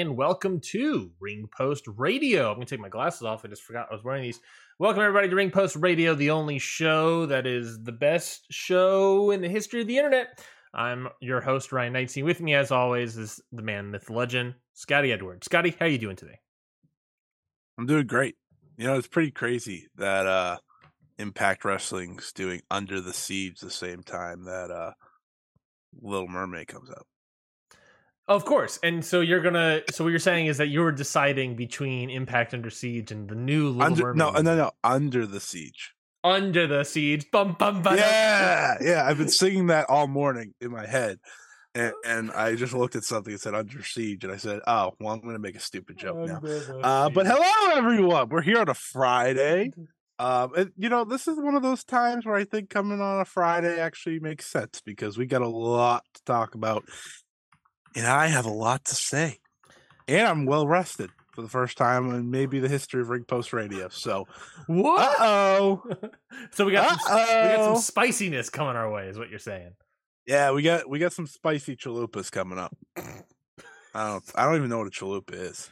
And welcome to Ring Post Radio. I'm to take my glasses off. I just forgot I was wearing these. Welcome, everybody, to Ring Post Radio, the only show that is the best show in the history of the internet. I'm your host, Ryan Knightsey. With me, as always, is the man, myth, legend, Scotty Edwards. Scotty, how you doing today? I'm doing great. You know, it's pretty crazy that uh Impact Wrestling's doing Under the Siege the same time that uh Little Mermaid comes out. Of course. And so you're gonna. So what you're saying is that you're deciding between Impact Under Siege and the new Little Under, Mermaid. no, no, no, Under the Siege. Under the Siege. Bum bum bum. Yeah, yeah. I've been singing that all morning in my head. And, and I just looked at something that said Under Siege, and I said, "Oh, well, I'm going to make a stupid joke now." Uh, but hello, everyone. We're here on a Friday. Um, and, you know, this is one of those times where I think coming on a Friday actually makes sense because we got a lot to talk about, and I have a lot to say, and I'm well rested for the first time in maybe the history of Ring Post Radio. So, What? uh oh, so we got some, we got some spiciness coming our way, is what you're saying. yeah, we got we got some spicy chalupas coming up. I don't I don't even know what a chalupa is.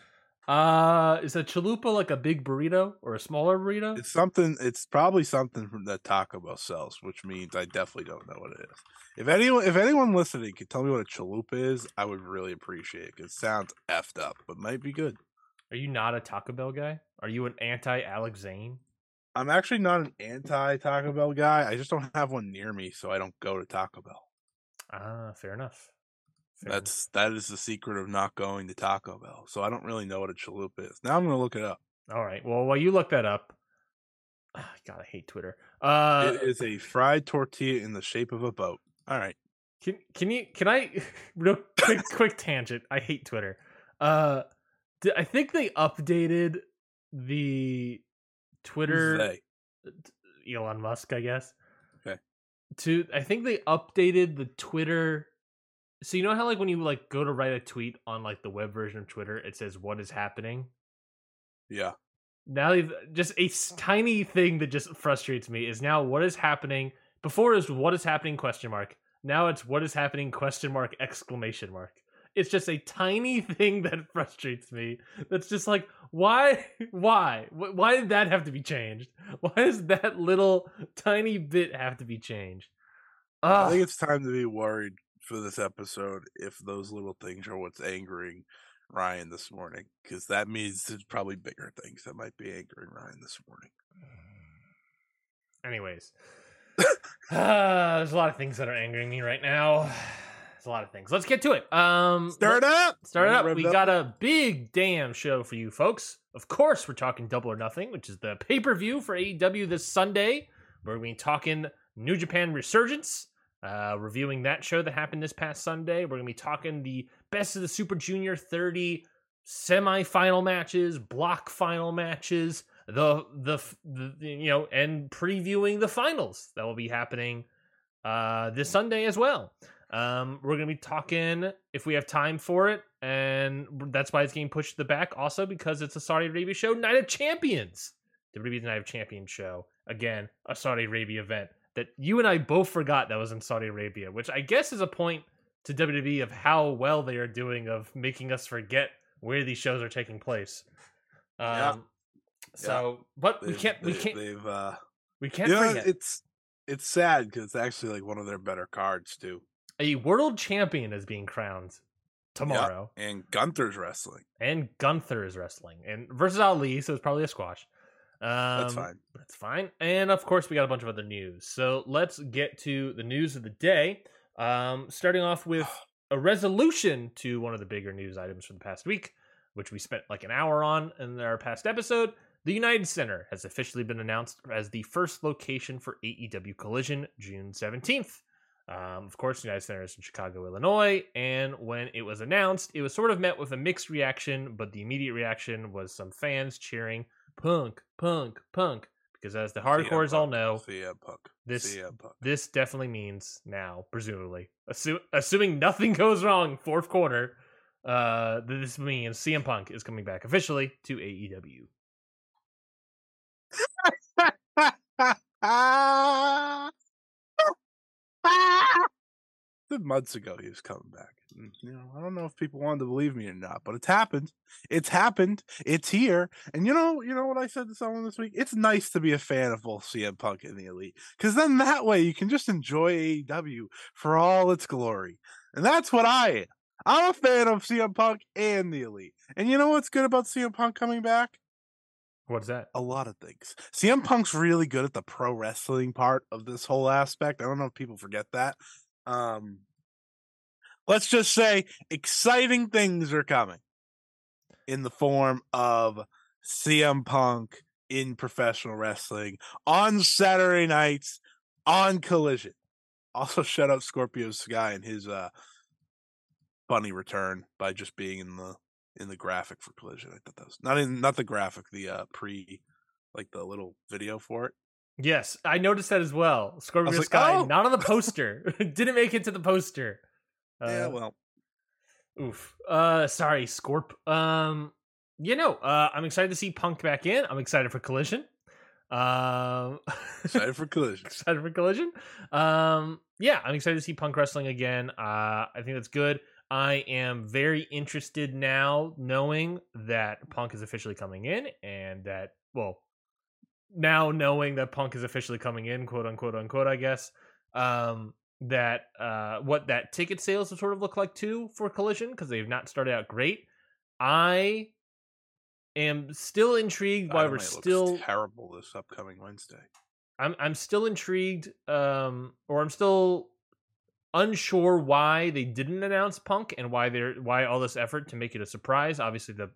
Uh, is a chalupa like a big burrito or a smaller burrito? It's something. It's probably something from that Taco Bell sells, which means I definitely don't know what it is. If anyone, if anyone listening could tell me what a chalupa is, I would really appreciate it. 'cause It sounds effed up, but might be good. Are you not a Taco Bell guy? Are you an anti Alex Zane? I'm actually not an anti Taco Bell guy. I just don't have one near me, so I don't go to Taco Bell. Ah, fair enough. Fair That's that is the secret of not going to Taco Bell. So I don't really know what a chalupa is. Now I'm gonna look it up. all right. Well, while you look that up, God, I hate Twitter. Uh, it is a fried tortilla in the shape of a boat. All right. Can can you can I real quick quick tangent? I hate Twitter. Uh, d- I think they updated the Twitter? Elon Musk, I guess. Okay. To I think they updated the Twitter. So you know how like when you like go to write a tweet on like the web version of Twitter, it says what is happening. Yeah. Now they've uh, just a tiny thing that just frustrates me is now what is happening. Before is what is happening question mark. Now it's what is happening question mark exclamation mark. It's just a tiny thing that frustrates me. That's just like why why why did that have to be changed? Why does that little tiny bit have to be changed? I think it's time to be worried for this episode if those little things are what's angering Ryan this morning, because that means there's probably bigger things that might be angering Ryan this morning. Anyways, uh, there's a lot of things that are angering me right now. There's a lot of things. Let's get to it. Um, Start up. Start it up. We got a big damn show for you folks. Of course, we're talking Double or Nothing, which is the pay per view for AEW this Sunday. We're going to be talking New Japan Resurgence, uh, reviewing that show that happened this past Sunday. We're going to be talking the best of the Super Junior 30 semi-final matches, block final matches, the, the the you know, and previewing the finals that will be happening uh, this Sunday as well. Um, we're gonna be talking if we have time for it, and that's why it's getting pushed to the back. Also, because it's a Saudi Arabia show, Night of Champions, the WWE's Night of Champions show. Again, a Saudi Arabia event that you and I both forgot that was in Saudi Arabia, which I guess is a point to WWE of how well they are doing of making us forget where these shows are taking place. Um, Yeah. So, but we can't, we they- can't, They've uh, we can't you know, forget it's it's sad because it's actually like one of their better cards too. a world champion is being crowned tomorrow. Yep. And Gunther's wrestling. And Gunther is wrestling. And versus Ali, so it's probably a squash. Um, that's fine. That's fine. And of course, we got a bunch of other news. So let's get to the news of the day. Um, starting off with a resolution to one of the bigger news items from the past week, which we spent like an hour on in our past episode. The United Center has officially been announced as the first location for AEW Collision June 17th. Um, of course, the United Center is in Chicago, Illinois, and when it was announced, it was sort of met with a mixed reaction, but the immediate reaction was some fans cheering "Punk, Punk, Punk," because as the hardcores all know, CM Punk. this CM Punk. this definitely means now, presumably, assu- assuming nothing goes wrong, fourth quarter, uh, this means CM Punk is coming back officially to AEW. Months ago, he was coming back. And, You know, I don't know if people wanted to believe me or not, but it's happened. It's happened. It's here. And you know, you know what I said to someone this week? It's nice to be a fan of both CM Punk and the Elite, because then that way you can just enjoy AEW for all its glory. And that's what I am. I'm a fan of CM Punk and the Elite. And you know what's good about CM Punk coming back? What's that? a lot of things. CM Punk's really good at the pro wrestling part of this whole aspect. I don't know if people forget that. Um let's just say exciting things are coming in the form of CM Punk in professional wrestling on Saturday nights on Collision. Also shout out Scorpio Sky and his uh funny return by just being in the in the graphic for Collision. I thought that was not in not the graphic, the uh pre like the little video for it. Yes, I noticed that as well. Scorpio like, Sky, "Oh!" not on the poster. Didn't make it to the poster. Uh, yeah, well, Oof. Uh, sorry, Scorp. Um, you know, uh, I'm excited to see Punk back in. I'm excited for Collision. Um, excited for Collision. excited for Collision. Um, yeah, I'm excited to see Punk wrestling again. Uh, I think that's good. I am very interested now, knowing that Punk is officially coming in, and that well, now knowing that Punk is officially coming in, quote unquote, unquote, I guess. Um, that uh, what that ticket sales will sort of look like too for Collision because they've not started out great. I am still intrigued why we're still terrible this upcoming Wednesday. I'm I'm still intrigued, um, or I'm still unsure why they didn't announce Punk and why they're why all this effort to make it a surprise. Obviously, the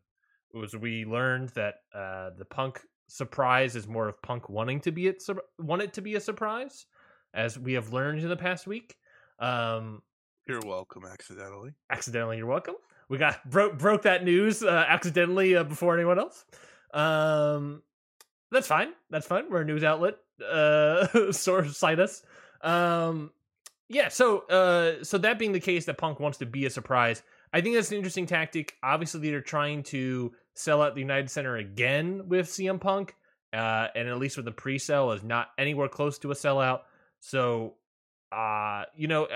it was we learned that uh, the Punk surprise is more of Punk wanting to be it want it to be a surprise, as we have learned in the past week. Um, You're welcome, accidentally. accidentally, you're welcome. We got broke broke that news uh, accidentally uh, before anyone else. Um, that's fine. That's fine. We're a news outlet. Uh, sort of cite us. Um, yeah. So, uh, so that being the case, that Punk wants to be a surprise. I think that's an interesting tactic. Obviously, they're trying to sell out the United Center again with CM Punk, uh, and at least with the pre-sale is not anywhere close to a sellout. So, uh, you know,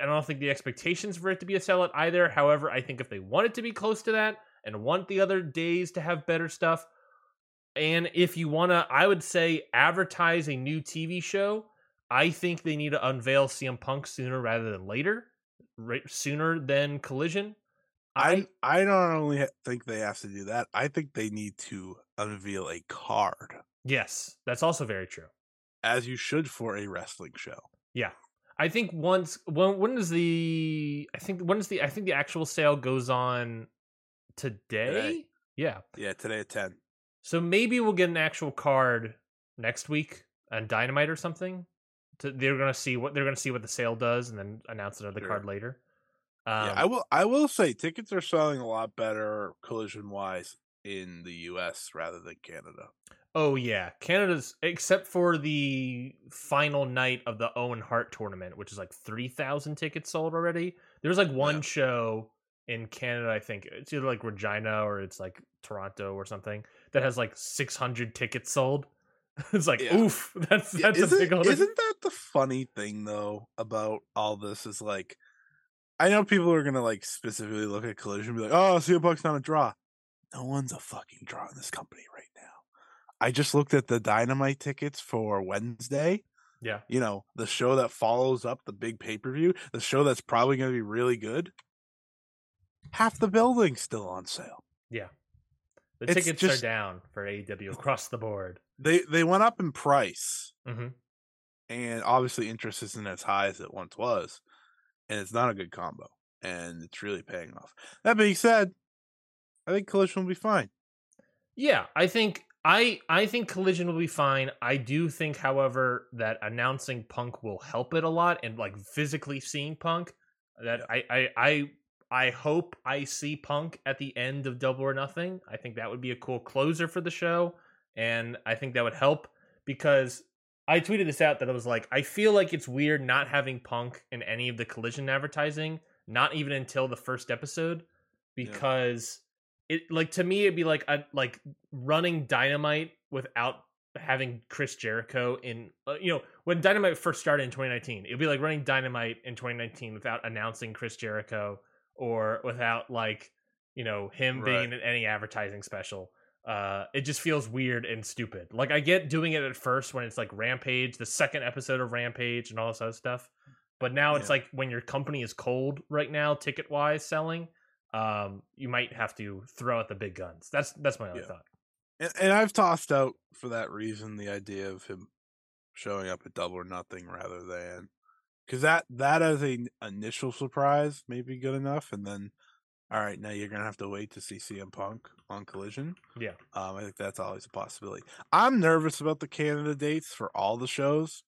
I don't think the expectations for it to be a sellout either. However, I think if they want it to be close to that and want the other days to have better stuff, and if you want to, I would say advertise a new TV show. I think they need to unveil CM Punk sooner rather than later, right, sooner than Collision. I I don't only think they have to do that. I think they need to unveil a card, yes, that's also very true. As you should for a wrestling show. Yeah. I think once when when is the I think when is the I think the actual sale goes on today? Today. Yeah. Yeah, today at ten. So maybe we'll get an actual card next week on Dynamite or something. To, they're gonna see what they're gonna see what the sale does and then announce another Sure. card later. Um, yeah, I will. I will say tickets are selling a lot better collision wise in the U.S. rather than Canada. Oh yeah, Canada's except for the final night of the Owen Hart tournament, which is like three thousand tickets sold already. There's like one Yeah. show in Canada, I think it's either like Regina or it's like Toronto or something that has like six hundred tickets sold. it's like Yeah. oof, that's Yeah, that's a isn't, big order. isn't that the funny thing though about all this is like I know people are gonna like specifically look at collision and be like, oh Punk's not a draw. No one's a fucking draw in this company right now. I just looked at the dynamite tickets for Wednesday. Yeah. You know, the show that follows up the big pay per view, the show that's probably gonna be really good. half the building's still on sale. Yeah. The It's tickets just- are down for AEW across the board. They they went up in price, hmm and obviously interest isn't as high as it once was, and it's not a good combo, and it's really paying off. That being said, I think Collision will be fine. Yeah, I think I I think Collision will be fine. I do think, however, that announcing Punk will help it a lot, and like physically seeing Punk. That I I I I hope I see Punk at the end of Double or Nothing. I think that would be a cool closer for the show, and I think that would help because I tweeted this out that I was like, I feel like it's weird not having Punk in any of the Collision advertising, not even until the first episode, because it like to me it'd be like a like running Dynamite without having Chris Jericho in uh, you know when Dynamite first started in 2019 it'd be like running Dynamite in 2019 without announcing Chris Jericho or without like you know him Right. being in any advertising special. Uh it just feels weird and stupid. Like I get doing it at first when it's like Rampage the second episode of Rampage and all this other stuff but now it's like when your company is cold right now ticket wise selling um you might have to throw out the big guns that's that's my only Yeah. thought And, and I've tossed out for that reason the idea of him showing up at Double or Nothing rather than because that that as a initial surprise may be good enough, and then all right, now you're gonna have to wait to see CM Punk on Collision. Yeah. um, I think that's always a possibility. I'm nervous about the Canada dates for all the shows.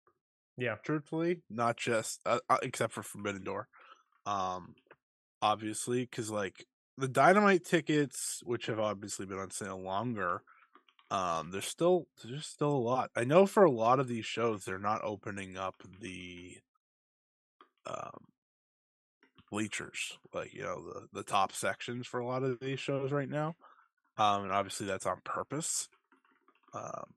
Yeah. truthfully, not just uh, uh, except for Forbidden Door, um, obviously, because like the Dynamite tickets, which have obviously been on sale longer, um, there's still there's still a lot. I know for a lot of these shows, they're not opening up the um bleachers, like you know the the top sections for a lot of these shows right now, um, and obviously that's on purpose. Um,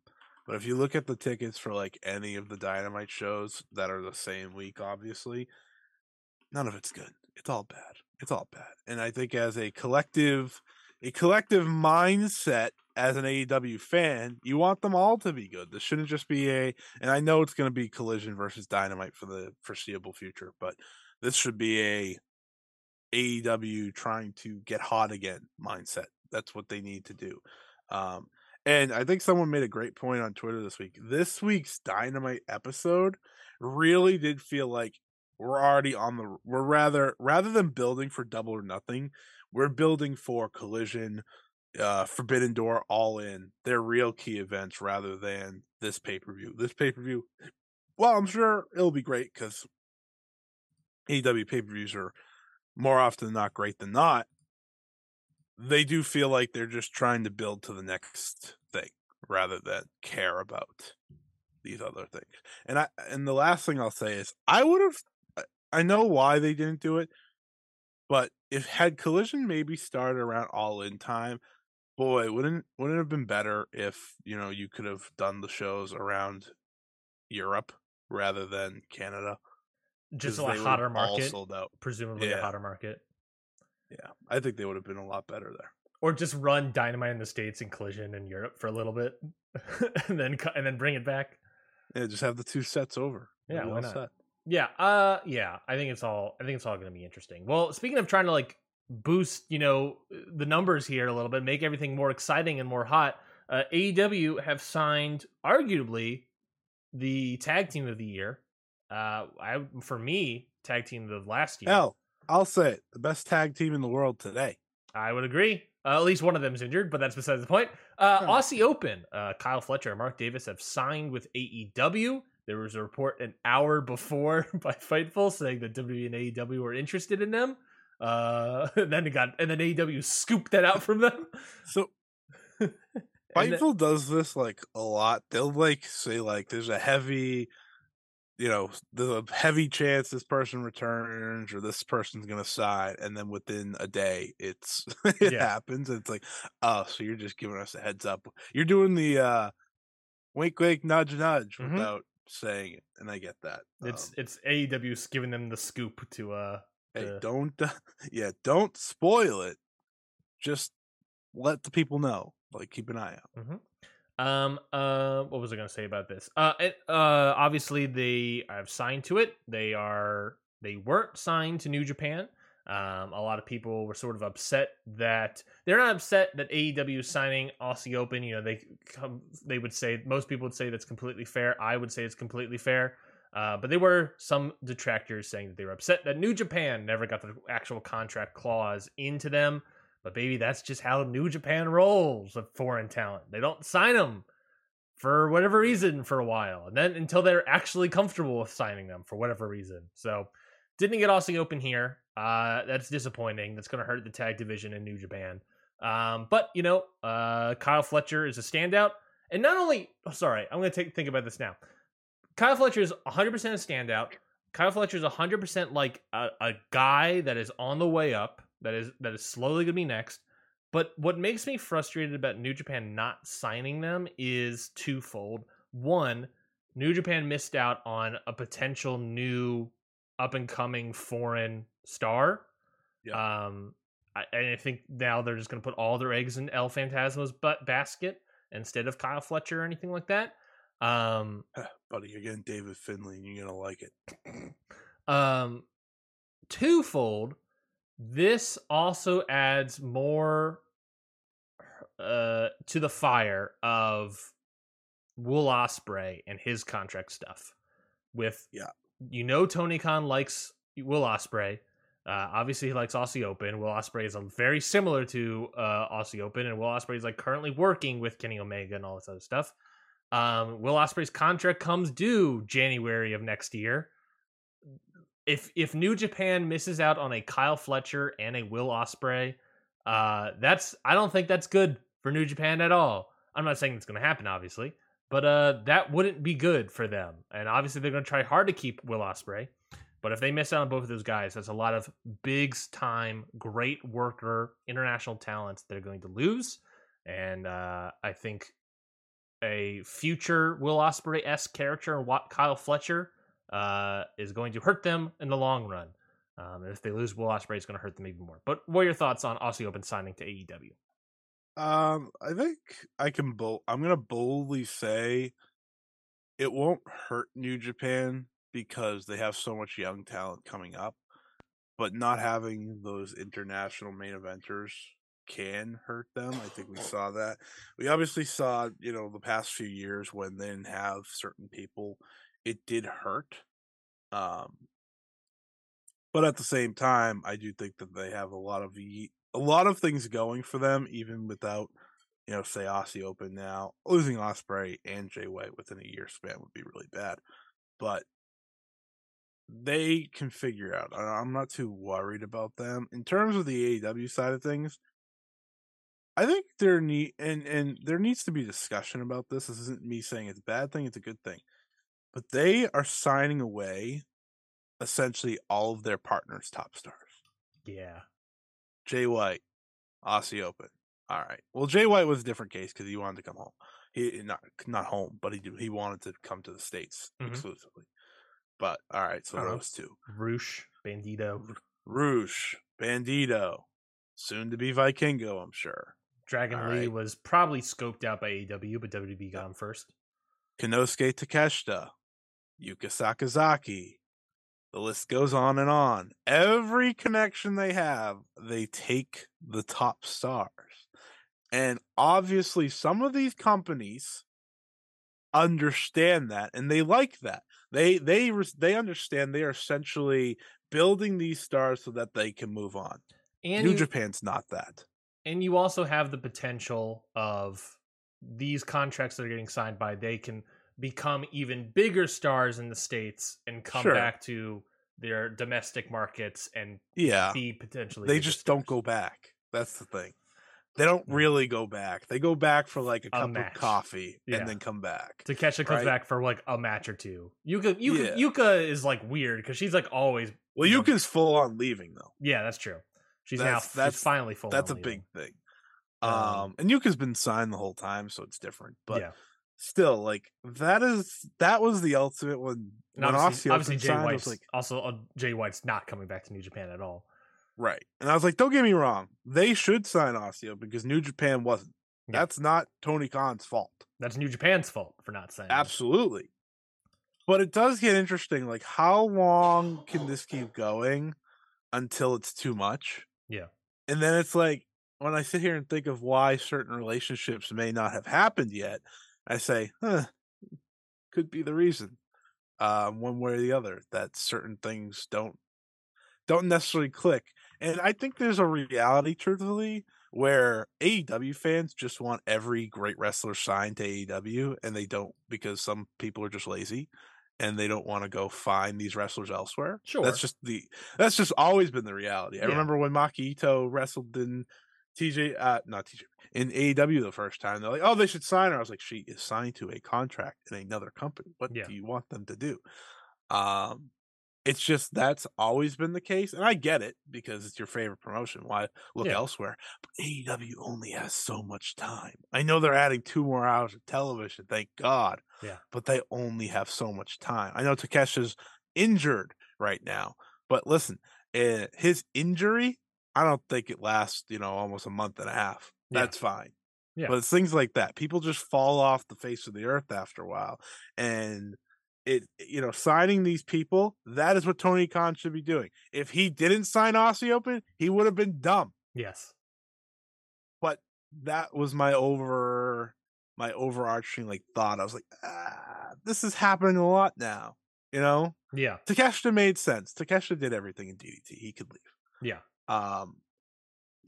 but if you look at the tickets for like any of the Dynamite shows that are the same week, obviously, none of it's good. It's all bad. It's all bad. And I think as a collective, a collective mindset as an AEW fan, you want them all to be good. This shouldn't just be a. And I know it's going to be Collision versus Dynamite for the foreseeable future, but this should be a AEW trying to get hot again mindset. That's what they need to do. Um, and I think someone made a great point on Twitter this week. This week's Dynamite episode really did feel like we're already on the we're rather rather than building for double or nothing, we're building for collision, uh Forbidden Door all in. They're real key events rather than this pay-per-view. This pay-per-view well, I'm sure it'll be great because AEW pay-per-views are more often than not great than not they do feel like they're just trying to build to the next thing rather than care about these other things. And I and the last thing I'll say is I would have I know why they didn't do it, but if had collision maybe started around all in time, boy, wouldn't wouldn't it have been better if, you know, you could have done the shows around Europe rather than Canada. Just a hotter all market sold out. presumably a hotter market Yeah. I think they would have been a lot better there. or just run dynamite in the states and collision in europe for a little bit and then and then bring it back Yeah, just have the two sets over. Yeah, why not? set. Yeah, uh yeah, I think it's all I think it's all going to be interesting. Well, speaking of trying to like boost, you know, the numbers here a little bit, make everything more exciting and more hot, uh AEW have signed arguably the tag team of the year. Uh I for me, tag team of last year. Hell, I'll say it. The best tag team in the world today. I would agree. Uh, at least one of them's injured, but that's besides the point. Uh. Aussie Open, uh, Kyle Fletcher and Mark Davis have signed with AEW. There was a report an hour before by Fightful saying that WWE and AEW were interested in them. Uh, and then it got, and then AEW scooped that out from them. So Fightful does this like a lot. They'll like say like there's a heavy, you know, there's a heavy chance this person returns or this person's gonna sign, and then within a day it's it Yeah. happens. It's like, oh, so you're just giving us a heads up. You're doing the uh wink wink nudge nudge Mhm. without saying it, and I get that. it's Um, it's AEW giving them the scoop to uh hey, to- don't yeah, don't spoil it. Just let the people know. Like keep an eye out. Um. Uh. What was I to say about this? Uh. It, uh. Obviously, they have signed to it. They are. They weren't signed to New Japan. Um, a lot of people were sort of upset that they're not upset that AEW is signing Aussie Open. You know, they come, they would say most people would say that's completely fair. I would say it's completely fair. Uh, but there were some detractors saying that they were upset that New Japan never got the actual contract clause into them. But baby, that's just how New Japan rolls with foreign talent. They don't sign them for whatever reason for a while, and then until they're actually comfortable with signing them for whatever reason. So didn't get Aussie Open here. Uh, that's disappointing. That's going to hurt the tag division in New Japan. Um, but you know, uh, Kyle Fletcher is a standout, and not only. Oh, sorry, I'm going to take think about this now. Kyle Fletcher is 100 percent a standout. Kyle Fletcher is 100 percent like a, a guy that is on the way up. That is that is slowly going to be next. But what makes me frustrated about New Japan not signing them is twofold. One, New Japan missed out on a potential new up and coming foreign star. Yeah. Um, I, and I think now they're just going to put all their eggs in El Phantasmo's butt basket instead of Kyle Fletcher or anything like that. Um, Buddy, you're getting David Finlay and you're going to like it. um, twofold, this also adds more uh, to the fire of Will Ospreay and his contract stuff. With Yeah. You know, Tony Khan likes Will Ospreay. Uh, obviously, he likes Aussie Open. Will Ospreay is very similar to uh, Aussie Open, and Will Ospreay is like currently working with Kenny Omega and all this other stuff. Um, Will Ospreay's contract comes due January of next year. If if New Japan misses out on a Kyle Fletcher and a Will Ospreay, uh, that's I don't think that's good for New Japan at all. I'm not saying it's going to happen, obviously, but uh, that wouldn't be good for them. And obviously, they're going to try hard to keep Will Ospreay. But if they miss out on both of those guys, that's a lot of big time, great worker, international talents they're going to lose. And uh, I think a future Will Ospreay esque character, Kyle Fletcher, uh, is going to hurt them in the long run. Um, and if they lose Will Ospreay, it's going to hurt them even more. But what are your thoughts on Aussie Open signing to AEW? Um, I think I can bold. I'm gonna boldly say it won't hurt New Japan because they have so much young talent coming up, but not having those international main eventers can hurt them. I think we saw that. We obviously saw, you know, the past few years when they didn't have certain people, it did hurt. Um, but at the same time, I do think that they have a lot of a lot of things going for them, even without, you know, say Aussie Open now. Losing Ospreay and Jay White within a year span would be really bad, but they can figure out. I'm not too worried about them in terms of the AEW side of things. I think there need and and there needs to be discussion about this. This isn't me saying it's a bad thing; it's a good thing. But they are signing away essentially all of their partners' top stars. Yeah. Jay White, Aussie Open. All right. Well, Jay White was a different case because he wanted to come home. He not not home, but he he wanted to come to the states Mhm. exclusively. But all right, so Uh-huh. those two: Roosh, Bandido, Roosh, Bandido, soon to be Vikingo, I'm sure. Dragon All Lee right. was probably scoped out by AEW, but WWE got him first. Konosuke Takeshita, Yuka Sakazaki. The list goes on and on. Every connection they have, they take the top stars. And obviously, some of these companies understand that and they like that. They they they understand they are essentially building these stars so that they can move on. And New you, Japan's not that. and you also have the potential of these contracts that are getting signed by they can become even bigger stars in the states and come Sure. back to their domestic markets and Yeah. be potentially they just don't go back. That's the thing. They don't Mm. really go back. They go back for like a cup match. of coffee Yeah. and then come back. Takeshita comes right? back for like a match or two. Yuka Yuka, Yeah. Yuka is like weird because she's like always Well, you know- Yuka's full on leaving though. yeah, that's true. She's That's- now that's- she's finally full. That's a on big thing. Um, Um, and Yuka's been signed the whole time, so it's different. But yeah, still, like that is that was the ultimate when and when obviously, obviously Jay White's like, also uh, Jay White's not coming back to New Japan at all. right. And I was like, don't get me wrong, they should sign Open because New Japan wasn't. Yeah. That's not Tony Khan's fault. That's New Japan's fault for not saying. Absolutely. But it does get interesting. Like, how long can this keep going until it's too much. Yeah. And then it's like when I sit here and think of why certain relationships may not have happened yet, I say, huh, could be the reason. Um, one way or the other, that certain things don't don't necessarily click. And I think there's a reality, truthfully, where AEW fans just want every great wrestler signed to AEW, and they don't because some people are just lazy and they don't want to go find these wrestlers elsewhere. Sure. That's just the that's just always been the reality. I Yeah. remember when Maki Ito wrestled in TJ uh not TJ in AEW the first time. They're like, "Oh, they should sign her." I was like, "She is signed to a contract in another company. What Yeah. do you want them to do?" Um it's just that's always been the case, and I get it because it's your favorite promotion. Why look Yeah. elsewhere? But AEW only has so much time. I know they're adding two more hours of television, thank God. Yeah. But they only have so much time. I know Takeshita's injured right now, but listen, uh, his injury, I don't think it lasts, you know, almost a month and a half. Yeah. That's fine. Yeah. But it's things like that. People just fall off the face of the earth after a while. And it you know, signing these people, that is what Tony Khan should be doing. If he didn't sign Aussie Open, he would have been dumb. Yes. But that was my over my overarching like thought. I was like, ah, this is happening a lot now. You know? Yeah. Takeshita made sense. Takeshita did everything in DDT. He could leave. Yeah. Um,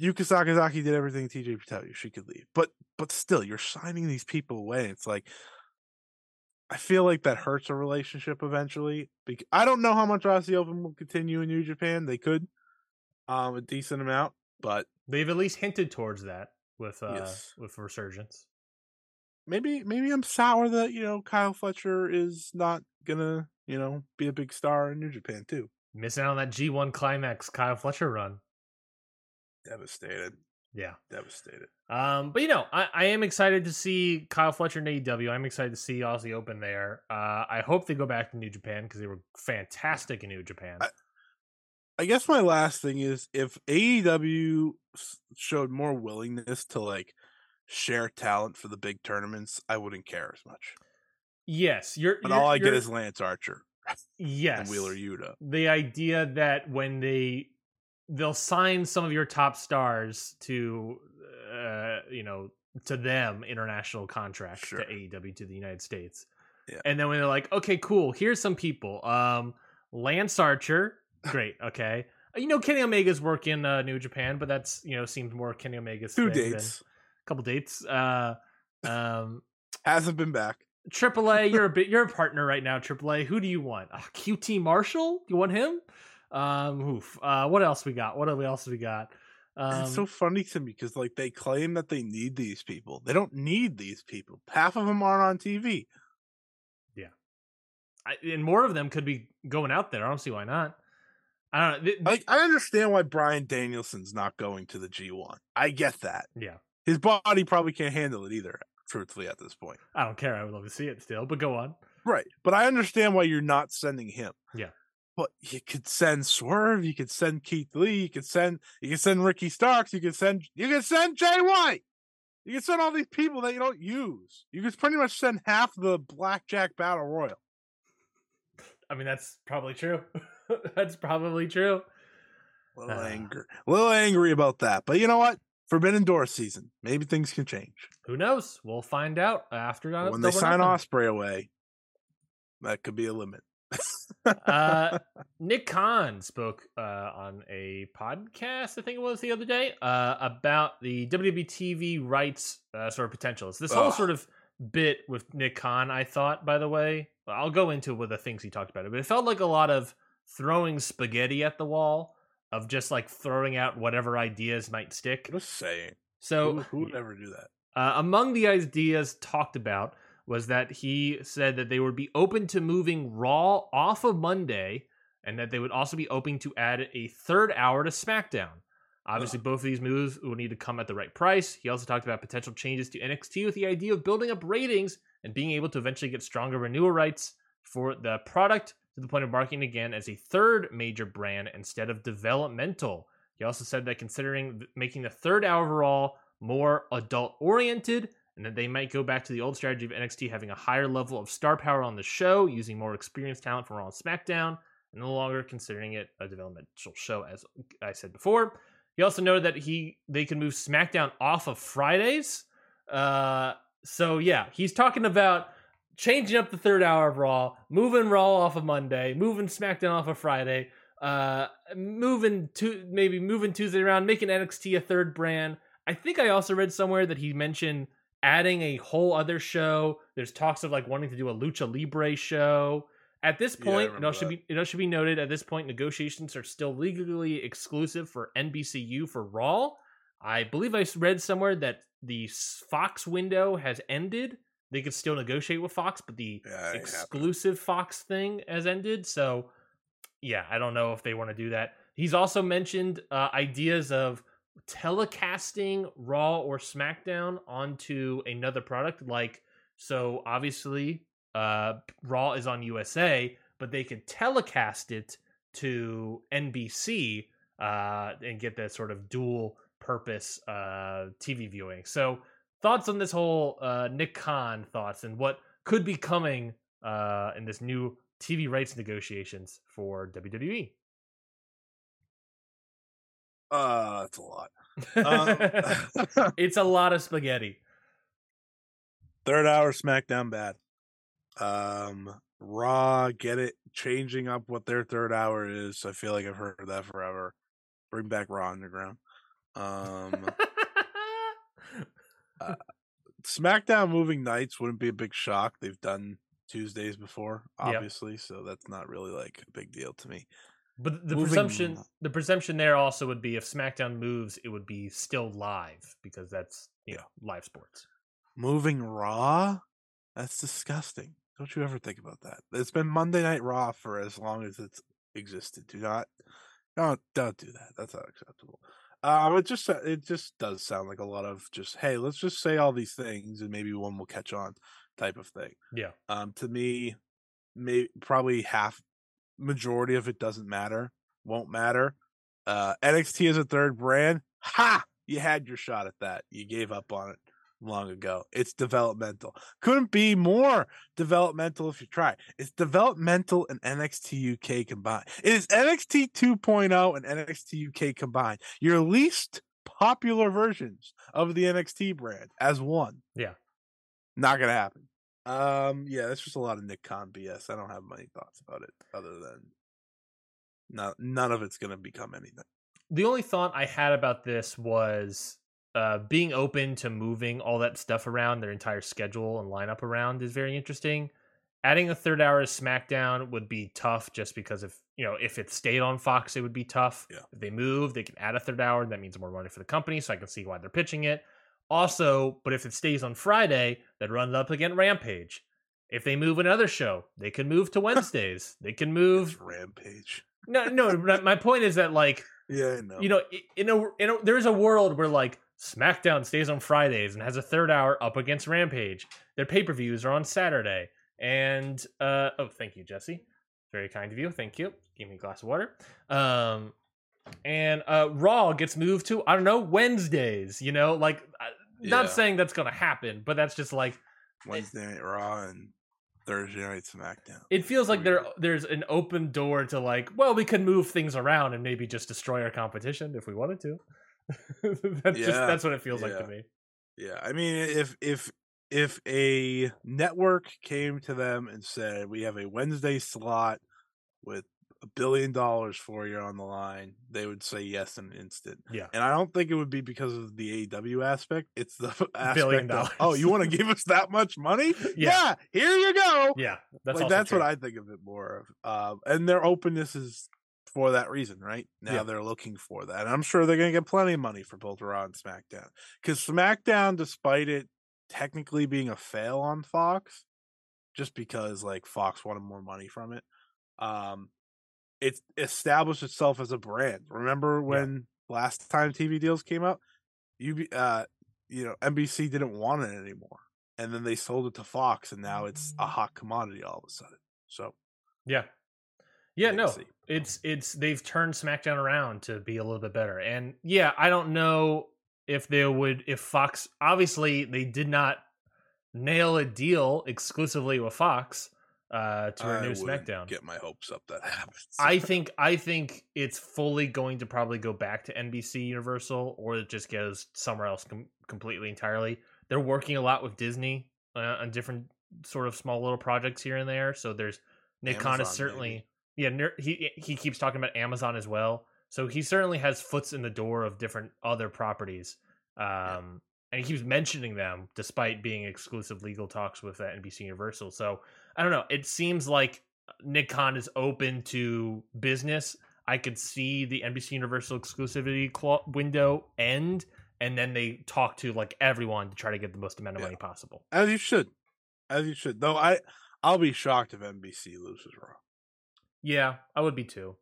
Yuka Sakazaki did everything TJ Patelia. She could leave, but but still, you're signing these people away. It's like I feel like that hurts a relationship eventually. Because I don't know how much Aussie Open will continue in New Japan. They could, um, a decent amount, but They've at least hinted towards that with uh Yes. with resurgence. maybe maybe I'm sour that you know Kyle Fletcher is not gonna you know be a big star in New Japan too. Missing out on that G1 climax Kyle Fletcher run. Devastated, Yeah. devastated. Um, but you know, I, I am excited to see Kyle Fletcher in AEW. I'm excited to see Aussie Open there. Uh, I hope they go back to New Japan because they were fantastic in New Japan. I- I guess my last thing is if AEW showed more willingness to like share talent for the big tournaments, I wouldn't care as much. yes, you're. But you're- all I get is Lance Archer yes, and Wheeler Yuta. the idea that when they they'll sign some of your top stars to uh you know to them international contracts Sure. to AEW to the United States. Yeah. And then when they're like, okay, cool, here's some people. Um Lance Archer, great, okay. You know Kenny Omega's work in uh, New Japan, but that's you know seems more Kenny Omega's Two dates a couple dates. Uh um hasn't been back. AAA, you're a bit, you're a partner right now. AAA, who do you want? Uh, QT Marshall, you want him? Um, oof. Uh, what else we got? What else we got? Um, it's so funny to me because like they claim that they need these people. They don't need these people. Half of them aren't on TV. I, and more of them could be going out there. I don't see why not. I don't know. Like I understand why Bryan Danielson's not going to the G1. I get that. yeah, His body probably can't handle it either. Truthfully, at this point. I don't care. I would love to see it still, but go on. Right. But I understand why you're not sending him. Yeah. But you could send Swerve, you could send Keith Lee, you could send you could send Ricky Starks, you could send you could send Jay White. You can send all these people that you don't use. You could pretty much send half the Blackjack Battle Royal. I mean, that's probably true. that's probably true. A little Ah. angry. A little angry about that. But you know what? Forbidden Door season. Maybe things can change. Who knows? We'll find out after. uh, when they sign Nothing. Ospreay away, that could be a limit. Uh, Nick Khan spoke uh, on a podcast, I think it was the other day, uh, about the WWE TV rights uh, sort of potentials. This whole sort of bit with Nick Khan, I thought, by the way, I'll go into with the things he talked about it, but it felt like a lot of throwing spaghetti at the wall of just like throwing out whatever ideas might stick. Just saying. So who, who would ever do that? uh, among the ideas talked about was that he said that they would be open to moving Raw off of Monday and that they would also be open to add a third hour to SmackDown. Obviously, both of these moves will need to come at the right price. He also talked about potential changes to NXT with the idea of building up ratings and being able to eventually get stronger renewal rights for the product to the point of marketing again as a third major brand instead of developmental. He also said that considering making the third hour Raw more adult oriented, and that they might go back to the old strategy of NXT having a higher level of star power on the show, using more experienced talent from Raw and SmackDown, and no longer considering it a developmental show, as I said before. He also noted that he they can move SmackDown off of Fridays. Uh, so yeah, he's talking about changing up the third hour of Raw, moving Raw off of Monday, moving SmackDown off of Friday, uh, moving to maybe moving Tuesday around, making NXT a third brand. I think I also read somewhere that he mentioned adding a whole other show. There's talks of like wanting to do a lucha libre show. At this point, yeah, it should be it should be noted. At this point, negotiations are still legally exclusive for NBCU for Raw. I believe I read somewhere that the Fox window has ended. They could still negotiate with Fox, but the yeah, exclusive Fox thing has ended. So, yeah, I don't know if they want to do that. He's also mentioned uh, ideas of telecasting Raw or SmackDown onto another product. Like, so obviously, uh, Raw is on USA, but they could telecast it to NBC uh, and get that sort of dual purpose uh, TV viewing. So, thoughts on this whole uh, Nick Khan thoughts and what could be coming uh, in this new TV rights negotiations for WWE? Uh, it's a lot. Um, it's a lot of spaghetti. Third hour SmackDown bad. Um, Raw, get it, changing up what their third hour is. I feel like I've heard that forever. Bring back Raw Underground. Um, uh, SmackDown moving nights wouldn't be a big shock. They've done Tuesdays before, obviously, yep. so that's not really like a big deal to me. But the moving... presumption, the presumption there also would be if SmackDown moves, it would be still live because that's you know live sports. Moving Raw, that's disgusting. Don't you ever think about that? It's been Monday Night Raw for as long as it's existed. Do not, don't, don't do that. That's not acceptable. Um, it just it just does sound like a lot of just hey, let's just say all these things and maybe one will catch on, type of thing. Yeah. Um, to me, may probably half majority of it doesn't matter, won't matter. Uh, NXT is a third brand. Ha! You had your shot at that. You gave up on it long ago. It's developmental. Couldn't be more developmental if you try. It's developmental and NXT UK combined. It is NXT 2.0 and NXT UK combined. Your least popular versions of the NXT brand as one. Yeah. Not gonna happen. Um, yeah, that's just a lot of Nick Khan BS. I don't have many thoughts about it other than not none of it's gonna become anything. The only thought I had about this was uh, being open to moving all that stuff around, their entire schedule and lineup around is very interesting. Adding a third hour of SmackDown would be tough just because if you know if it stayed on Fox, it would be tough. Yeah. If they move, they can add a third hour. That means more money for the company, so I can see why they're pitching it. Also, but if it stays on Friday, that runs up against Rampage. If they move another show, they can move to Wednesdays. they can move it's Rampage. No, no. my point is that like, yeah, I know. You know, in a, in a there is a world where like SmackDown stays on Fridays and has a third hour up against Rampage. Their pay per views are on Saturday. And uh, oh, thank you, Jesse. Very kind of you. Thank you. Give me a glass of water. Um, and uh, Raw gets moved to I don't know Wednesdays. You know, like yeah. not saying that's gonna happen, but that's just like Wednesday Night Raw and Thursday Night SmackDown. It feels like there there's an open door to like, well, we could move things around and maybe just destroy our competition if we wanted to. that's yeah, just that's what it feels yeah. like to me. Yeah, I mean, if if if a network came to them and said, "We have a Wednesday slot with a billion dollars for you on the line," they would say yes in an instant. Yeah, and I don't think it would be because of the AEW aspect. It's the aspect of, oh, you want to give us that much money? Yeah. yeah. here you go. Yeah, that's like, that's true. what I think of it more of. Uh, and their openness is for that reason, right? Now yeah. they're looking for that. And I'm sure they're going to get plenty of money for both Raw and SmackDown. Because SmackDown, despite it technically being a fail on Fox, just because like Fox wanted more money from it, um, it established itself as a brand. Remember when yeah. last time TV deals came out, you uh, you know, NBC didn't want it anymore, and then they sold it to Fox, and now it's a hot commodity all of a sudden. So, yeah, yeah, no, it's it's they've turned SmackDown around to be a little bit better, and yeah, I don't know if they would if Fox obviously they did not nail a deal exclusively with Fox. Uh, to a new wouldn't SmackDown. Get my hopes up that happens. I think I think it's fully going to probably go back to NBC Universal, or it just goes somewhere else com- completely entirely. They're working a lot with Disney uh, on different sort of small little projects here and there. So there's Nick Khan is certainly maybe. yeah he he keeps talking about Amazon as well. So he certainly has foots in the door of different other properties. Um, and he keeps mentioning them despite being exclusive legal talks with uh, NBC Universal. So I don't know. It seems like Nick Khan is open to business. I could see the NBC Universal exclusivity cl- window end, and then they talk to like everyone to try to get the most amount of Yeah. money possible. as you should, as you should. Though I, I'll be shocked if NBC loses Raw. Yeah, I would be too.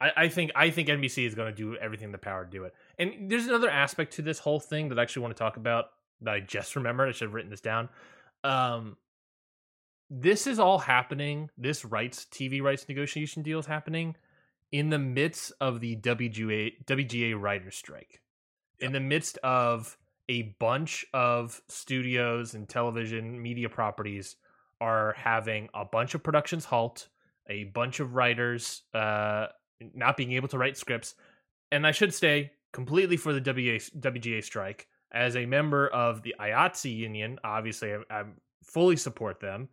I, I think I think NBC is going to do everything in the power to do it. And there's another aspect to this whole thing that I actually want to talk about that I just remembered. I should have written this down. Um, this is all happening. This rights TV rights negotiation deal is happening in the midst of the WGA WGA writers strike. In the midst of a bunch of studios and television media properties are having a bunch of productions halt, a bunch of writers uh, not being able to write scripts, and I should say completely for the WGA, WGA strike. As a member of the IATSE union, obviously I, I fully support them.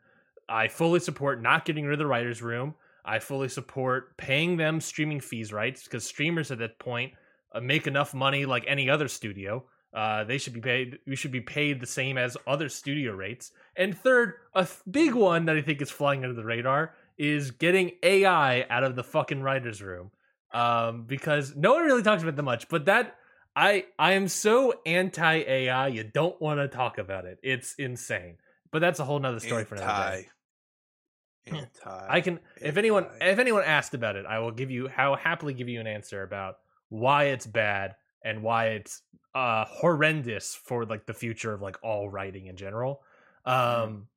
I fully support not getting rid of the writers' room. I fully support paying them streaming fees rights because streamers at that point uh, make enough money like any other studio. Uh, they should be paid. We should be paid the same as other studio rates. And third, a th- big one that I think is flying under the radar is getting AI out of the fucking writers' room. Um, because no one really talks about that much, but that I I am so anti AI. You don't want to talk about it. It's insane. But that's a whole nother story for another day. Anti. I can if anyone if anyone asked about it, I will give you how happily give you an answer about why it's bad and why it's uh horrendous for like the future of like all writing in general. Um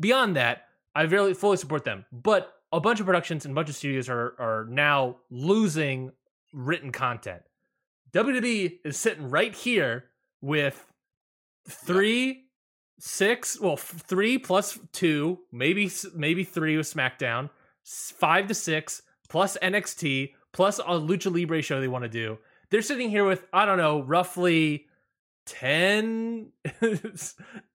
beyond that, I really fully support them. But a bunch of productions and a bunch of studios are are now losing written content. WWE is sitting right here with three, six, well, f- three plus two, maybe maybe three with SmackDown, five to six plus NXT plus a Lucha Libre show they want to do. They're sitting here with I don't know, roughly 10,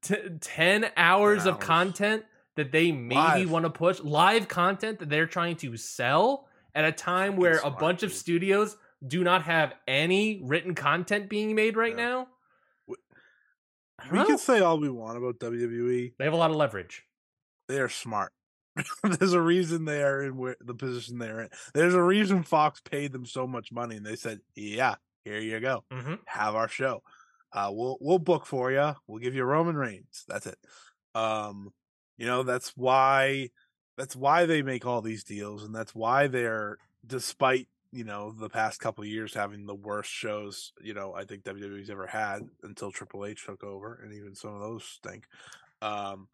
t- 10 hours of content that they maybe want to push live content that they're trying to sell at a time where a smart, bunch of studios do not have any written content being made right Yeah. now. We- I don't We know. can say all we want about WWE. They have a lot of leverage. They are smart. There's a reason they are in where, the position they're in. There's a reason Fox paid them so much money, and they said, "Yeah, here you go, hmm have our show. Uh, we'll we'll book for you. We'll give you Roman Reigns. That's it. Um, you know that's why that's why they make all these deals, and that's why they're despite you know the past couple of years having the worst shows you know I think WWE's ever had until Triple H took over, and even some of those stink. Um,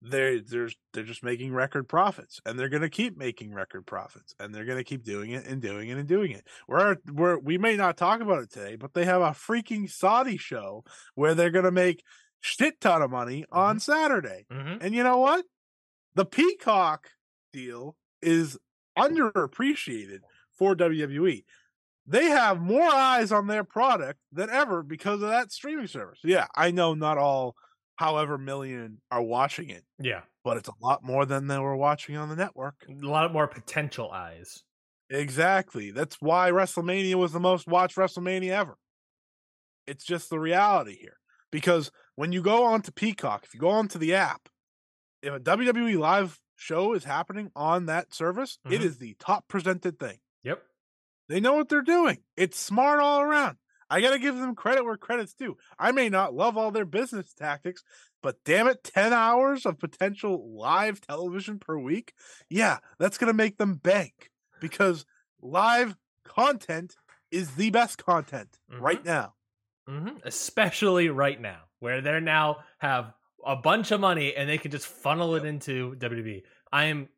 they're they're they're just making record profits, and they're gonna keep making record profits, and they're gonna keep doing it and doing it and doing it. We're we're we may not talk about it today, but they have a freaking Saudi show where they're gonna make shit ton of money on Saturday. hmm And you know what? The Peacock deal is underappreciated for WWE. They have more eyes on their product than ever because of that streaming service. Yeah, I know not all however million are watching it, Yeah, but it's a lot more than they were watching on the network. a lot more potential eyes. Exactly. That's why WrestleMania was the most watched WrestleMania ever. It's just the reality here. Because when you go on to Peacock, if you go onto the app, if a WWE live show is happening on that service, it Mhm. is the top presented thing. Yep. They know what they're doing. It's smart all around. I got to give them credit where credit's due. I may not love all their business tactics, but damn it, 10 hours of potential live television per week? Yeah, that's going to make them bank because live content is the best content right now. hmm Especially right now, where they're now have a bunch of money and they can just funnel it into WWE. I am,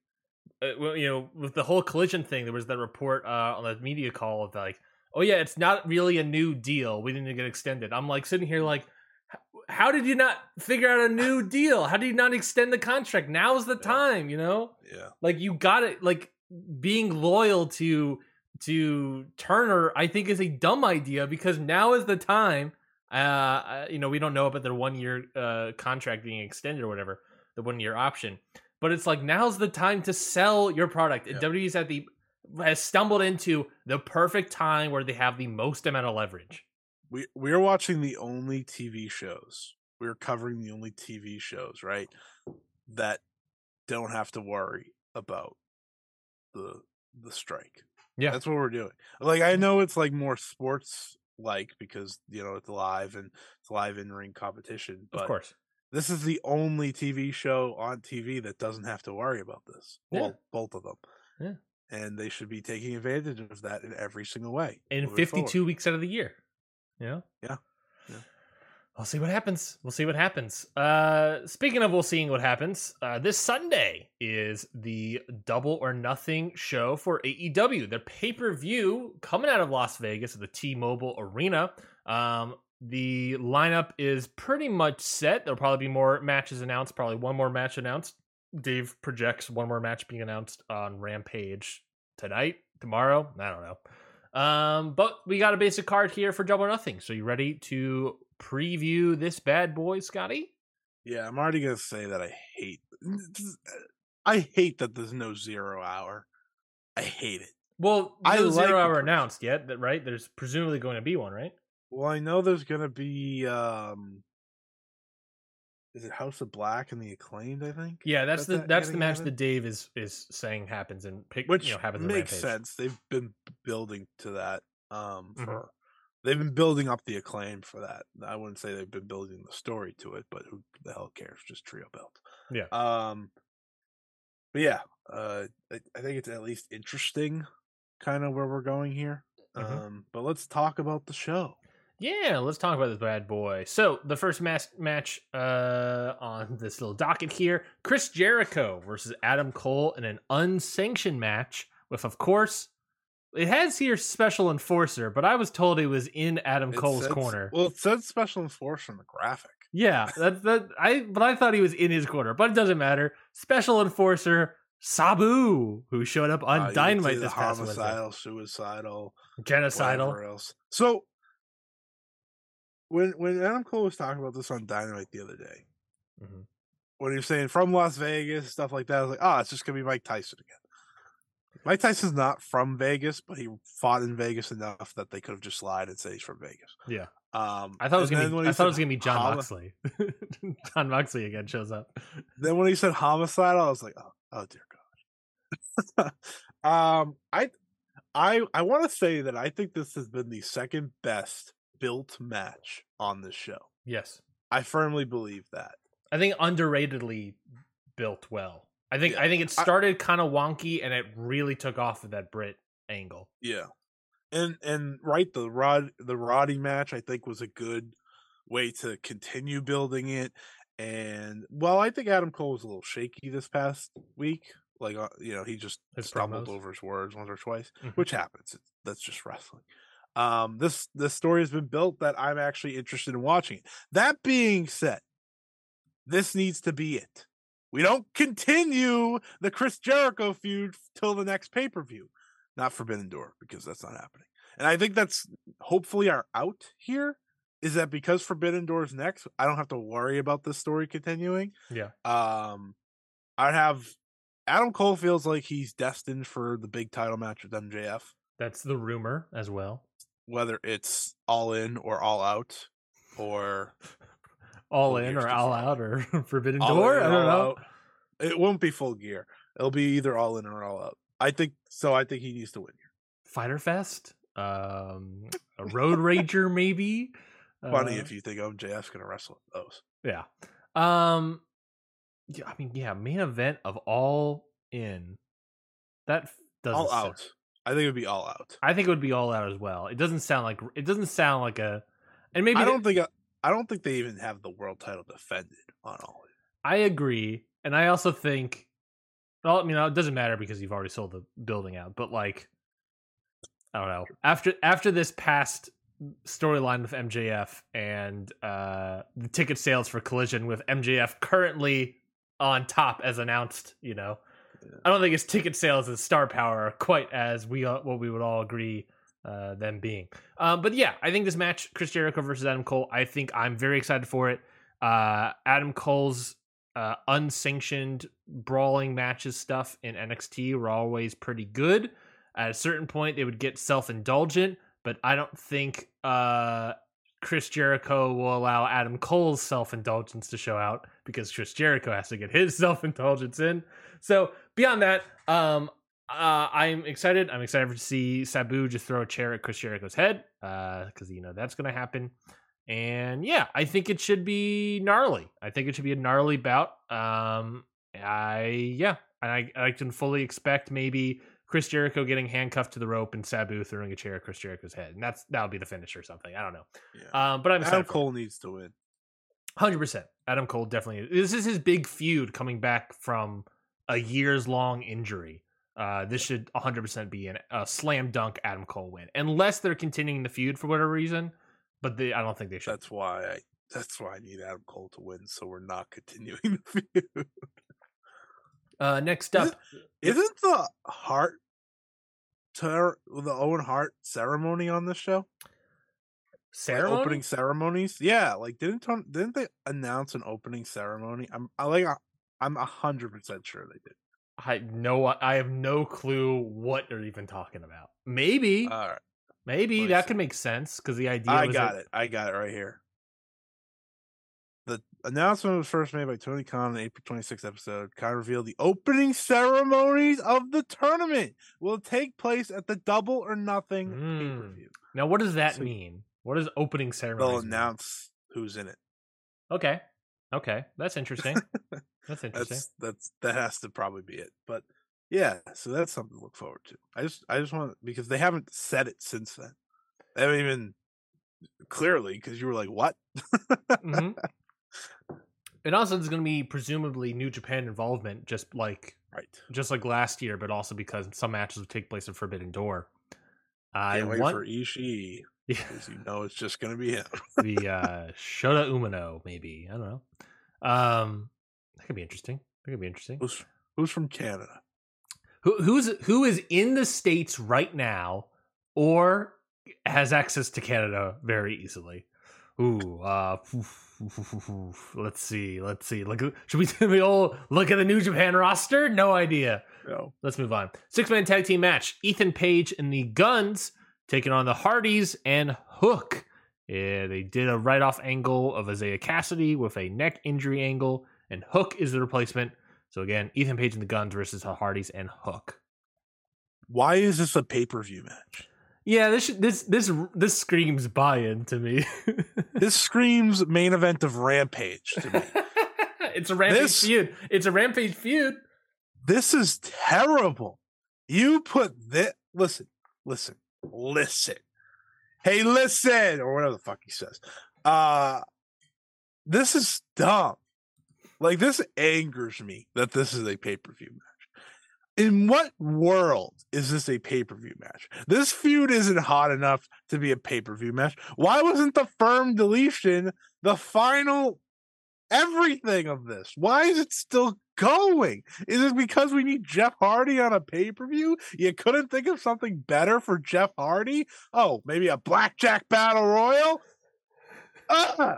well, you know, with the whole collision thing, there was that report uh, on the media call of like, oh yeah, it's not really a new deal. We didn't get extended. I'm like sitting here like, how did you not figure out a new deal? How did you not extend the contract? Now's the Yeah. time, you know? Yeah. Like you got it like being loyal to to Turner, I think is a dumb idea because now is the time. Uh, uh, you know, we don't know about their one year uh contract being extended or whatever, the one year option. But it's like now's the time to sell your product. Yeah. WWE's at the has stumbled into the perfect time where they have the most amount of leverage. We we're watching the only TV shows. We're covering the only TV shows, right? That don't have to worry about the the strike. Yeah. That's what we're doing. Like I know it's like more sports like because you know it's live and it's live in ring competition, but of course. This is the only TV show on TV that doesn't have to worry about this. Yeah. Well, both of them. Yeah. And they should be taking advantage of that in every single way. in 52 forward. weeks out of the year. You know? Yeah. Yeah. We'll see what happens. We'll see what happens. Uh speaking of we'll seeing what happens, uh this Sunday is the double or nothing show for AEW. Their pay-per-view coming out of Las Vegas at the T-Mobile Arena. Um the lineup is pretty much set. There'll probably be more matches announced, probably one more match announced. Dave projects one more match being announced on Rampage tonight, tomorrow. I don't know. Um, but we got a basic card here for Double or Nothing. So you ready to preview this bad boy, Scotty? Yeah, I'm already gonna say that I hate. I hate that there's no zero hour. I hate it. Well, I no like zero hour announced yet, that- right? There's presumably going to be one, right? Well, I know there's gonna be. um Is it House of Black and the Acclaimed? I think. Yeah, that's the that that's the match that Dave is is saying happens and pick which you know happens in makes sense. They've been building to that. Um, Mhm. for they've been building up the acclaim for that. I wouldn't say they've been building the story to it, but who the hell cares? Just trio belt. Yeah. Um. But yeah, uh, I, I think it's at least interesting, kind of where we're going here. Mhm. Um, but let's talk about the show. Yeah, let's talk about this bad boy. So the first mas- match uh, on this little docket here: Chris Jericho versus Adam Cole in an unsanctioned match with, of course, it has here special enforcer, but I was told it was in Adam It Cole's corner. Well, it says special enforcer in the graphic. yeah, that that I but I thought he was in his corner, but it doesn't matter. Special enforcer Sabu, who showed up on Uh, Dynamite this past Wednesday, homicidal, suicidal, genocidal. So when when Adam Cole was talking about this on Dynamite the other day, Mhm. when he was saying from Las Vegas stuff like that, I was like, oh, it's just gonna be Mike Tyson again. Mike Tyson's not from Vegas, but he fought in Vegas enough that they could have just lied and said he's from Vegas. Yeah. Um, I thought it was gonna be. I thought it was gonna be Jon homi- Moxley. Jon Moxley again shows up. Then when he said homicidal, I was like, oh, oh dear God. um, I, I, I want to say that I think this has been the second best built match on this show. Yes, I firmly believe that. I think underratedly built well. I think Yeah. I think it started kind of wonky and it really took off with that Britt angle. Yeah, and and right the Rod the Roddy match I think was a good way to continue building it. And well, I think Adam Cole was a little shaky this past week. Like uh, you know, he just His stumbled promos. over his words once or twice, Mhm. which happens. That's just wrestling. Um, this this story has been built that I'm actually interested in watching. That being said, this needs to be it. We don't continue the Chris Jericho feud till the next pay per view, not Forbidden Door because that's not happening. And I think that's hopefully our out here is that because Forbidden Door is next, I don't have to worry about this story continuing. Yeah. Um, I'd have Adam Cole feels like he's destined for the big title match with MJF, That's the rumor as well. Whether it's all in or all out, or All in or all out or Forbidden all Door. I don't know. out. It won't be full gear. It'll be either all in or all out. I think so. I think he needs to win here. Fyter Fest. Um, a Road Rager maybe. Funny Uh, if you think MJF's gonna wrestle those. Yeah. Um yeah, I mean, yeah, main event of all in. That doesn't All sound- out. I think it would be all out. I think it would be all out as well. It doesn't sound like it doesn't sound like a and maybe I don't think I don't think they even have the world title defended on all. I agree. And I also think well, I mean, it doesn't matter because you've already sold the building out, but like I don't know. After after this past storyline with MJF and uh, the ticket sales for Collision with MJF currently on top as announced. You know. I don't think his ticket sales and star power are quite as we uh, what we would all agree uh, them being. Um, but yeah, I think this match, Chris Jericho versus Adam Cole, I think I'm very excited for it. Uh, Adam Cole's uh, unsanctioned brawling matches stuff in NXT were always pretty good. At a certain point, they would get self indulgent, but I don't think uh, Chris Jericho will allow Adam Cole's self indulgence to show out because Chris Jericho has to get his self indulgence in. So beyond that, um, uh, I'm excited. I'm excited to see Sabu just throw a chair at Chris Jericho's head because uh, you know that's going to happen. And yeah, I think it should be gnarly. I think it should be a gnarly bout. Um, I yeah, I I can fully expect maybe Chris Jericho getting handcuffed to the rope and Sabu throwing a chair at Chris Jericho's head, and that's that'll be the finish or something. I don't know. Yeah. Um, but I'm Adam Cole needs to win. Hundred percent. Adam Cole definitely. This is his big feud coming back from a years long injury. Uh, this should 100% be an, a slam dunk Adam Cole win, unless they're continuing the feud for whatever reason. But they, I don't think they should. That's why I. That's why I need Adam Cole to win, so we're not continuing the feud. Uh, next up, isn't, isn't the Hart, ter- the Owen Hart ceremony on this show? Ceremony? Like opening ceremonies, yeah. Like didn't didn't they announce an opening ceremony? I'm I like I'm a hundred percent sure they did. I know I have no clue what they're even talking about. Maybe. All right. Maybe that could make sense because the idea. I got it. I got it right here. The announcement was first made by Tony Khan in the April 26th episode. Khan revealed the opening ceremonies of the tournament will take place at the Double or Nothing mm. pay per view. Now, what does that so mean? What does opening ceremony? They'll announce who's in it. Okay. Okay. That's interesting. that's interesting. That's, that's that has to probably be it. But yeah, so that's something to look forward to. I just I just want because they haven't said it since then. They haven't even clearly because you were like, "What?" mm-hmm. And also, there's going to be presumably New Japan involvement, just like right, just like last year, but also because some matches will take place at Forbidden Door. I Can't wait want... for Ishii. Yeah, you know it's just going to be him. the uh, Shota Umino, maybe I don't know. Um, that could be interesting. That could be interesting. Who's, who's from Canada? Who who's who is in the states right now, or has access to Canada very easily? Ooh, uh, let's see, let's see. Look, should we, we all look at the New Japan roster? No idea. No. Let's move on. Six man tag team match: Ethan Page and the Guns taking on the Hardys and Hook. Yeah, they did a right off angle of Isiah Kassidy with a neck injury angle, and Hook is the replacement. So again, Ethan Page and the Guns versus the Hardys and Hook. Why is this a pay per view match? Yeah, this this this this screams buy-in to me. this screams main event of Rampage to me. it's a Rampage this, feud. It's a Rampage feud. This is terrible. You put this. Listen, listen, listen. Hey, listen, or whatever the fuck he says. Uh this is dumb. Like this angers me that this is a pay per view match. In what world is this a pay per view match? This feud isn't hot enough to be a pay per view match. Why wasn't the firm deletion the final everything of this? Why is it still going? Is it because we need Jeff Hardy on a pay per view? You couldn't think of something better for Jeff Hardy? Oh, maybe a blackjack battle royal? Uh,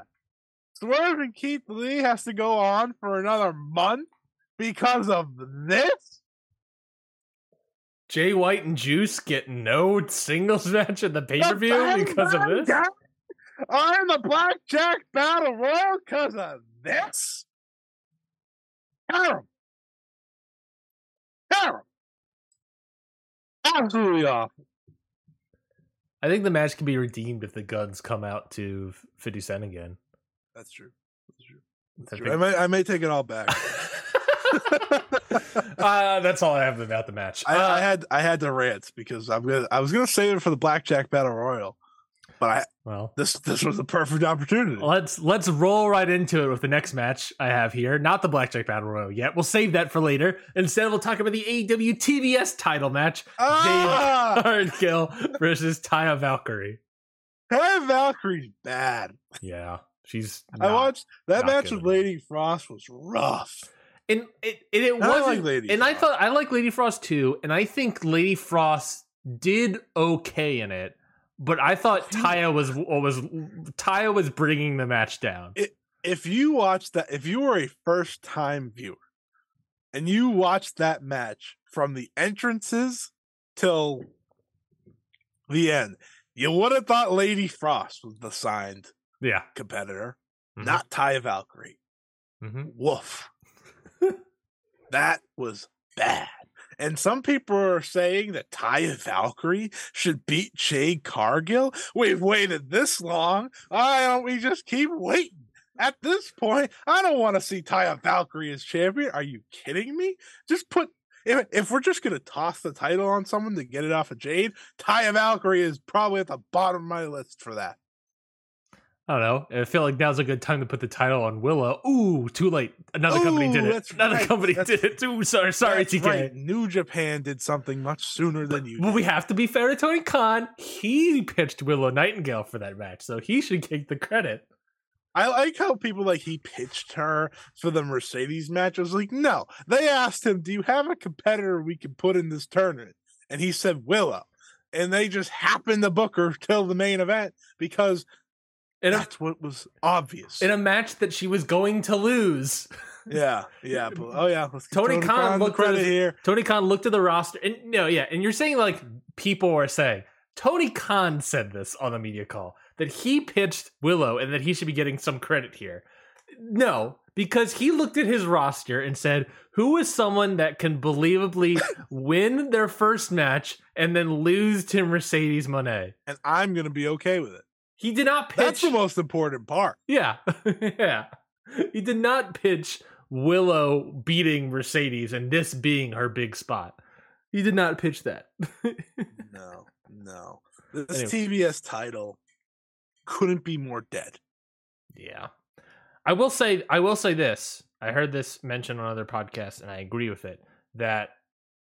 Swerve and Keith Lee has to go on for another month because of this? Jay White and Juice get no singles match at the pay per view because of this? I'm the Blackjack Battle Royal because of this? Terrible. Terrible. Absolutely awful. I think the match can be redeemed if the guns come out to 50 Cent again. That's true. That's true. That's true. I may I may take it all back. uh, that's all I have about the match. I, uh, I, had I had to rant because I'm gonna I was gonna save it for the Blackjack Battle Royal, but I well this this was a perfect opportunity. Let's let's roll right into it with the next match I have here. Not the Blackjack Battle Royal yet. We'll save that for later. Instead, we'll talk about the AEW TBS title match: ah! Jade Cargill versus Taya Valkyrie. Taya Valkyrie's bad. Yeah, she's. I watched that match with. Lady Frost was rough. and it and it wasn't. like Lady and I thought I like Lady Frost too, and I think Lady Frost did okay in it. But I thought She- Taya was was Taya was bringing the match down. If you watch that, if you were a first time viewer and you watched that match from the entrances till the end, you would have thought Lady Frost was the signed yeah, competitor, Mhm. not Taya Valkyrie. Mhm. Woof. that was bad. And some people are saying that Taya Valkyrie should beat Jade Cargill. We've waited this long. Why don't we just keep waiting? At this point, I don't want to see Taya Valkyrie as champion. Are you kidding me? Just put if, if we're just gonna toss the title on someone to get it off of Jade, Taya Valkyrie is probably at the bottom of my list for that. I don't know. I feel like now's a good time to put the title on Willow. Ooh, too late. Another company did it. Another right. company That's- did it. too. sorry, sorry, TK. right. New Japan did something much sooner than you. Well, we have to be fair to Tony Khan. He pitched Willow Nightingale for that match, so he should take the credit. I like how people like he pitched her for the Mercedes match. I was like, no. They asked him, "Do you have a competitor we can put in this tournament?" And he said Willow. And they just happened to book her till the main event because In a, that's what was obvious. in a match that she was going to lose. yeah, yeah. But, oh yeah, let's give Tony Khan the looked at credit here. Tony Khan looked at the roster, and no, yeah, and you're saying like people are saying Tony Khan said this on the media call that he pitched Willow and that he should be getting some credit here. No, because he looked at his roster and said, "Who is someone that can believably win their first match and then lose to Mercedes Moné?" And I'm gonna be okay with it. He did not pitch. That's the most important part. Yeah. yeah. He did not pitch Willow beating Mercedes and this being her big spot. He did not pitch that. No, no. This Anyway. TBS title couldn't be more dead. yeah. I will say I will say this. I heard this mentioned on other podcasts and I agree with it that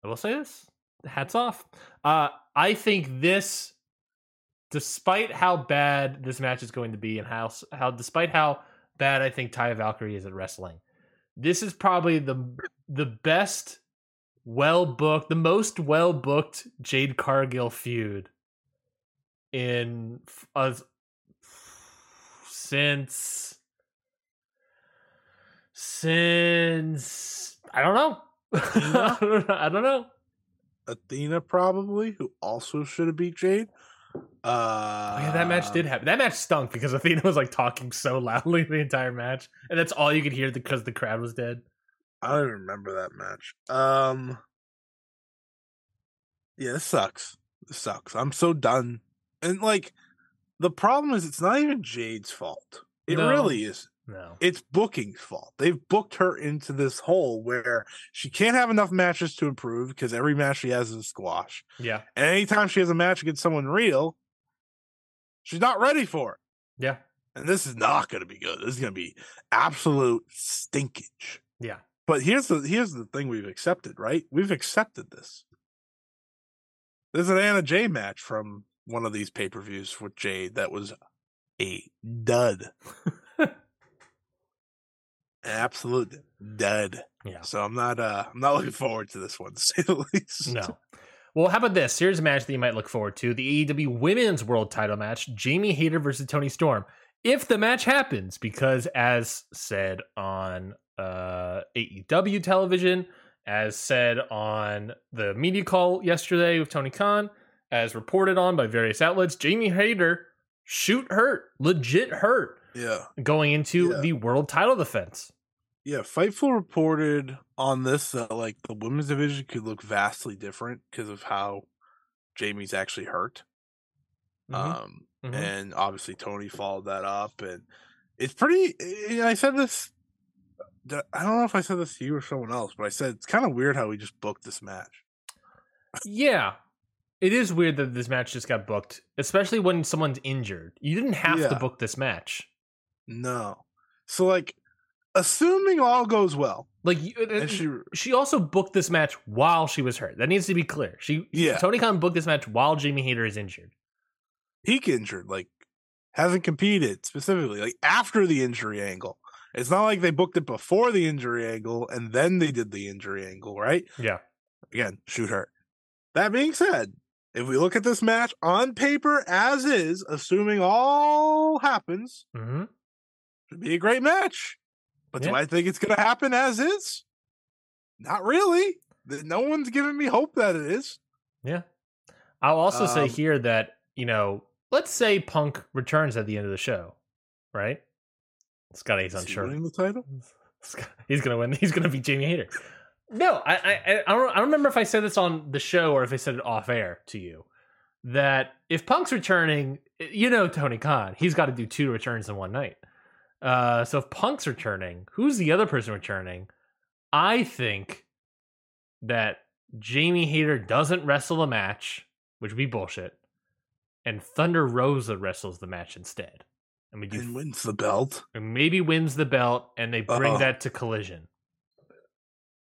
I will say this. Hats off. Uh I think this despite how bad this match is going to be and how how despite how bad I think Ty Valkyrie is at wrestling, this is probably the the best well booked, the most well booked Jade Cargill feud in us since since I don't know. I don't know. I don't know. Athena probably, who also should have beat Jade. Uh, Oh, yeah, that match did happen. That match stunk because Athena was like talking so loudly the entire match, and that's all you could hear because the crowd was dead. I don't even remember that match. Um, yeah, this sucks. This sucks. I'm so done. And like, the problem is, it's not even Jade's fault. It No. really is. No. It's booking's fault. They've booked her into this hole where she can't have enough matches to improve because every match she has is a squash. Yeah. And anytime she has a match against someone real, she's not ready for it. Yeah. And this is not going to be good. This is going to be absolute stinkage. Yeah. But here's the here's the thing we've accepted, right? We've accepted this. There's an Anna Jay match from one of these pay per views with Jade that was a dud, absolute dud. Yeah. So I'm not uh I'm not looking forward to this one, to say the least. No. Well, how about this? Here's a match that you might look forward to: the AEW Women's World Title match, Jamie Hayter versus Toni Storm. If the match happens, because as said on uh, AEW television, as said on the media call yesterday with Tony Khan, as reported on by various outlets, Jamie Hayter shoot hurt, legit hurt, Yeah. going into Yeah. the world title defense. Yeah, Fightful reported on this that like the women's division could look vastly different because of how Jamie's actually hurt. Mhm. Um, Mhm. and obviously Tony followed that up, and it's pretty. I said this. I don't know if I said this to you or someone else, but I said it's kind of weird how we just booked this match. Yeah. It is weird that this match just got booked, especially when someone's injured. You didn't have to book this match. No, so like, assuming all goes well, Like uh, and she, she, also booked this match while she was hurt. That needs to be clear. She Yeah. Tony Khan booked this match while Jamie Hayter is injured. get injured like hasn't competed specifically, like after the injury angle. It's not like they booked it before the injury angle and then they did the injury angle, right? Yeah. Again, shoot her. That being said, if we look at this match on paper as is, assuming all happens, Mm-hmm. should be a great match. But do I think it's going to happen as is? Not really. No one's giving me hope that it is. Yeah. I'll also say Um, here that, you know, let's say Punk returns at the end of the show, right? Scotty's he unsure. winning the title? He's gonna win. He's gonna be Jamie Hayter. No, I, I, I don't. I don't remember if I said this on the show or if I said it off air to you. That if Punk's returning, you know Tony Khan, he's got to do two returns in one night. Uh, so if Punk's are returning, who's the other person returning? I think that Jamie Hayter doesn't wrestle a match, which would be bullshit, and Thunder Rosa wrestles the match instead, and we do And wins the belt. and maybe wins the belt, and they bring Uh-oh. that to Collision.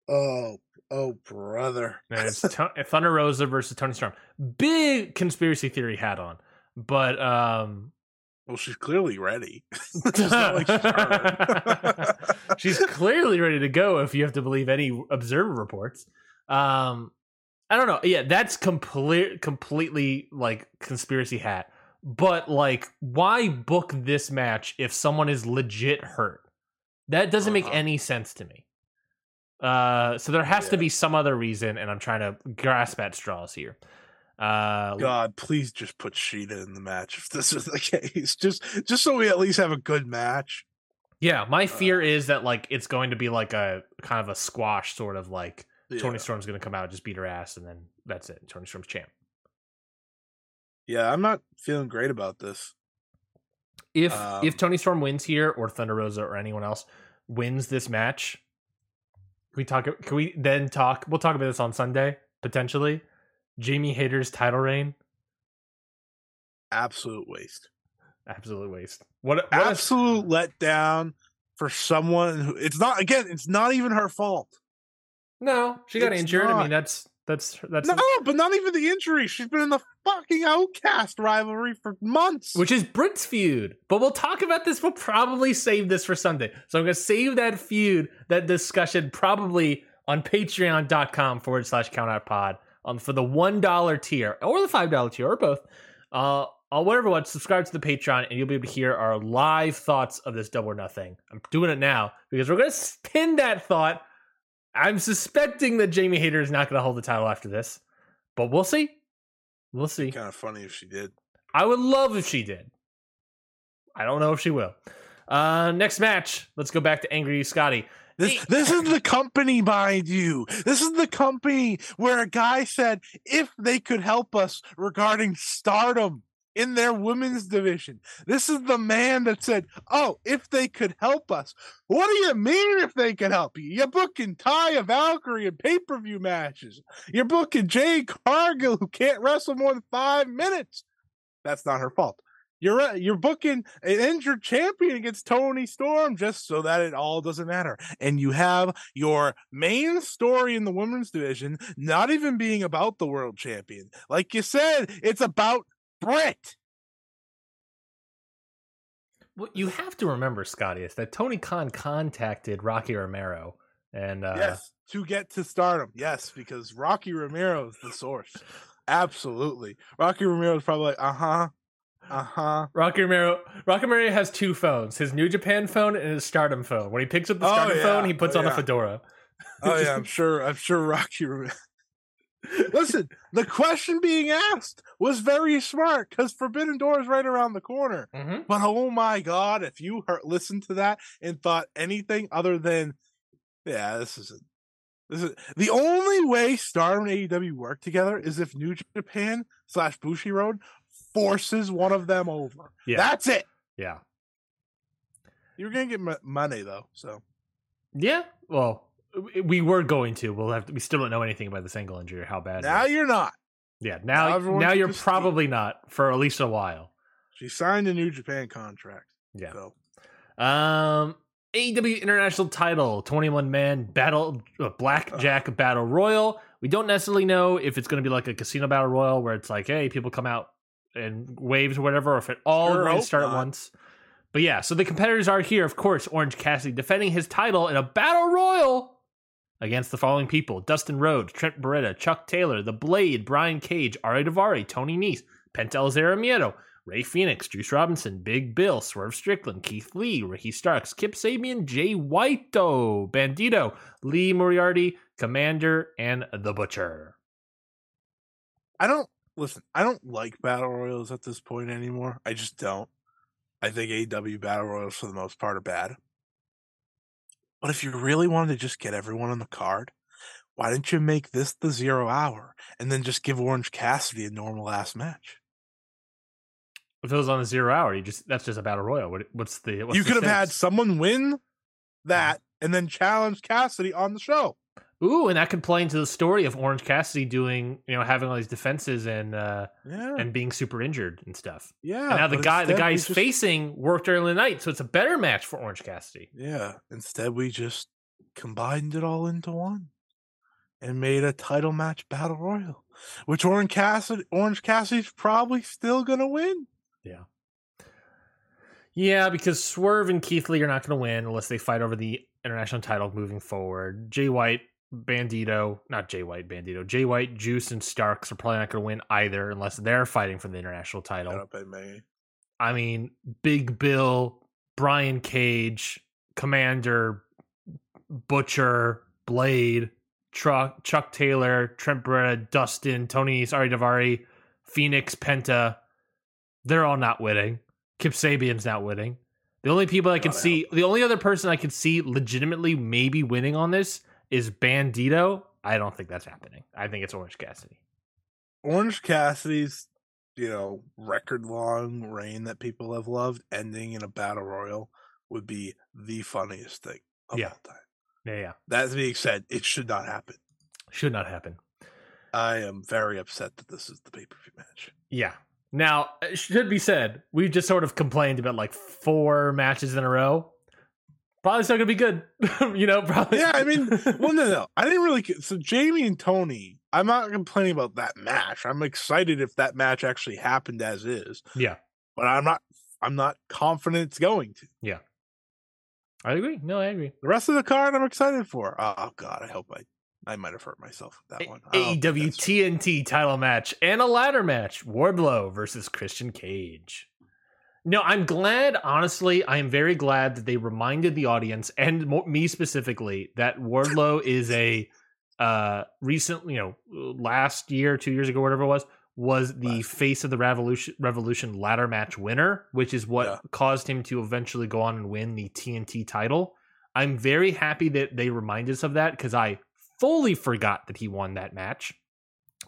Oh, oh, brother. And it's Thunder Rosa versus Toni Storm. Big conspiracy theory hat on, but um, Well, she's clearly ready. Like she's clearly ready to go if you have to believe any observer reports. Um, I don't know. Yeah, that's complete, completely like conspiracy hat. But like, why book this match if someone is legit hurt? That doesn't make Uh-huh. any sense to me. Uh, so there has to be some other reason, and I'm trying to grasp at straws here. Uh, God, please just put Shida in the match if this is the case. Just, just so we at least have a good match. yeah, my Uh. fear is that like it's going to be like a kind of a squash sort of like Toni Storm's going to come out, just beat her ass, and then that's it. Toni Storm's champ. Yeah, I'm not feeling great about this. If Um, if Toni Storm wins here, or Thunder Rosa, or anyone else wins this match, can we talk? Can we then talk? We'll talk about this on Sunday potentially. Jamie Hayter's title reign, Absolute waste. absolute waste. What? what a- Absolute letdown for someone who it's not again, it's not even her fault. no, she got It's injured. I mean, that's that's that's No, but not even the injury. She's been in the fucking outcast rivalry for months. which is Britt's feud. But we'll talk about this. We'll probably save this for Sunday. So I'm going to save that feud, that discussion, probably on patreon.com forward slash count out pod um, for the $1 tier or the $5 tier or both. Uh, I'll whatever what, subscribe to the Patreon and you'll be able to hear our live thoughts of this double or nothing. I'm doing it now because we're going to spin that thought. I'm suspecting that Jamie Hayter is not going to hold the title after this, but we'll see. We'll see. kind of funny if she did. I would love if she did. I don't know if she will. Uh, next match. Let's go back to Angry Scotty. This this is the company, mind you. This is the company where a guy said if they could help us regarding stardom in their women's division. This is the man that said, "Oh, if they could help us." What do you mean if they could help you? You're booking Taya Valkyrie in pay-per-view matches. You're booking Jay Cargill who can't wrestle more than 5 minutes. That's not her fault. You're you're booking an injured champion against Toni Storm just so that it all doesn't matter. And you have your main story in the women's division not even being about the world champion. Like you said, it's about Britt. What you have to remember, Scotty, is that Tony Khan contacted Rocky Romero, and uh, yes, to get to stardom. Yes, because Rocky Romero is the source. Absolutely. Rocky Romero is probably like, uh huh, uh huh. Rocky Romero. Rocky Romero has two phones: his New Japan phone and his Stardom phone. When he picks up the Oh, Stardom yeah. phone, he puts Oh, on a fedora. Oh yeah, I'm sure. I'm sure Rocky. Romero. Listen, the question being asked was very smart because Forbidden Door is right around the corner. Mm-hmm. But oh my god, if you heard, listened to that and thought anything other than, yeah, this isn't. This is the only way Stardom and AEW work together is if New Japan slash Bushiroad forces one of them over. Yeah. That's it. Yeah, You're gonna get m- money though, so yeah. Well, we were going to. We'll have to. We still don't know anything about this ankle injury or how bad. now is. you're not. Yeah, Now now now you're probably not for at least a while. She signed a New Japan contract. Yeah. So Um, AEW International Title, 21 man battle, uh, blackjack battle royal. We don't necessarily know if it's going to be like a casino battle royal where it's like, hey, people come out and waves or whatever, or if it all Sure going to hope start at once. But yeah, so the competitors are here, of course. Orange Cassidy defending his title in a battle royal against the following people: Dustin Rhodes, Trent Beretta, Chuck Taylor, The Blade, Brian Cage, Ari Daivari, Tony Nese, Penta El Zero Miedo, Rey Fenix, Juice Robinson, Big Bill, Swerve Strickland, Keith Lee, Ricky Starks, Kip Sabian, Jay Whiteo, Bandido, Lee Moriarty, Commander, and The Butcher. I don't listen. I don't like battle royals at this point anymore. I just don't. I think AEW battle royals for the most part are bad. But if you really wanted to just get everyone on the card, why didn't you make this the zero hour and then just give Orange Cassidy a normal ass match? If it was on the zero hour, you just that's just a battle royal. What, what's the what's you the could have had someone win that and then challenge Cassidy on the show. Ooh, and that could play into the story of Orange Cassidy doing, you know, having all these defenses and uh Yeah, and being super injured and stuff. yeah. and now the guy the guy he's just- facing worked early in the night, so it's a better match for Orange Cassidy. Yeah. Instead, we just combined it all into one and made a title match battle royal, which Orange Cassidy, Orange Cassidy's probably still gonna win. Yeah. Yeah, because Swerve and Keith Lee are not going to win unless they fight over the international title moving forward. Jay White, Bandido, not Jay White, Bandido, Jay White, Juice, and Starks are probably not going to win either unless they're fighting for the international title. I may. I mean, Big Bill, Brian Cage, Commander, Butcher, Blade, Truck, Chuck Taylor, Trent Beretta, Dustin, Tony Ari Daivari, Fenix, Penta. They're all not winning. Kip Sabian's not winning. The only people I can see, the only other person I could see legitimately maybe winning on this is Bandido. I don't think that's happening. I think it's Orange Cassidy. Orange Cassidy's, you know, record long reign that people have loved ending in a battle royal would be the funniest thing of Yeah. all time. Yeah, yeah. That being said, it should not happen. Should not happen. I am very upset that this is the pay per view match. Yeah. Now, it should be said, we've just sort of complained about like four matches in a row. Probably still gonna be good. you know, probably. Yeah, I mean, well, no, no, I didn't really. So Jamie and Toni, I'm not complaining about that match. I'm excited if that match actually happened as is, yeah, but I'm not. I'm not confident it's going to. Yeah, I agree. No, I agree. The rest of the card, I'm excited for. Oh God, I hope I. I might have hurt myself with that one. AEW TNT title match and a ladder match: Wardlow versus Christian Cage. No, I'm glad. Honestly, I am very glad that they reminded the audience and me specifically that Wardlow is a uh recent, you know, last year, two years ago, whatever it was, was the Last face of the Revolution Revolution ladder match winner, which is what Yeah. caused him to eventually go on and win the TNT title. I'm very happy that they reminded us of that because I fully forgot that he won that match.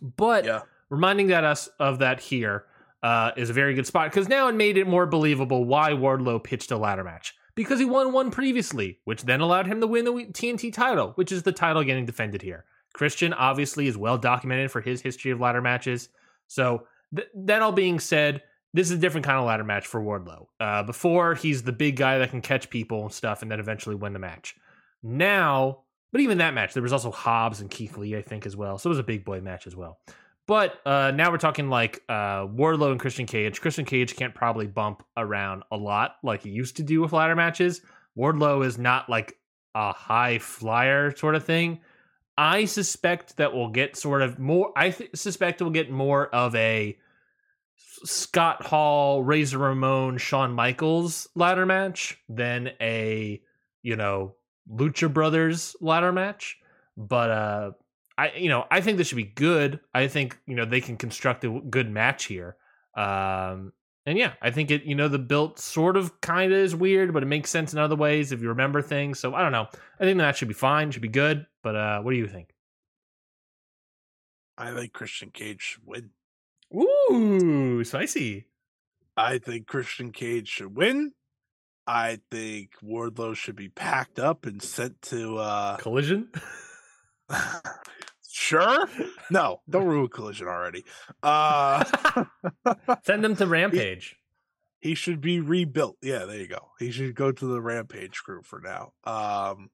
But Yeah. reminding that us of that here uh, is a very good spot because now it made it more believable why Wardlow pitched a ladder match because he won one previously, which then allowed him to win the TNT title, which is the title getting defended here. Christian obviously is well documented for his history of ladder matches. So th- that all being said, this is a different kind of ladder match for Wardlow. Uh, before he's the big guy that can catch people and stuff, and then eventually win the match. Now, but even that match, there was also Hobbs and Keith Lee, I think, as well. So it was a big boy match as well. But uh, now we're talking like uh, Wardlow and Christian Cage. Christian Cage can't probably bump around a lot like he used to do with ladder matches. Wardlow is not like a high flyer sort of thing. I suspect that we'll get sort of more. I th- suspect we'll get more of a Scott Hall, Razor Ramon, Shawn Michaels ladder match than a you know Lucha Brothers ladder match. But uh, I you know I think this should be good. I think you know they can construct a good match here. Um, and yeah, I think it you know the built sort of kind of is weird, but it makes sense in other ways if you remember things. So I don't know. I think that should be fine. Should be good. But uh, what do you think? I think Christian Cage should win. Ooh, spicy. I think Christian Cage should win. I think Wardlow should be packed up and sent to uh Collision. Sure? No, don't ruin collision already. Uh Send them to Rampage. he should be rebuilt. Yeah, there you go. He should go to the Rampage crew for now. Um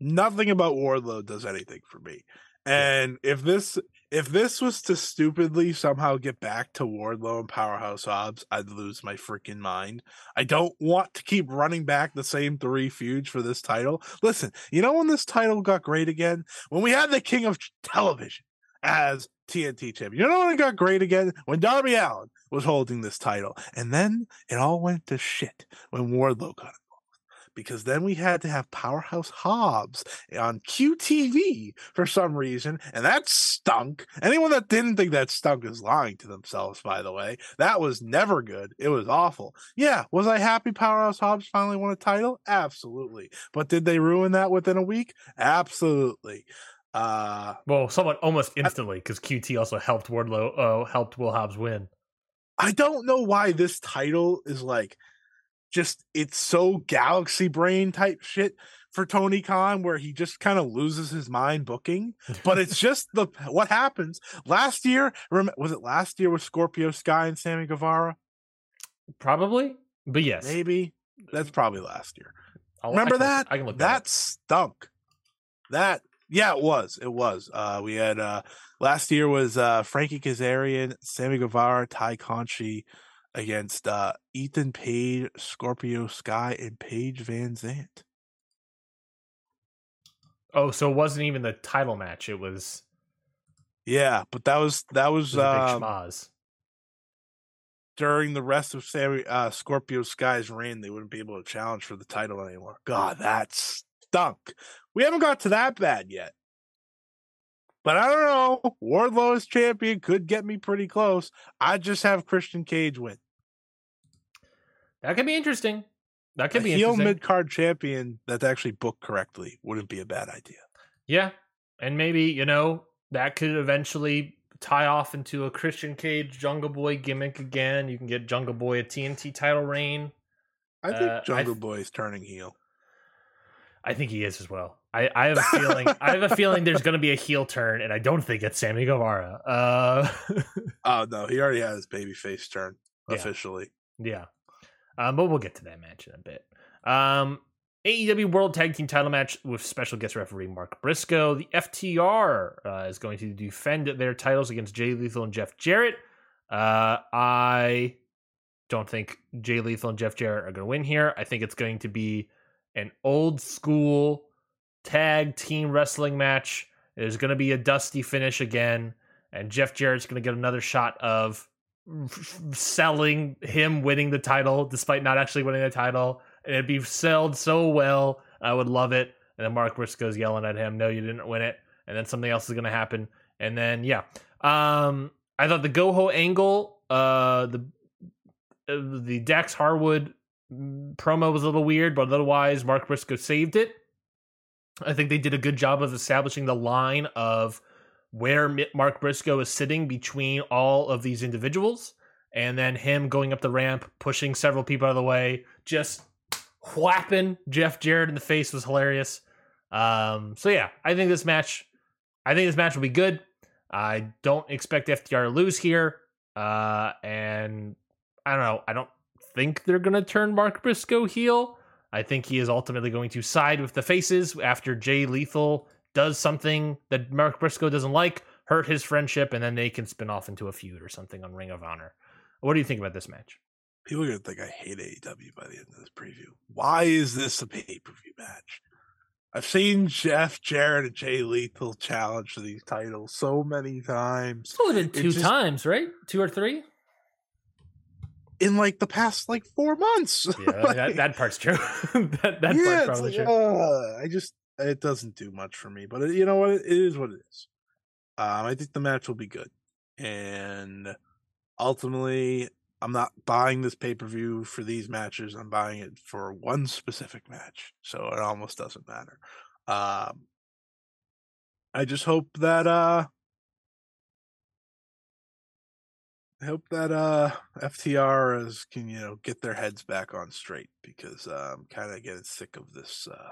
nothing about Wardlow does anything for me. And if this if this was to stupidly somehow get back to Wardlow and Powerhouse Hobbs, I'd lose my freaking mind. I don't want to keep running back the same three feuds for this title. Listen, you know when this title got great again? When we had the King of Television as TNT champion. You know when it got great again? When Darby Allin was holding this title. And then it all went to shit when Wardlow got it because then we had to have Powerhouse Hobbs on QTV for some reason, and that stunk. Anyone that didn't think that stunk is lying to themselves, by the way. That was never good. It was awful. Yeah, was I happy Powerhouse Hobbs finally won a title? Absolutely. But did they ruin that within a week? Absolutely. Uh, well, somewhat almost instantly because QT also helped Wardlow, uh, helped Will Hobbs win. I don't know why this title is like just it's so galaxy brain type shit for Tony Khan where he just kind of loses his mind booking. But it's just the what happens. Last year, was it last year with Scorpio Sky and Sammy Guevara? Probably, but yes, maybe that's probably last year. I'll, Remember I can, that? I can look that, that stunk. That yeah, it was. It was. Uh, we had uh, last year was uh, Frankie Kazarian, Sammy Guevara, Tay Conti, against uh, Ethan Page, Scorpio Sky, and Paige VanZant. Oh, so it wasn't even the title match. It was. Yeah, but that was that was, was um, during the rest of Sammy uh, Scorpio Sky's reign. They wouldn't be able to challenge for the title anymore. God, that stunk. We haven't got to that bad yet. But I don't know. Wardlow as champion could get me pretty close. I just have Christian Cage win. That could be interesting. That could a be heel mid card champion that's actually booked correctly wouldn't be a bad idea. Yeah, and maybe you know that could eventually tie off into a Christian Cage Jungle Boy gimmick again. You can get Jungle Boy a TNT title reign. I think uh, Jungle I Boy is turning heel. I think he is as well. I, I have a feeling. I have a feeling there's going to be a heel turn, and I don't think it's Sammy Guevara. Uh, oh no, he already has baby face turn yeah. officially. Yeah, um, but we'll get to that match in a bit. Um, AEW World Tag Team Title match with special guest referee Mark Briscoe. The FTR uh, is going to defend their titles against Jay Lethal and Jeff Jarrett. Uh, I don't think Jay Lethal and Jeff Jarrett are going to win here. I think it's going to be an old school tag team wrestling match. There's going to be a dusty finish again, and Jeff Jarrett's going to get another shot of selling him winning the title despite not actually winning the title. And it'd be sold so well. I would love it. And then Mark Briscoe's yelling at him, No, you didn't win it. And then something else is going to happen. And then, yeah. Um, I thought the Goho angle, uh, the uh, the Dax Harwood mm, promo was a little weird, but otherwise, Mark Briscoe saved it. I think they did a good job of establishing the line of where Mark Briscoe is sitting between all of these individuals, and then him going up the ramp, pushing several people out of the way, just whapping Jeff Jarrett in the face was hilarious. Um, so yeah, I think this match, I think this match will be good. I don't expect FTR to lose here, uh, and I don't know. I don't think they're gonna turn Mark Briscoe heel. I think he is ultimately going to side with the faces after Jay Lethal does something that Mark Briscoe doesn't like, hurt his friendship, and then they can spin off into a feud or something on Ring of Honor. What do you think about this match? People are gonna think I hate AEW by the end of this preview. Why is this a pay per view match? I've seen Jeff Jarrett and Jay Lethal challenge for these titles so many times. It's only been two just, times, right? Two or three? In like the past like four months. Yeah, like, that, that, part's true. that that yeah, part's probably like, true. Uh, I just it doesn't do much for me, but it, you know what? It, it is what it is. Um, I think the match will be good, and ultimately, I'm not buying this pay per view for these matches. I'm buying it for one specific match, so it almost doesn't matter. Um, I just hope that uh I hope that uh FTR is can you know get their heads back on straight because uh, I'm kind of getting sick of this uh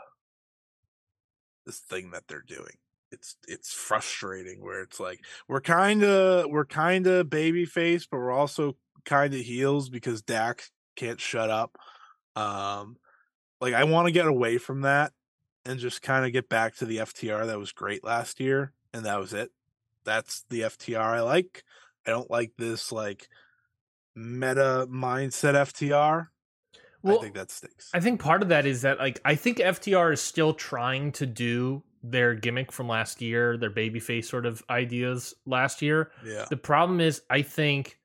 this thing that they're doing. It's it's frustrating where it's like we're kind of we're kind of baby face, but we're also kind of heels because Dax can't shut up. Um, like I want to get away from that and just kind of get back to the FTR that was great last year, and that was it That's the FTR I like. I don't like this like meta mindset FTR. Well, I think that stinks. I think part of that is that like I think FTR is still trying to do their gimmick from last year, their babyface sort of ideas last year. yeah. The problem is I think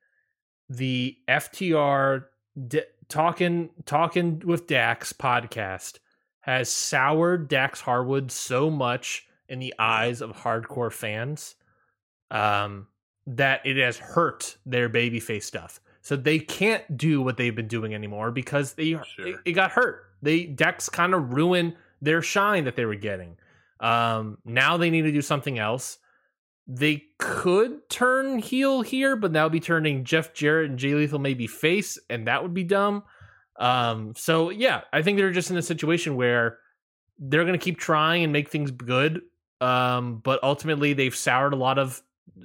the FTR d- talking talking with Dax podcast has soured Dax Harwood so much in the eyes of hardcore fans um, that it has hurt their babyface stuff. So they can't do what they've been doing anymore because they Sure. it, it got hurt. They Dex kind of ruined their shine that they were getting. Um, now they need to do something else. They could turn heel here, but that would be turning Jeff Jarrett and Jay Lethal maybe face, and that would be dumb. Um, so yeah, I think they're just in a situation where they're gonna keep trying and make things good. Um, but ultimately they've soured a lot of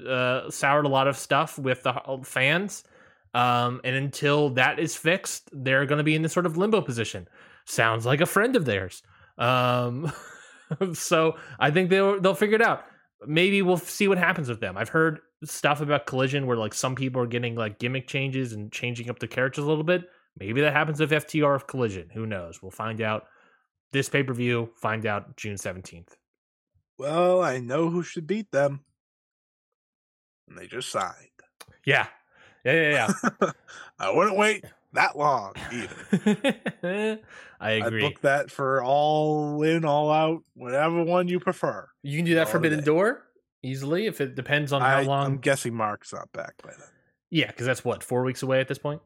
uh soured a lot of stuff with the fans. Um, and until that is fixed, they're gonna be in this sort of limbo position. Sounds like a friend of theirs. Um, so I think they'll they'll figure it out. Maybe we'll see what happens with them. I've heard stuff about Collision where like some people are getting like gimmick changes and changing up the characters a little bit. Maybe that happens with FTR of Collision. Who knows? We'll find out this pay per view. Find out June seventeenth. Well, I know who should beat them. And they just signed. Yeah, yeah, yeah, yeah. I wouldn't wait that long either. yeah. I I'd book that for all in, all out, whatever one you prefer. you can do that all Forbidden day. Door easily if it depends on how I, long. I'm guessing Mark's not back by then. yeah, because that's what four weeks away at this point.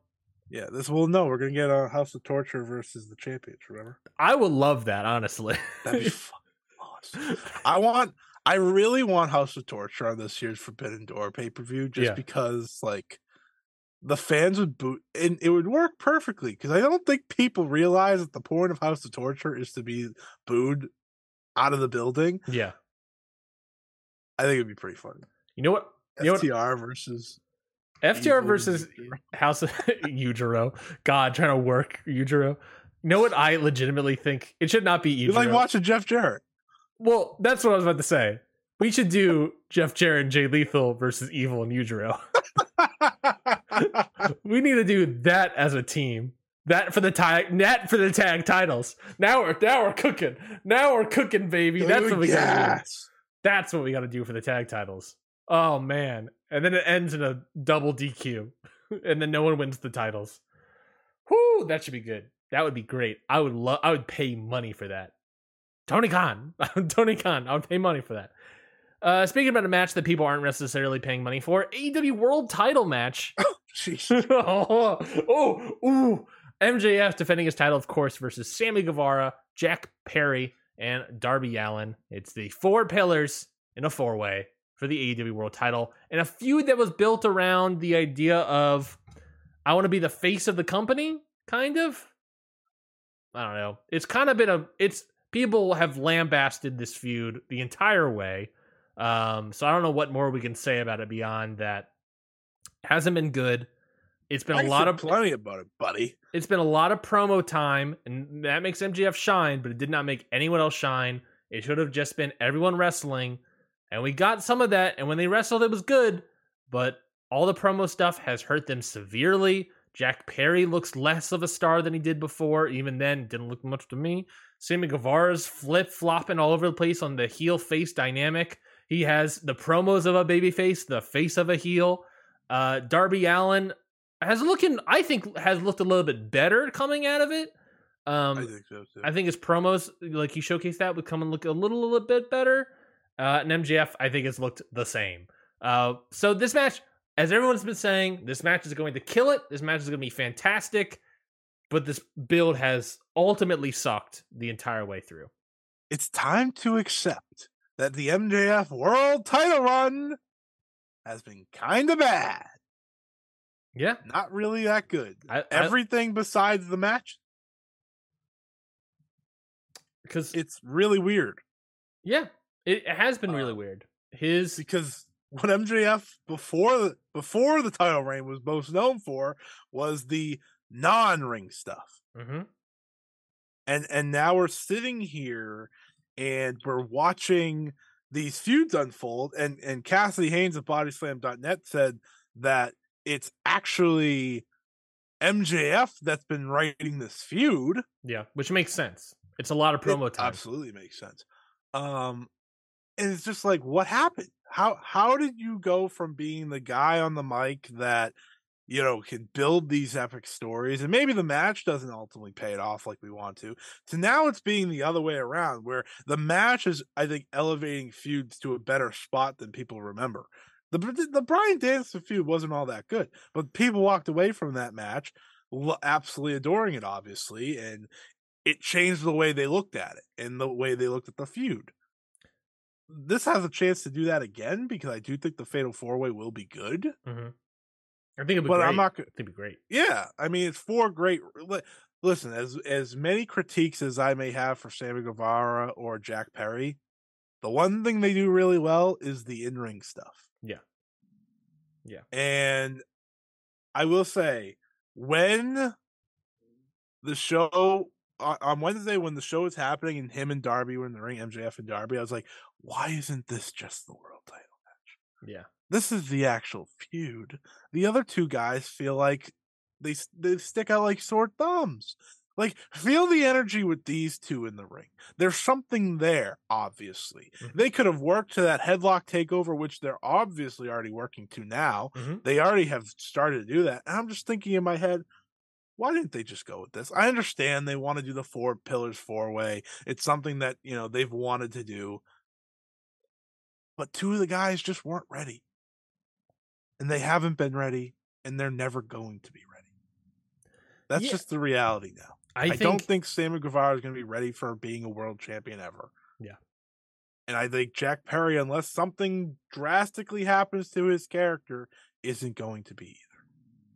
Yeah, this will no. We're gonna get a House of Torture versus the champions. Remember? I would love that, honestly. That'd be fucking awesome. I want. I really want House of Torture on this year's Forbidden Door pay per view, just Yeah. because like the fans would boot, and it would work perfectly. Because I don't think people realize that the point of House of Torture is to be booed out of the building. yeah. I think it'd be pretty fun. You know what? You know what? FTR versus FTR versus. House of Yujiro. God, trying to work Yujiro. You know what? I legitimately think it should not be You Yujiro. like watching Jeff Jarrett? Well, that's what I was about to say. We should do Jeff Jarrett Jay Lethal versus Evil and Yujiro. we need to do that as a team. That for the tag, that for the tag titles. Now we're now we're cooking. Now we're cooking, baby. Oh, that's what we got to do. That's what we got to do for the tag titles. Oh man! And then it ends in a double DQ, and then no one wins the titles. Whoo! That should be good. That would be great. I would love. I would pay money for that. Tony Khan, Tony Khan. I would pay money for that. Uh, speaking about a match that people aren't necessarily paying money for, AEW World Title match. Oh, oh, ooh. MJF defending his title, of course, versus Sammy Guevara, Jack Perry, and Darby Allin. It's the four pillars in a four way for the AEW World title, and a feud that was built around the idea of I want to be the face of the company, kind of. I don't know. It's kind of been a. It's people have lambasted this feud the entire way. Um, so I don't know what more we can say about it beyond that. Hasn't been good. It's been I a lot of plenty about it, buddy. it's been a lot of promo time, and that makes MJF shine, but it did not make anyone else shine. It should have just been everyone wrestling, and we got some of that. And when they wrestled, it was good, but all the promo stuff has hurt them severely. Jack Perry looks less of a star than he did before. Even then, didn't look much to me. Sammy Guevara's flip flopping all over the place on the heel face dynamic. He has the promos of a baby face, the face of a heel. Uh, Darby Allin has looking, I think, has looked a little bit better coming out of it. Um, I think so too. I think his promos, like he showcased that, would come and look a little, a little bit better. Uh, and MJF, I think, has looked the same. Uh, so this match, as everyone's been saying, this match is going to kill it. This match is going to be fantastic. But this build has ultimately sucked the entire way through. it's time to accept that the MJF World Title Run has been kind of bad. Yeah, Not really that good. I, I, Everything besides the match, because it's really weird yeah, it, it has been really Um, weird. His because what MJF before the before the title reign was most known for was the non-ring stuff. Mhm. and and now we're sitting here and we're watching these feuds unfold. And and Cassidy Haynes of Bodyslam.net said that it's actually MJF that's been writing this feud. Yeah, which makes sense. It's a lot of promo it time. Absolutely makes sense. Um, and it's just like, what happened? How how did you go from being the guy on the mic that you know can build these epic stories, and maybe the match doesn't ultimately pay it off like we want to, to now it's being the other way around, where the match is, I think, elevating feuds to a better spot than people remember. The the Bryan Danielson feud wasn't all that good, but people walked away from that match absolutely adoring it, obviously, and it changed the way they looked at it and the way they looked at the feud. This has a chance to do that again because I do think the Fatal Four Way will be good. Mm-hmm. I think it'll be but great. I'm not. It'll be great. Yeah, I mean it's four great. Listen, as as many critiques as I may have for Sammy Guevara or Jack Perry, the one thing they do really well is the in ring stuff. Yeah, yeah, and I will say when the show on Wednesday when the show was happening and him and Darby were in the ring, MJF and Darby, I was like, why isn't this just the world title match? Yeah. This is the actual feud. The other two guys feel like they they stick out like sore thumbs. Like feel the energy with these two in the ring. There's something there, obviously. Mm-hmm. They could have worked to that headlock takeover, which they're obviously already working to now. Mm-hmm. They already have started to do that. And I'm just thinking in my head, why didn't they just go with this? I understand they want to do the four pillars four way. It's something that, you know, they've wanted to do. But two of the guys just weren't ready. And they haven't been ready and they're never going to be ready. That's yeah. just the reality now. I, I think... don't think Sammy Guevara is going to be ready for being a world champion ever. Yeah. And I think Jack Perry, unless something drastically happens to his character, isn't going to be either.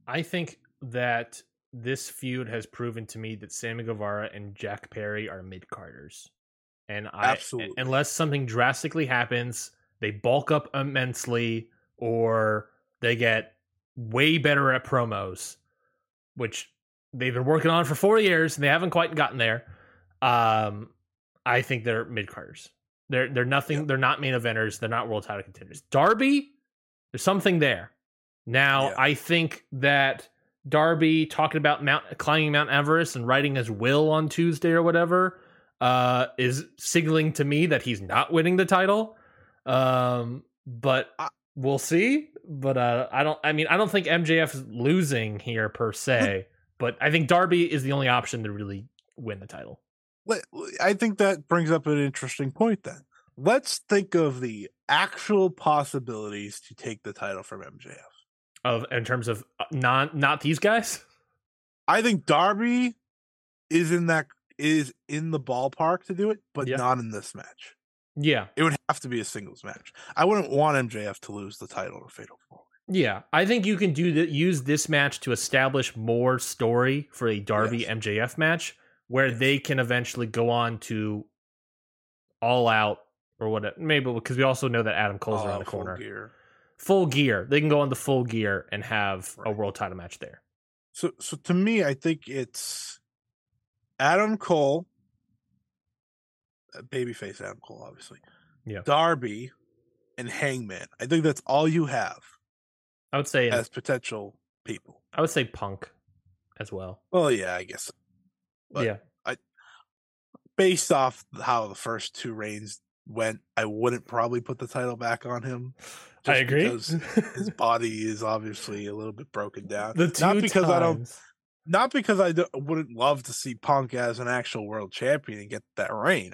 I think that this feud has proven to me that Sammy Guevara and Jack Perry are mid carders. And I Absolutely. unless something drastically happens, they bulk up immensely or they get way better at promos, which they've been working on for four years and they haven't quite gotten there. Um, I think they're mid carders. They're they're nothing. Yeah. They're not main eventers. They're not world title contenders. Darby, there's something there. Now yeah. I think that Darby talking about Mount climbing Mount Everest and writing his will on Tuesday or whatever uh, is signaling to me that he's not winning the title. Um, but we'll see. But uh, I don't. I mean, I don't think MJF is losing here per se. but I think Darby is the only option to really win the title. I think that brings up an interesting point. Then let's think of the actual possibilities to take the title from MJF of in terms of uh, not not these guys. I think Darby is in that is in the ballpark to do it, but yeah. not in this match. Yeah, it would have to be a singles match. I wouldn't want MJF to lose the title to Fatal Four. Yeah, I think you can do that. Use this match to establish more story for a Darby yes. MJF match, where yes. they can eventually go on to All Out or what? Maybe because we also know that Adam Cole's around oh, the corner. Full Gear full gear. They can go on the full gear and have right. a world title match there. So, so to me, I think it's Adam Cole, babyface Adam Cole, obviously. Yeah. Darby and Hangman. I think that's all you have. I would say uh, as potential people. I would say Punk as well. Well, yeah, I guess. But yeah. I based off how the first two reigns went, I wouldn't probably put the title back on him. I agree. Because his body is obviously a little bit broken down. The two Not because times. I don't not because I wouldn't love to see Punk as an actual world champion and get that reign.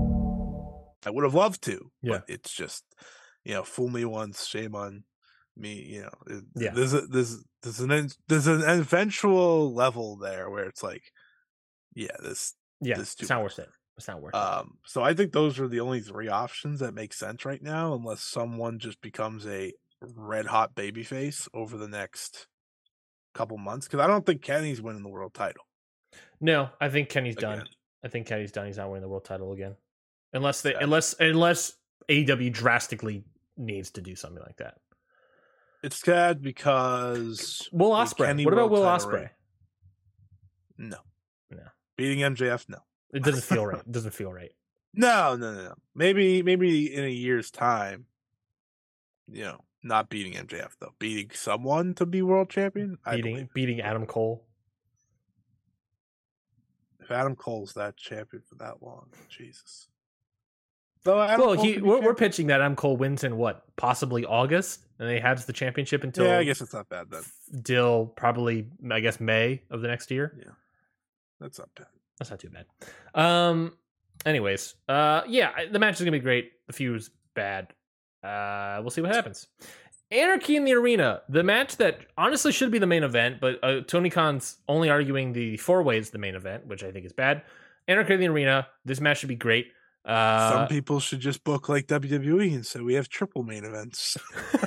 I would have loved to, yeah. but it's just, you know, fool me once, shame on me. You know, yeah. there's a, there's there's an there's an eventual level there where it's like, yeah, this yeah, this it's not worth it. It's not worth Um, so I think those are the only three options that make sense right now, unless someone just becomes a red hot baby face over the next couple months. Because I don't think Kenny's winning the world title. no, I think Kenny's done. I think Kenny's done. He's not winning the world title again, unless they unless unless AEW drastically needs to do something like that. It's sad because Will Ospreay. What about Will Ospreay? No, No. beating MJF. No, It doesn't feel right. It doesn't feel right. no, no, no, no. Maybe, maybe in a year's time, you know, not beating MJF though, beating someone to be world champion. I Beating beating Adam Cole. if Adam Cole's that champion for that long, Jesus. So well, he we're, we're pitching that Adam Cole wins in what possibly August, and he has the championship until yeah, I guess it's not bad then. till probably I guess May of the next year. Yeah, that's not bad. That's not too bad. Um. Anyways, uh, yeah, the match is gonna be great. The feud's bad. Uh, we'll see what happens. Anarchy in the arena, the match that honestly should be the main event, but uh, Tony Khan's only arguing the four ways the main event, which I think is bad. Anarchy in the arena, this match should be great. Uh, Some people should just book like WWE and say we have triple main events.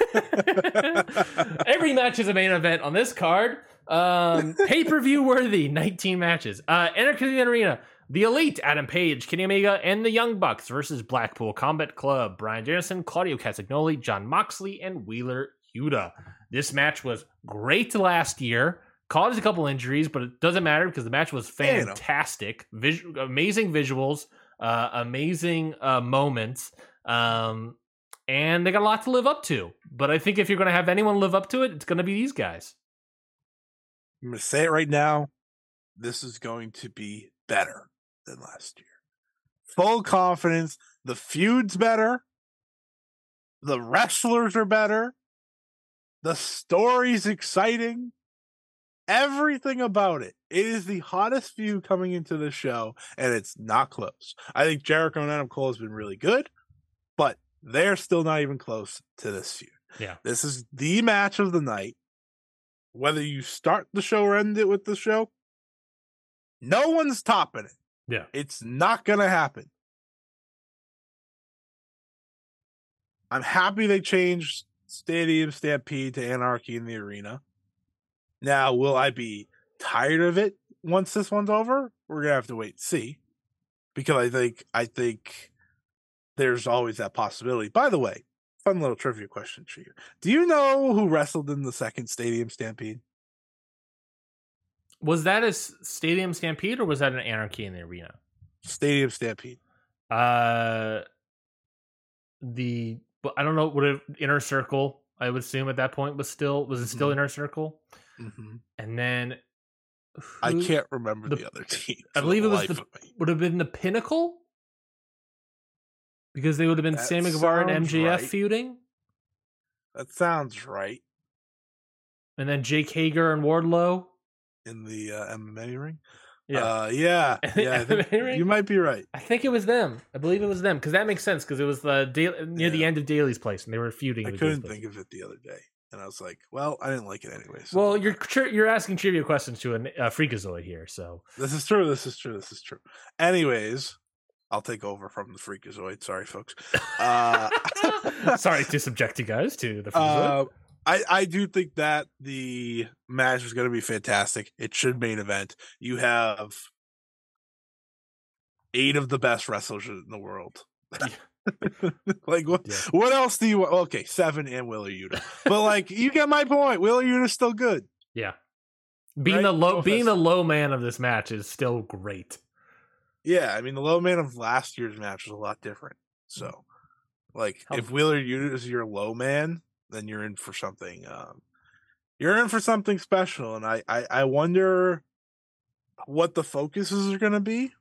Every match is a main event on this card. Um, Pay per view worthy, 19 matches. Uh, in the Arena, The Elite, Adam Page, Kenny Omega, and the Young Bucks versus Blackpool Combat Club, Bryan Danielson, Claudio Castagnoli, Jon Moxley, and Wheeler Yuta. This match was great last year. Caused a couple injuries, but it doesn't matter because the match was Yeah, you know. fantastic. Vis- amazing visuals, uh, amazing uh, moments. Um, and they got a lot to live up to. But I think if you're going to have anyone live up to it, it's going to be these guys. I'm going to say it right now. This is going to be better than last year. Full confidence. The feud's better. The wrestlers are better. The story's exciting. Everything about it. It is the hottest view coming into the show, and it's not close. I think Jericho and Adam Cole has been really good, but they're still not even close to this feud. Yeah. This is the match of the night. Whether you start the show or end it with the show, no one's topping it. Yeah. It's not going to happen. I'm happy they changed Stadium Stampede to Anarchy in the Arena. Now, will I be tired of it once this one's over? We're gonna have to wait and see. Because I think I think there's always that possibility. By the way, fun little trivia question for you. Do you know who wrestled in the second Stadium Stampede? Was that a stadium stampede or was that an anarchy in the arena? Stadium Stampede. Uh, the but I don't know. Would it inner circle? I would assume at that point was still was it still Mhm. inner circle? Mhm. And then I can't remember the, the- other team. I believe it was the- would have been the pinnacle because they would have been That Sammy Guevara and MJF right. feuding, That sounds right and then Jake Hager and Wardlow. in the uh, MMA ring. Yeah, uh, yeah, yeah. Think you might be right. I think it was them. I believe it was them because that makes sense because it was the da- near the end of Daily's Place and they were feuding. I couldn't think of it the other day, and I was like, "Well, I didn't like it anyways." so Well, you're you're asking trivia questions to a uh, freakazoid here, so. This is true. This is true. This is true. Anyways, I'll take over from the Freakazoid. Sorry, folks. Uh, sorry to subject you guys to the freakazoid. Uh, I, I do think that the match is going to be fantastic. It should main event. You have eight of the best wrestlers in the world. like what? Yeah. What else do you want? Okay, seven and Wheeler Yuta, but like you get my point. Wheeler Yuta's still good. yeah, being right? the low being the low man of this match is still great. Yeah, I mean the low man of last year's match was a lot different. So, like, How- if Wheeler Yuta is your low man, then you're in for something. Um, you're in for something special, and I I, I wonder what the focuses are going to be,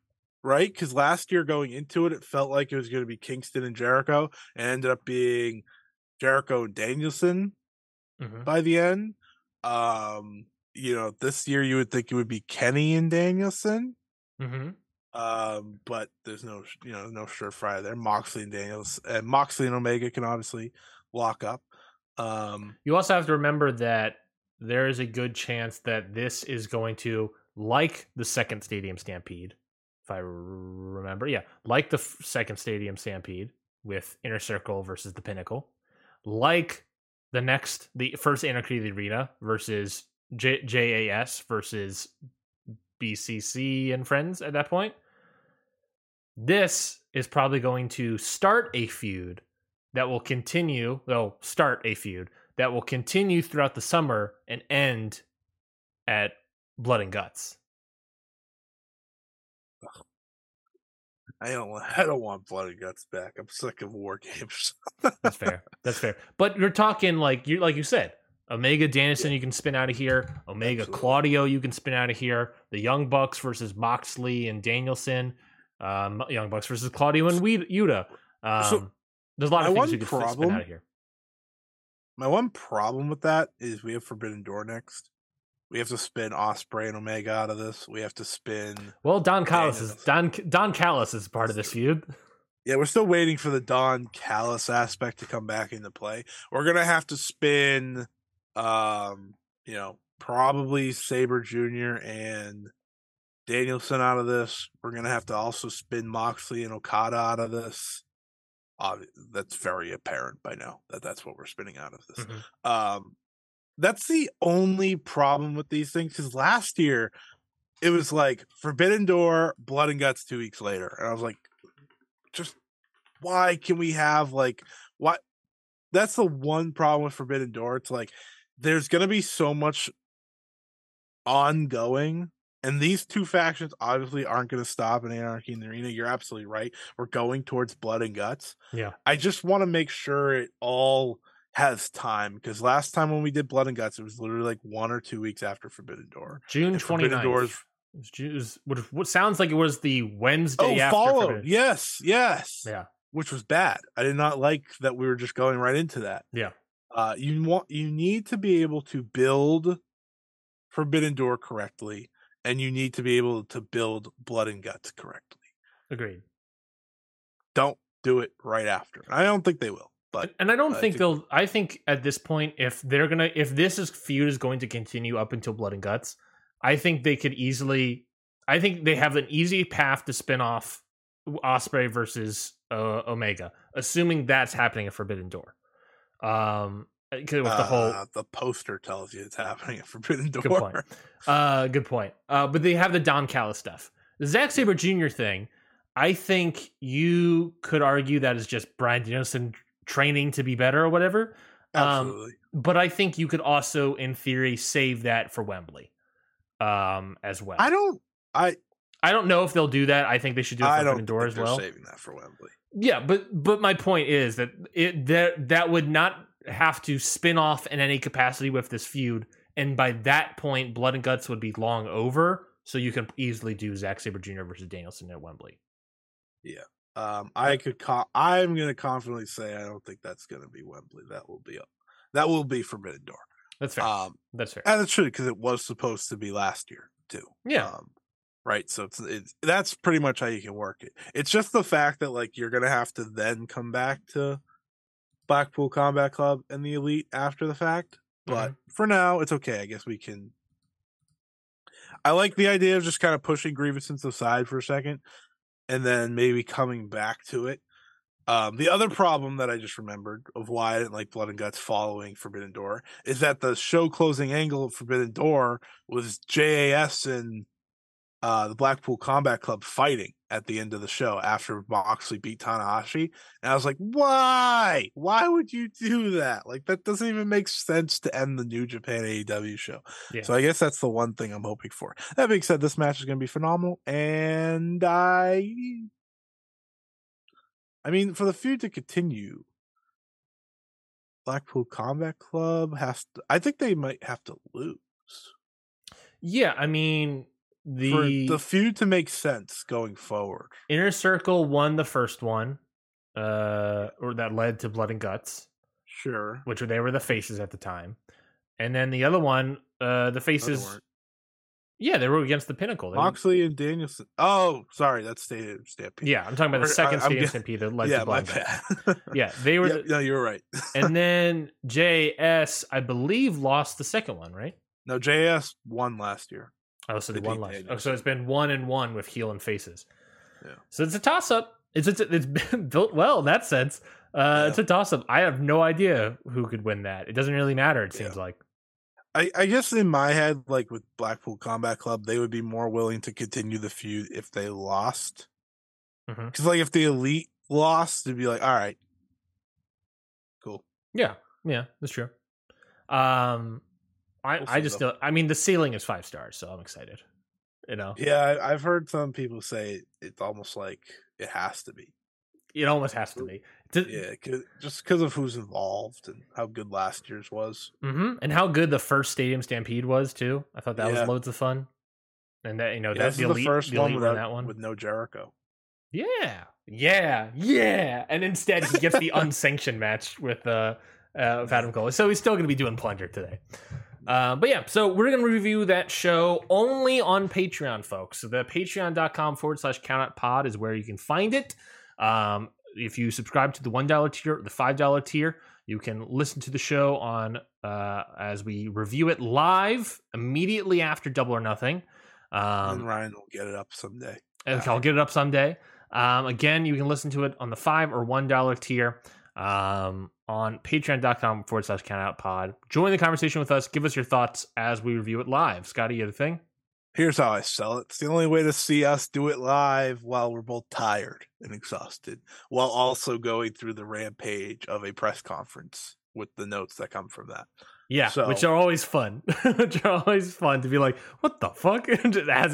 right? Because last year going into it, it felt like it was going to be Kingston and Jericho, and ended up being Jericho and Danielson Mhm. by the end. Um, you know, this year you would think it would be Kenny and Danielson. Mhm. Um, but there's no, you know, no surefire there. Moxley and Daniels and Moxley and Omega can obviously lock up. Um, You also have to remember that there is a good chance that this is going to, like the second Stadium Stampede, if I remember. Yeah, like the second Stadium Stampede with Inner Circle versus the Pinnacle, like the next, the first Anarchy Arena versus JAS versus BCC and friends at that point. This is probably going to start a feud that will continue, though, start a feud that will continue throughout the summer and end at Blood and Guts. I don't want. I don't want blood and guts back. I'm sick of war games. That's fair. That's fair. But you're talking like you like you said, Omega Danielson you can spin out of here. Omega Absolutely. Claudio you can spin out of here. The Young Bucks versus Moxley and Danielson. Um, Young Bucks versus Claudio and Weed- Yuta. Um, So, there's a lot of things you can spin out of here. My one problem with that is we have Forbidden Door next. We have to spin Ospreay and Omega out of this. We have to spin. Well, Don Callis is Don Don Callis is part of this feud. Yeah, we're still waiting for the Don Callis aspect to come back into play. We're gonna have to spin, um, you know, probably Sabre Jr. and Danielson out of this. We're gonna have to also spin Moxley and Okada out of this. Obvi- that's very apparent by now that that's what we're spinning out of this. Mhm. Um, that's the only problem with these things. Because last year, it was like Forbidden Door, Blood and Guts two weeks later, and I was like, just why can we have like what? That's the one problem with Forbidden Door. It's like there's gonna be so much ongoing. And these two factions obviously aren't going to stop in Anarchy in the Arena. You're absolutely right. We're going towards blood and guts. Yeah. I just want to make sure it all has time because last time when we did Blood and Guts, it was literally like one or two weeks after Forbidden Door. June Forbidden 29th. Doors- It was Ju- what, sounds like it was the Wednesday Oh. Forbidden- Yes, yes. Yeah. Which was bad. I did not like that we were just going right into that. Yeah. Uh, you want you need to be able to build Forbidden Door correctly, and you need to be able to build Blood and Guts correctly. Agreed. Don't do it right after. I don't think they will, but and I don't I think they'll. I think at this point, if they're gonna, if this is feud is going to continue up until Blood and Guts, I think they could easily. I think they have an easy path to spin off Ospreay versus uh, Omega, assuming that's happening at Forbidden Door. Um, 'cause with the whole uh, the poster tells you it's happening at Forbidden Door. Good point. Uh, good point. Uh, but they have the Don Callis stuff. The Zack Sabre Jr. thing, I think you could argue that is just Bryan Danielson training to be better or whatever. Um, but I think you could also, in theory, save that for Wembley, um, as well. I don't. I I don't know if they'll do that. I think they should do it for Door as well. saving that for Wembley. Yeah, but but my point is that it that that would not have to spin off in any capacity with this feud, and by that point, Blood and Guts would be long over. So you can easily do Zack Sabre Jr. versus Danielson at Wembley. Um, I could. Co- I'm going to confidently say I don't think that's going to be Wembley. That will be. That will be Forbidden Door. That's fair. Um, That's fair. and it should because it was supposed to be last year too. Yeah. Um, right. So it's, it's that's pretty much how you can work it. It's just the fact that like you're gonna have to then come back to Blackpool Combat Club and the Elite after the fact. But Mm-hmm. for now, it's okay. I guess we can. I like the idea of just kind of pushing grievances aside for a second, and then maybe coming back to it. Um, the other problem that I just remembered of why I didn't like Blood and Guts following Forbidden Door is that the show closing angle of Forbidden Door was JAS and uh, the Blackpool Combat Club fighting at the end of the show after Moxley beat Tanahashi. And I was like, why? Why would you do that? Like, that doesn't even make sense to end the New Japan AEW show. Yeah. So I guess that's the one thing I'm hoping for. That being said, this match is going to be phenomenal. And I. I mean, for the feud to continue, Blackpool Combat Club has to. I think they might have to lose. yeah, I mean for the, the feud to make sense going forward. Inner Circle won the first one, uh, or that led to Blood and Guts, Sure. which were they were the faces at the time, and then the other one, uh, the faces. yeah, they were against the Pinnacle. They were- and Danielson. Oh, sorry, that's Stadium Stampede. Yeah, I'm talking about the second I- Stadium Stampede that led yeah, to my Blood and Guts. Yeah, they were, Yeah, the- no, you're right. and then JS, I believe, lost the second one, right? no, JS won last year. Oh, so They they won. Oh, so it's been one and one with heel and faces. Yeah. So it's a toss up. It's it's it's been built well in that sense. Uh, Yeah. It's a toss up. I have no idea who could win that. It doesn't really matter. It seems Yeah. like. I, I guess in my head, like with Blackpool Combat Club, they would be more willing to continue the feud if they lost. Because like if the elite lost, they'd be like, all right, cool. Yeah, yeah, that's true. Um, I We'll I just don't. I mean, the ceiling is five stars, so I'm excited. You know, Yeah, I, I've heard some people say it's almost like it has to be. it almost has to be. To- Yeah, 'cause- just because of who's involved and how good last year's was. hmm And how good the first Stadium Stampede was too. I thought that Yeah. was loads of fun. And that you know Yeah, that's the the first the one without, that one. with no Jericho. Yeah, yeah, yeah. And instead, he gets the unsanctioned match with uh, uh with Adam Cole. So he's still going to be doing plunger today. Uh, but yeah, so we're going to review that show only on Patreon, folks. So the patreon.com forward slash count out pod is where you can find it. Um, if you subscribe to the $1 tier, the $5 tier, you can listen to the show on uh, as we review it live immediately after Double or Nothing. Um, and Ryan will get it up someday. I'll get it up someday. Um, again, you can listen to it on the five or one dollar tier um, on patreon.com forward slash count out pod. Join the conversation with us. Give us your thoughts as we review it live. Scotty, you a thing? Here's how I sell it. It's the only way to see us do it live while we're both tired and exhausted, while also going through the rampage of a press conference with the notes that come from that. Yeah, So- which are always fun. which are always fun to be like, what the fuck? As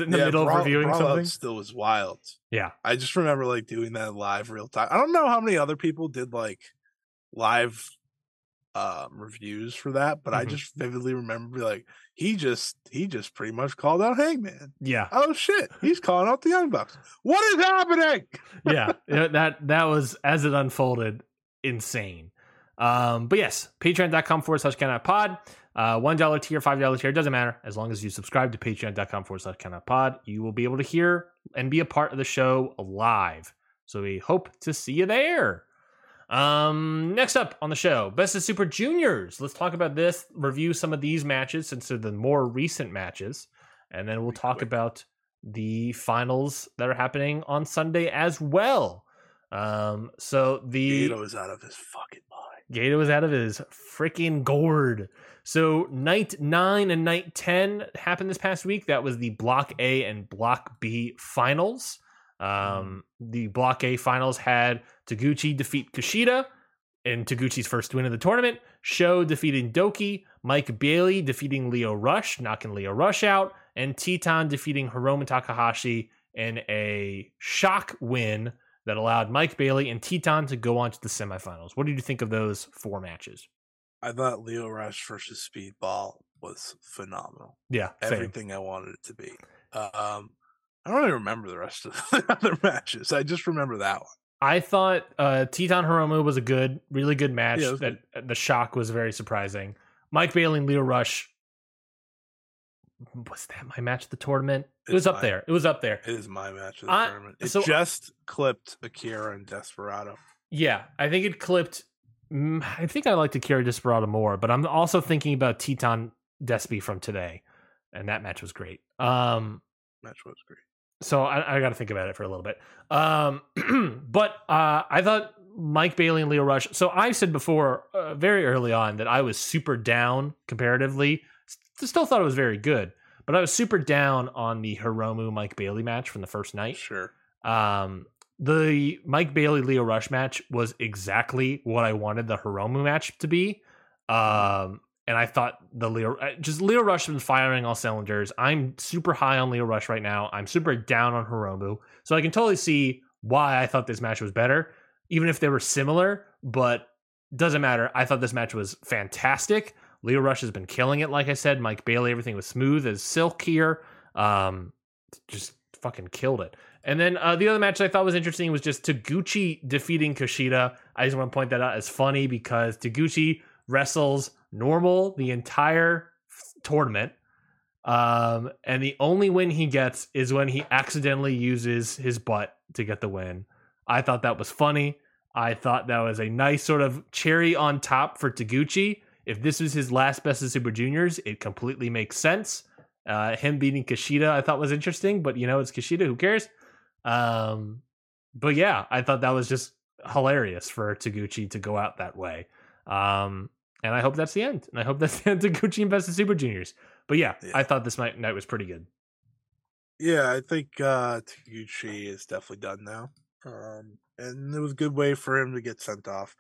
it in the middle Brawl- of reviewing Brawl something. still was wild. Yeah. I just remember like doing that live real time. I don't know how many other people did like live um reviews for that, but I Mhm. just vividly remember like he just he just pretty much called out Hangman. Yeah. Oh shit, he's calling out the Young Bucks. What is happening? yeah, yeah, that that was as it unfolded, insane. Um, but yes, patreon.com forward slash count out pod. Uh, one dollar tier, five dollar tier, doesn't matter. As long as you subscribe to patreon.com forward slash count out pod, you will be able to hear and be a part of the show live. So we hope to see you there. Um, next up on the show, Best of Super Juniors. Let's talk about this, review some of these matches since they're the more recent matches, and then we'll talk about the finals that are happening on Sunday as well. Um, so the is out of his fucking. Gato is out of his freaking gourd. So night nine and night ten happened this past week. That was the Block A and Block B finals. Um, the Block A finals had Taguchi defeat Kushida in Taguchi's first win of the tournament. Sho defeating DOUKI, Mike Bailey defeating Lio Rush, knocking Lio Rush out, and Titan defeating Hiromu Takahashi in a shock win that allowed Mike Bailey and Titan to go on to the semifinals. What did you think of those four matches? I thought Lio Rush versus Speedball was phenomenal. Yeah, same. Everything I wanted it to be. Um, I don't even remember the rest of the other matches. I just remember that one. I thought uh, Titan Hiromu was a good, really good match. Yeah, that the shock was very surprising. Mike Bailey and Lio Rush. Was that my match of the tournament? It It's was up there. It was up there. It is my match of the I- tournament. It so- just clipped Akira and Desperado. Yeah, I think it clipped. mm, I think I like Akira Desperado more, but I'm also thinking about Titan Despy from today, and that match was great. Um, Match was great. so I, I got to think about it for a little bit. Um, but uh, I thought Mike Bailey and Lio Rush. So I said before, uh, very early on, that I was super down comparatively. Still thought it was very good, but I was super down on the Hiromu Mike Bailey match from the first night. Sure. Um, the Mike Bailey Lio Rush match was exactly what I wanted the Hiromu match to be. Um, and I thought the Leo, just Lio Rush has been firing all cylinders. I'm super high on Lio Rush right now. I'm super down on Hiromu. So I can totally see why I thought this match was better, even if they were similar, but doesn't matter. I thought this match was fantastic. Lio Rush has been killing it, like I said. Mike Bailey, everything was smooth as silk here. Um, just fucking killed it. And then uh, the other match I thought was interesting was just Taguchi defeating Kushida. I just want to point that out as funny because Taguchi wrestles normal the entire tournament. Um, and the only win he gets is when he accidentally uses his butt to get the win. I thought that was funny. I thought that was a nice sort of cherry on top for Taguchi. If this was his last best of Super Juniors, it completely makes sense. Uh, him beating Kushida, I thought was interesting, but you know, it's Kushida. Who cares? Um, but yeah, I thought that was just hilarious for Taguchi to go out that way. Um, and I hope that's the end. And I hope that's the end of Taguchi and Best of Super Juniors. But yeah, Yeah. I thought this night, night was pretty good. Yeah, I think uh Taguchi is definitely done now. Um and it was a good way for him to get sent off.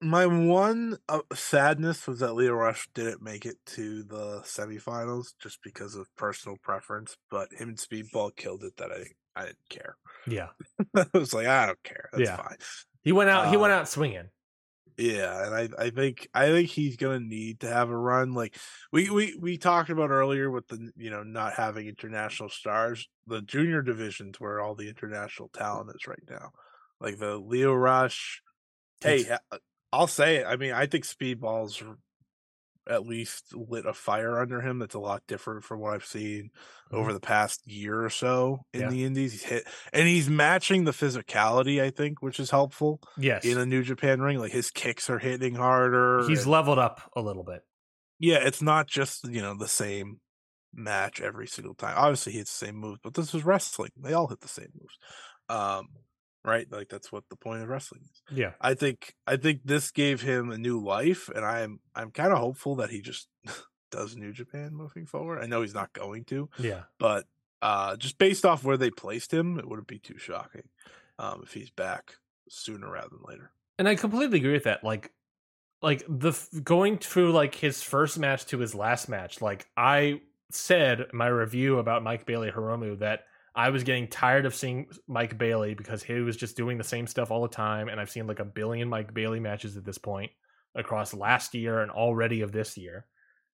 My one uh, sadness was that Lio Rush didn't make it to the semifinals just because of personal preference, but him and Speedball killed it that I I didn't care. Yeah, I was like, I don't care. That's Yeah. fine. he went out. he went Uh, out swinging. Yeah, and I, I think I think he's gonna need to have a run. Like we, we we talked about earlier with the you know not having international stars, the junior divisions where all the international talent is right now. Like the Lio Rush. Hey, I'll say it. I mean, I think Speedball's at least lit a fire under him that's a lot different from what I've seen over the past year or so in Yeah. the indies. He's hit and he's matching the physicality, I think, which is helpful Yes, in a New Japan ring. Like his kicks are hitting harder. he's and- leveled up a little bit. yeah, it's not just you know the same match every single time. Obviously, he hits the same moves, but this is wrestling. They all hit the same moves, um, right? Like that's what the point of wrestling is. Yeah, I think I think this gave him a new life, and I'm I'm kind of hopeful that he just does New Japan moving forward. I know he's not going to, yeah. but uh, just based off where they placed him, it wouldn't be too shocking um, if he's back sooner rather than later. And I completely agree with that. Like, like the f- going through like his first match to his last match. Like I said in my review about Mike Bailey Hiromu that I was getting tired of seeing Mike Bailey because he was just doing the same stuff all the time, and I've seen like a billion Mike Bailey matches at this point across last year and already of this year.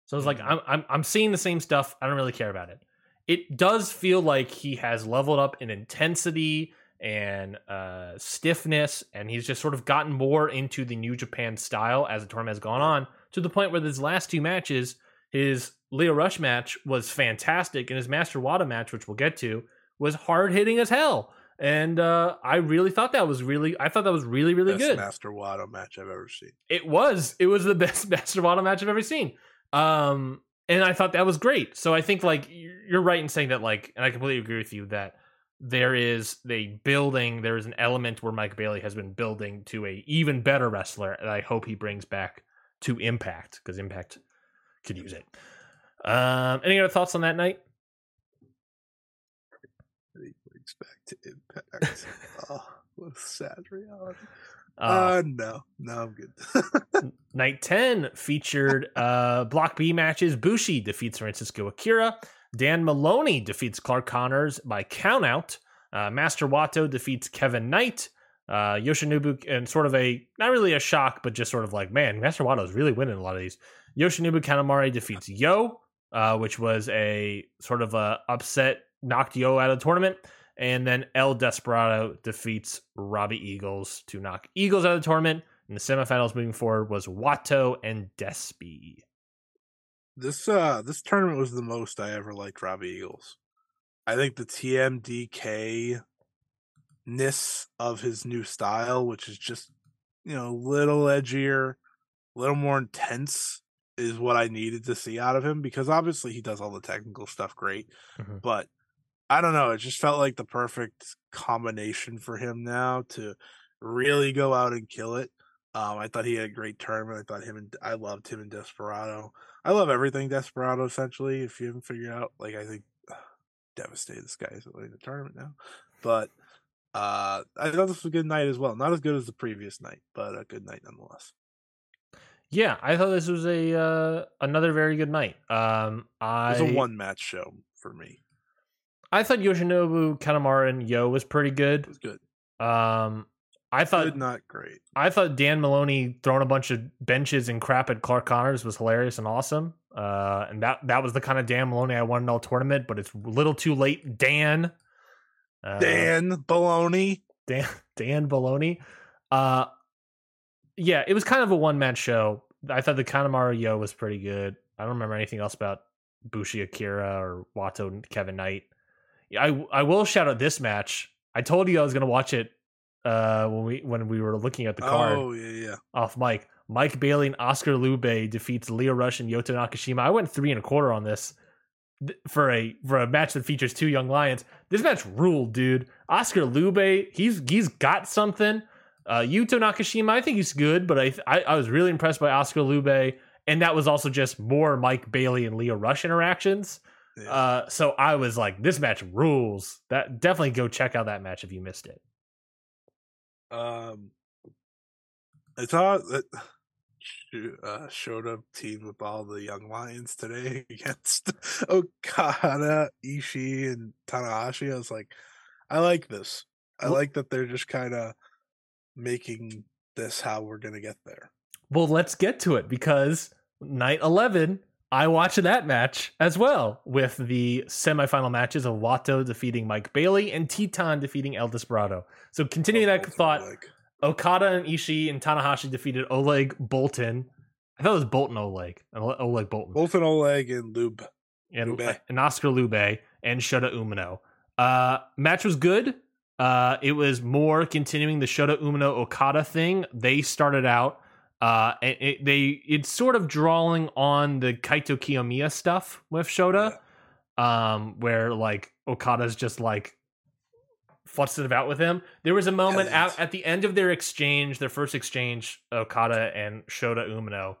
So it's like Mhm. I'm I'm I'm seeing the same stuff. I don't really care about it. It does feel like he has leveled up in intensity and uh, stiffness, and he's just sort of gotten more into the New Japan style as the tournament has gone on to the point where his last two matches, his Lio Rush match was fantastic, and his Master Wato match, which we'll get to, was hard hitting as hell. And uh, I really thought that was really, I thought that was really, really Best good. Master Wato match I've ever seen. It was. It was the best Master Wato match I've ever seen. Um, and I thought that was great. So I think like you're you're right in saying that like, and I completely agree with you that there is a building, there is an element where Mike Bailey has been building to a even better wrestler, and I hope he brings back to Impact because Impact could use it. Um, any other thoughts on that night? Back to Impact. oh, what a sad reality. Uh, Uh, no, no, I'm good. Night 10 featured uh, Block B matches. Bushi defeats Francesco Akira. Dan Moloney defeats Clark Connors by countout. Uh, Master Wato defeats Kevin Knight. Uh, Yoshinobu, and sort of a, not really a shock, but just sort of like, man, Master Wato is really winning a lot of these. Yoshinobu Kanemaru defeats Yo, uh, which was a sort of a upset, knocked Yo out of the tournament. And then El Desperado defeats Robbie Eagles to knock Eagles out of the tournament. And the semifinals moving forward was Wato and Despy. this uh this tournament was the most I ever liked Robbie Eagles. I think the TMDK ness of his new style, which is just you know, a little edgier, a little more intense, is what I needed to see out of him because obviously he does all the technical stuff great. Mhm. But I don't know, it just felt like the perfect combination for him now to really go out and kill it. Um, I thought he had a great tournament. I thought him and I loved him and Desperado. I love everything Desperado essentially. If you haven't figured out, like I think devastated this guy isn't winning the tournament now. But uh I thought this was a good night as well. Not as good as the previous night, but a good night nonetheless. Yeah, I thought this was a uh, another very good night. Um, I It was a one match show for me. I thought Yoshinobu Kanemaru and Yo was pretty good. It was good. Um, I thought Good, not great. I thought Dan Moloney throwing a bunch of benches and crap at Clark Connors was hilarious and awesome. Uh, and that that was the kind of Dan Moloney I wanted in all tournament, but it's a little too late. Dan, uh, Dan Baloney. Dan Dan Baloney. Uh, yeah, it was kind of a one man show. I thought the Kanemaru Yo was pretty good. I don't remember anything else about Bushi Akira or Wato and Kevin Knight. I I will shout out this match. I told you I was gonna watch it uh when we when we were looking at the card Oh yeah, yeah. off Mike, Mike Bailey and Oscar Leube defeats Lio Rush and Yuto Nakashima. I went three and a quarter on this for a for a match that features two young lions. This match ruled, dude. Oscar Leube, he's he's got something. Uh, Yuto Nakashima, I think he's good, but I, I, I was really impressed by Oscar Leube, and that was also just more Mike Bailey and Lio Rush interactions. Yeah. Uh, so I was like, this match rules. That definitely go check out that match if you missed it. Um, I thought that uh, showed up team with all the young lions today against Okada, Ishii, and Tanahashi. I was like, I like this. I well, like that they're just kind of making this how we're gonna get there. Well, let's get to it because night eleven, I watched that match as well with the semifinal matches of Wato defeating Mike Bailey and Titan defeating El Desperado. So continuing oh, that thought, like... Okada and Ishii and Tanahashi defeated Oleg Boltin. I thought it was Boltin Oleg. Oleg Boltin. Boltin Oleg and Leube. And, Leube. and Oscar Leube and Shota Umino. Uh, match was good. Uh, it was more continuing the Shota Umino Okada thing. They started out, uh, and it, they it's sort of drawing on the Kaito Kiyomiya stuff with Shota, yeah. um, where like Okada's just like fussed about with him. There was a moment at, at the end of their exchange, their first exchange, Okada and Shota Umino.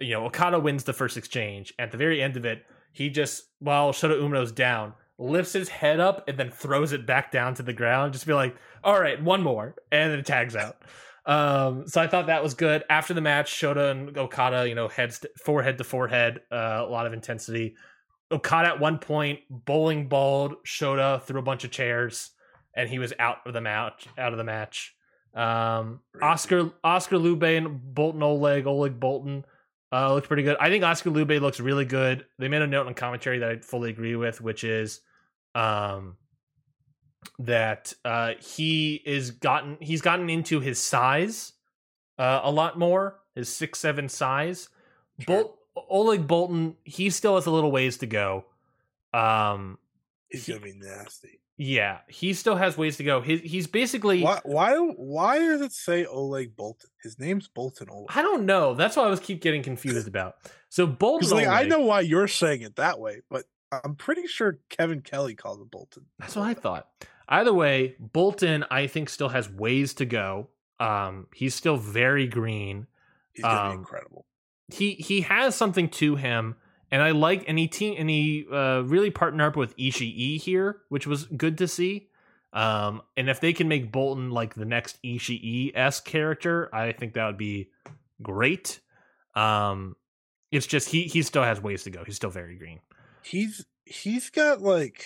You know, Okada wins the first exchange. At the very end of it, he just while Shota Umino's down lifts his head up and then throws it back down to the ground. Just be like, all right, one more, and then tags out. Um, so I thought that was good. After the match, Shota and Okada, you know, heads to, forehead to forehead, uh, a lot of intensity. Okada at one point bowling balled Shota through a bunch of chairs, and he was out of the match. Out of the match. Um, Oscar Oscar Leube and Boltin Oleg Oleg Boltin uh, looks pretty good. I think Oscar Leube looks really good. They made a note in commentary that I fully agree with, which is um, that uh, he is gotten he's gotten into his size uh, a lot more, his six seven size. Sure. Bolt Oleg Boltin, he still has a little ways to go. Um, he's gonna be nasty. Yeah, he still has ways to go. He's he's basically why why why does it say Oleg Boltin? His name's Boltin Oleg. I don't know. That's what I was keep getting confused about. So Boltin, like Oleg, I know why you're saying it that way, but I'm pretty sure Kevin Kelly called him Boltin. That's what I thought. Either way, Boltin, I think still has ways to go. Um, he's still very green. He's gonna um, be incredible. He he has something to him and I like and he team and he uh, really partnered up with Ishii here, which was good to see. Um, and if they can make Boltin like the next Ishii s character, I think that would be great. Um, it's just he he still has ways to go. He's still very green. He's he's got like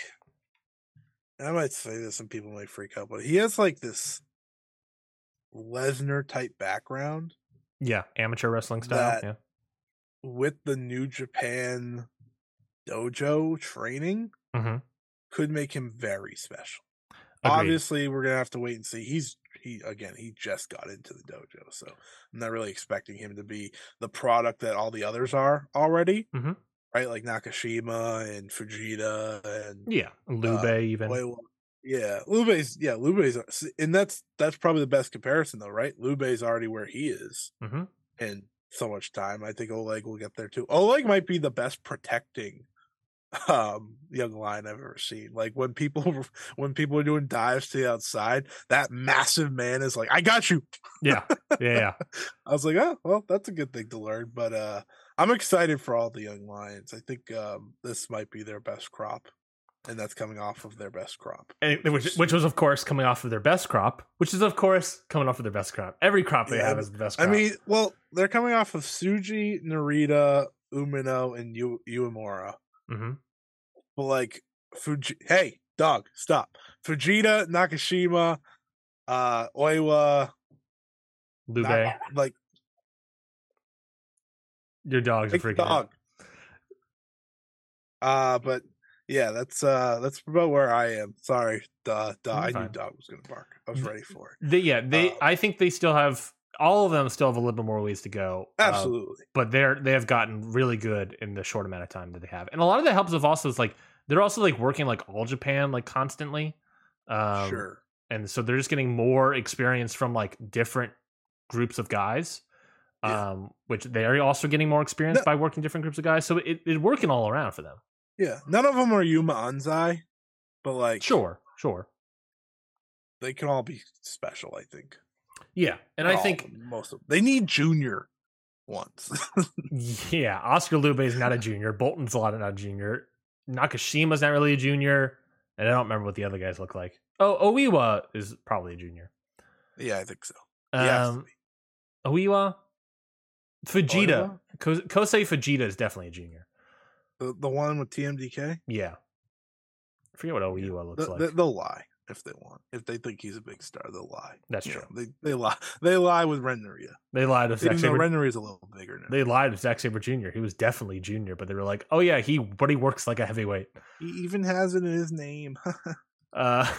I might say this and people might freak out, but he has like this Lesnar type background. Yeah, amateur wrestling style. yeah with the New Japan dojo training mm-hmm. could make him very special. Agreed. Obviously, we're gonna have to wait and see. He's he again. He just got into the dojo, so I'm not really expecting him to be the product that all the others are already. Mm-hmm. Right, like Nakashima and Fujita and yeah, Leube uh, even. yeah, Leube's yeah, Leube's uh, and that's that's probably the best comparison though, right? Leube's already where he is, mm-hmm. and so much time. I think Oleg will get there too. Oleg might be the best protecting um young lion I've ever seen. Like when people when people are doing dives to the outside, that massive man is like, I got you. Yeah. Yeah. yeah. I was like, oh well, that's a good thing to learn. But uh I'm excited for all the young lions. I think um this might be their best crop and that's coming off of their best crop. And, which, which was, of course, coming off of their best crop, which is, of course, coming off of their best crop. Every crop they yeah, have is the best crop. I mean, well, they're coming off of Tsuji, Narita, Umino, and Yu- Uemura. Mm-hmm. But, like, Fuji. Hey, dog, stop. Fujita, Nakashima, uh, Oiwa, Leube. Not, like, your dog's a freaking dog. Uh, but yeah, that's uh that's about where I am. Sorry, duh, duh. I knew dog was gonna bark. I was ready for it. They, yeah, they. Um, I think they still have all of them still have a little bit more ways to go. Uh, Absolutely, uh, but they're they have gotten really good in the short amount of time that they have, and a lot of that helps with also is like they're also like working like all Japan like constantly. Um, sure. And so they're just getting more experience from like different groups of guys. Yeah. um, which they're also getting more experience No- by working different groups of guys. So it, it's working all around for them. Yeah, none of them are Yuma Anzai, but like Sure, sure. they can all be special. I think. Yeah, and I of think them, most of them. they need junior ones. yeah, Oscar Leube is not a junior. Boltin's a lot of not a junior. Nakashima's not really a junior, and I don't remember what the other guys look like. Oh, Oiwa is probably a junior. yeah, I think so. Um. Oiwa, Fujita, Kosei Fujita is definitely a junior. The the one with TMDK. Yeah, I forget what Oiwa looks They- like. they- they'll lie if they want. If they think he's a big star, they'll lie. That's You true. know, they they lie. They lie with Renneria. they lied to Zack Sabre. Renneria is a little bigger now. They lied to Zack Sabre Jr. He was definitely junior, but they were like, "Oh yeah, he but he works like a heavyweight." he even has it in his name. Uh,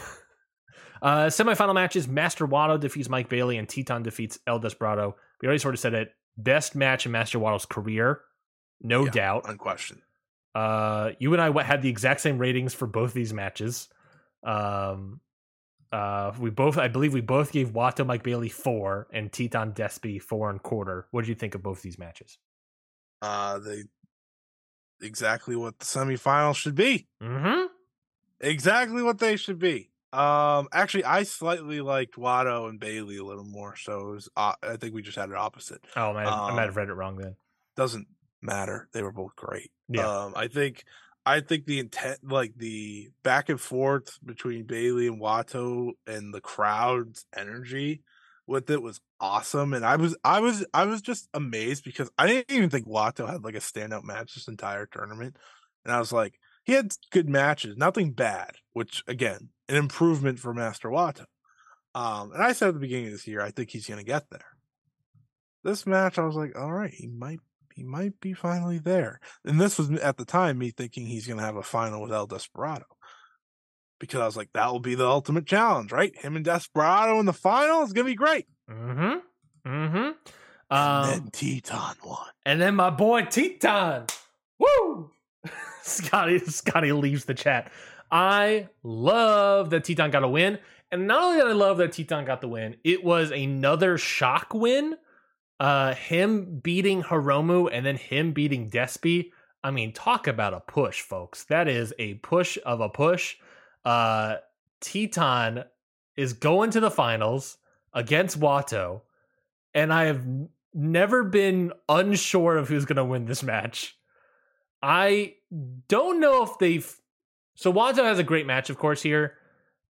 uh, semifinal matches: Master Wato defeats Mike Bailey, and Titan defeats El Desperado. We already sort of said it. Best match in Master Wato's career, no Yeah. doubt. Unquestioned. Uh, you and I had the exact same ratings for both these matches. Um, uh, we both, I believe, we both gave Wato Mike Bailey four and Titan Despy four and quarter. What did you think of both these matches? Uh, they exactly what the semifinals should be. Mm-hmm. Exactly what they should be. Um, actually, I slightly liked Wato and Bailey a little more, so it was. Uh, I think we just had it opposite. Oh man, I might Um, have read it wrong then. Doesn't matter. They were both great. Yeah. Um, I think. I think the intent, like the back and forth between Bailey and Wato, and the crowd's energy with it was awesome. And I was, I was, I was just amazed because I didn't even think Wato had like a standout match this entire tournament. And I was like, he had good matches, nothing bad, which again, an improvement for Master Wato. Um, and I said at the beginning of this year, I think he's gonna get there. This match, I was like, all right, he might he might be finally there. And this was at the time me thinking he's gonna have a final with El Desperado. Because I was like, that will be the ultimate challenge, right? Him and Desperado in the final is gonna be great. Mm-hmm. Mm-hmm. And Um, then Titan won. And then my boy Titan. Woo! Scotty Scotty leaves the chat. I love that Titan got a win. And not only did I love that Titan got the win, it was another shock win. Uh him beating Hiromu and then him beating Despy. I mean, talk about a push, folks. That is a push of a push. Uh Titan is going to the finals against Wato. And I have never been unsure of who's going to win this match. I don't know if they've. So Wato has a great match, of course, here.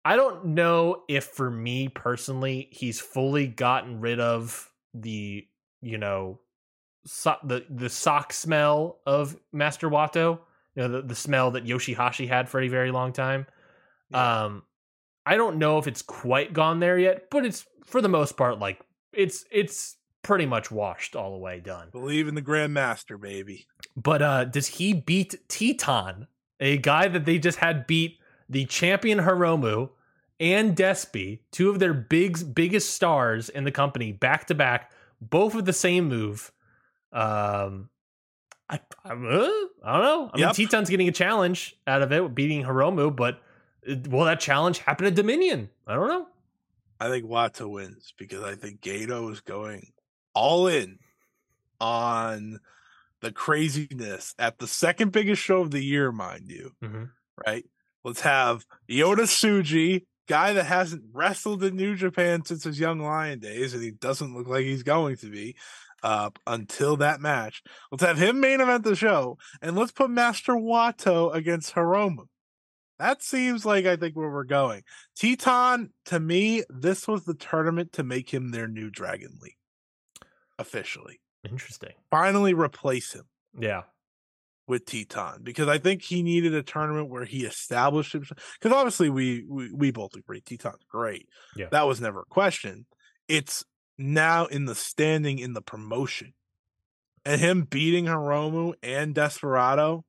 I don't know if for me personally, he's fully gotten rid of the, you know, so- the the sock smell of Master Wato. You know, the, the smell that Yoshihashi had for a very long time. Yeah. Um, I don't know if it's quite gone there yet, but it's for the most part like it's it's pretty much washed all the way done. Believe in the Grandmaster, baby. But uh does he beat Titan, a guy that they just had beat the champion Hiromu and Despy, two of their big biggest stars in the company, back to back, both with the same move. Um I, I'm, uh, I don't know. I Yep. mean, Titan's getting a challenge out of it, beating Hiromu, but uh, will that challenge happen at Dominion? I don't know. I think Wato wins because I think Gedo is going all in on the craziness at the second biggest show of the year, mind you. Mhm. Right? Let's have Yota Tsuji, guy that hasn't wrestled in New Japan since his young lion days, and he doesn't look like he's going to be uh, until that match. Let's have him main event the show, and let's put Master Wato against Hiromu. That seems like I think where we're going. Titan, to me, this was the tournament to make him their new Dragon Lee. Officially. Interesting. Finally replace him Yeah. with Titan because I think he needed a tournament where he established himself. Because obviously, we, we we both agree Titan's great. Yeah. that was never a question. It's now in the standing in the promotion, and him beating Hiromu and Desperado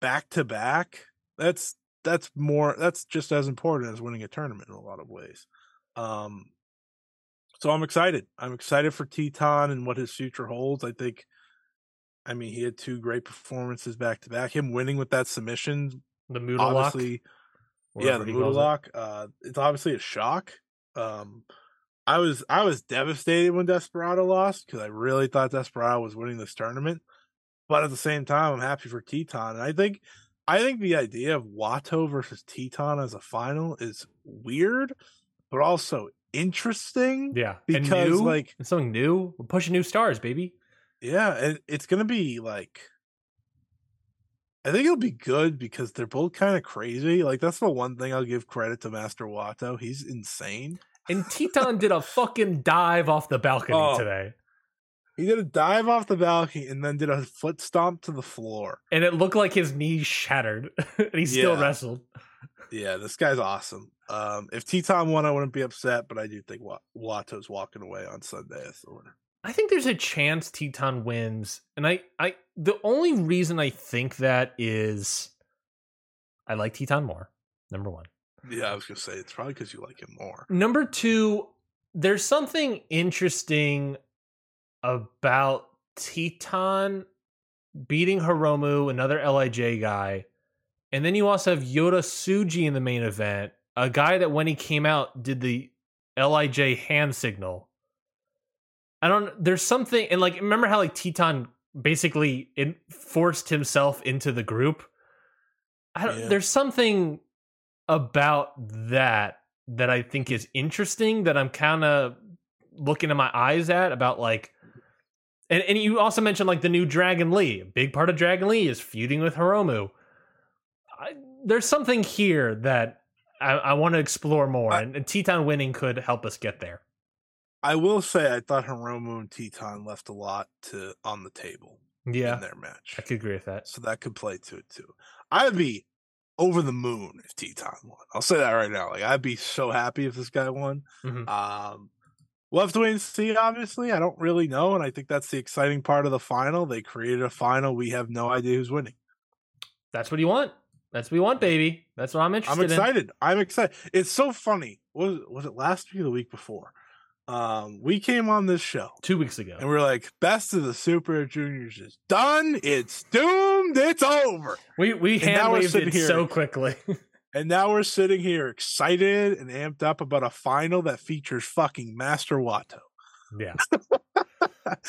back to back. That's that's more. That's just as important as winning a tournament in a lot of ways. Um, so I'm excited. I'm excited for Titan and what his future holds. I think. I mean, he had two great performances back to back. Him winning with that submission, The Moodle lock. obviously, yeah, the Moodle it. lock. Uh, it's obviously a shock. Um, I was I was devastated when Desperado lost because I really thought Desperado was winning this tournament. But at the same time, I'm happy for Titan. And I think I think the idea of Wato versus Titan as a final is weird, but also interesting. Yeah, because new, like something new. We're pushing new stars, baby. Yeah, and it's gonna be like I think it'll be good because they're both kind of crazy. Like that's the one thing I'll give credit to Master Wato. He's insane. And Titan did a fucking dive off the balcony oh, today. He did a dive off the balcony and then did a foot stomp to the floor. And it looked like his knees shattered. and he still yeah. wrestled. Yeah, this guy's awesome. Um, if Titan won, I wouldn't be upset, but I do think Wato's walking away on Sunday as the winner. I think there's a chance Titan wins, and I, I, the only reason I think that is, I like Titan more. Number one. Yeah, I was gonna say it's probably because you like him more. Number two, there's something interesting about Titan beating Hiromu, another Lij guy, and then you also have Yota Tsuji in the main event, a guy that when he came out did the Lij hand signal I don't. There's something, and like, remember how like Titan basically it forced himself into the group. I don't. Yeah. There's something about that that I think is interesting that I'm kind of looking in my eyes at about like. And, and you also mentioned like the new Dragon Lee. A big part of Dragon Lee is feuding with Hiromu. I, there's something here that I, I want to explore more, I, and, Titan winning could help us get there. I will say I thought Hiromu and Titan left a lot to on the table. Yeah, in their match, I could agree with that. So that could play to it too. I'd be over the moon if Titan won. I'll say that right now. Like I'd be so happy if this guy won. Mm-hmm. Um, we'll have to wait and see. Obviously, I don't really know, and I think that's the exciting part of the final. They created a final. We have no idea who's winning. That's what you want. That's what we want, baby. That's what I'm interested. I'm excited. In. I'm excited. It's so funny. Was was it last week or the week before? um, we came on this show two weeks ago, and we are like, "Best of the Super Juniors is done. It's doomed. It's over." We we hand waved it here, so quickly, and now we're sitting here excited and amped up about a final that features fucking Master Wato. Yeah.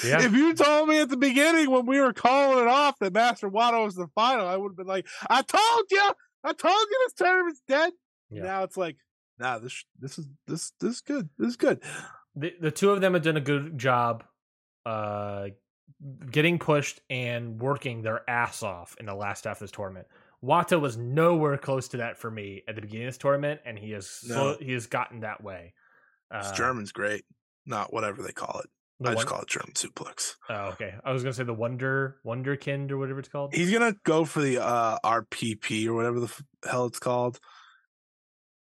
yeah. If you told me at the beginning when we were calling it off that Master Wato was the final, I would have been like, "I told you, I told you this tournament's dead." Yeah. Now it's like, nah, this this is this this is good. This is good the the two of them have done a good job uh getting pushed and working their ass off in the last half of this tournament. Wato was nowhere close to that for me at the beginning of this tournament, and he has no. he has gotten that way. Uh, German's great, not whatever they call it. I one- just call it German suplex. Oh, okay. I was gonna say the Wonder Wonderkind or whatever it's called. He's gonna go for the uh, RPP or whatever the hell it's called,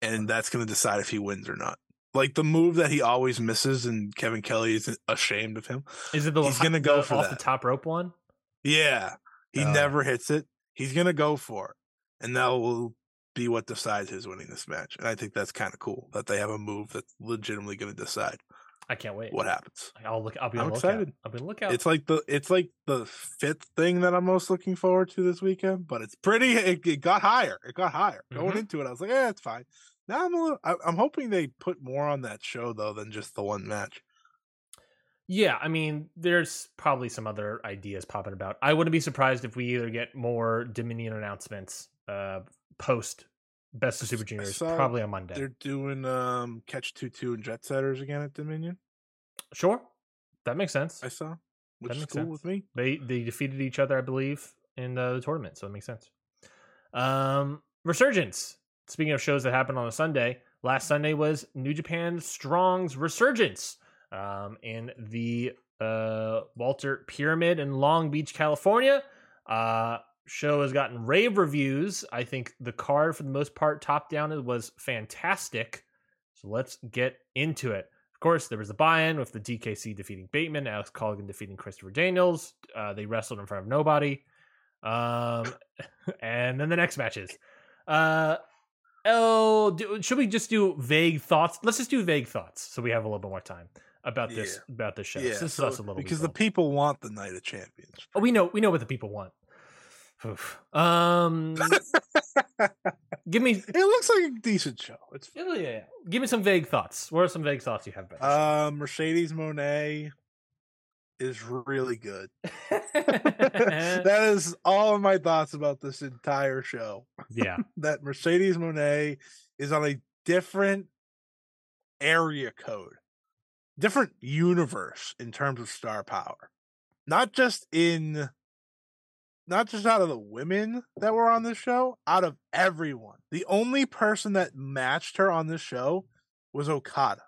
and that's gonna decide if he wins or not like the move that he always misses, and Kevin Kelly is ashamed of him. Is it the he's gonna go the, for off that. the top rope one? Yeah, he oh. never hits it. He's gonna go for it, and that will be what decides his winning this match. And I think that's kind of cool that they have a move that's legitimately going to decide. I can't wait. What happens? I'll look. I'll be. I'm excited. I'll be lookout. It's like the. It's like the fifth thing that I'm most looking forward to this weekend. But it's pretty. It, it got higher. It got higher mm-hmm. going into it. I was like, yeah, it's fine. Now I'm a little, I, I'm hoping they put more on that show though than just the one match. Yeah, I mean, there's probably some other ideas popping about. I wouldn't be surprised if we either get more Dominion announcements uh post Best of Super Juniors probably on Monday. They're doing um Catch 2 2 and Jet Setters again at Dominion. Sure. That makes sense. I saw. Which that makes cool sense. with me. They they defeated each other, I believe, in uh, the tournament, so it makes sense. Um Resurgence speaking of shows that happened on a Sunday, last Sunday was New Japan Strong's Resurgence um, in the uh, Walter Pyramid in Long Beach, California. Uh, show has gotten rave reviews. I think the card, for the most part, top down, was fantastic. So let's get into it. Of course, there was a buy-in with the DKC defeating Bateman, Alex Coughlin defeating Christopher Daniels. Uh, they wrestled in front of nobody. Um, and then the next matches. Uh, Oh, do, should we just do vague thoughts? Let's just do vague thoughts, so we have a little bit more time about yeah. this about this show. Yeah, this so, is us a little because the people want the Night of Champions. Oh, we know we know what the people want. Oof. Um, Give me It looks like a decent show. It's yeah, yeah, yeah. Give me some vague thoughts. What are some vague thoughts you have about uh, Mercedes Moné is really good. that is all of my thoughts about this entire show. yeah. That Mercedes Moné is on a different area code, different universe in terms of star power. Not just in not just out of the women that were on this show, out of everyone. The only person that matched her on this show was Okada.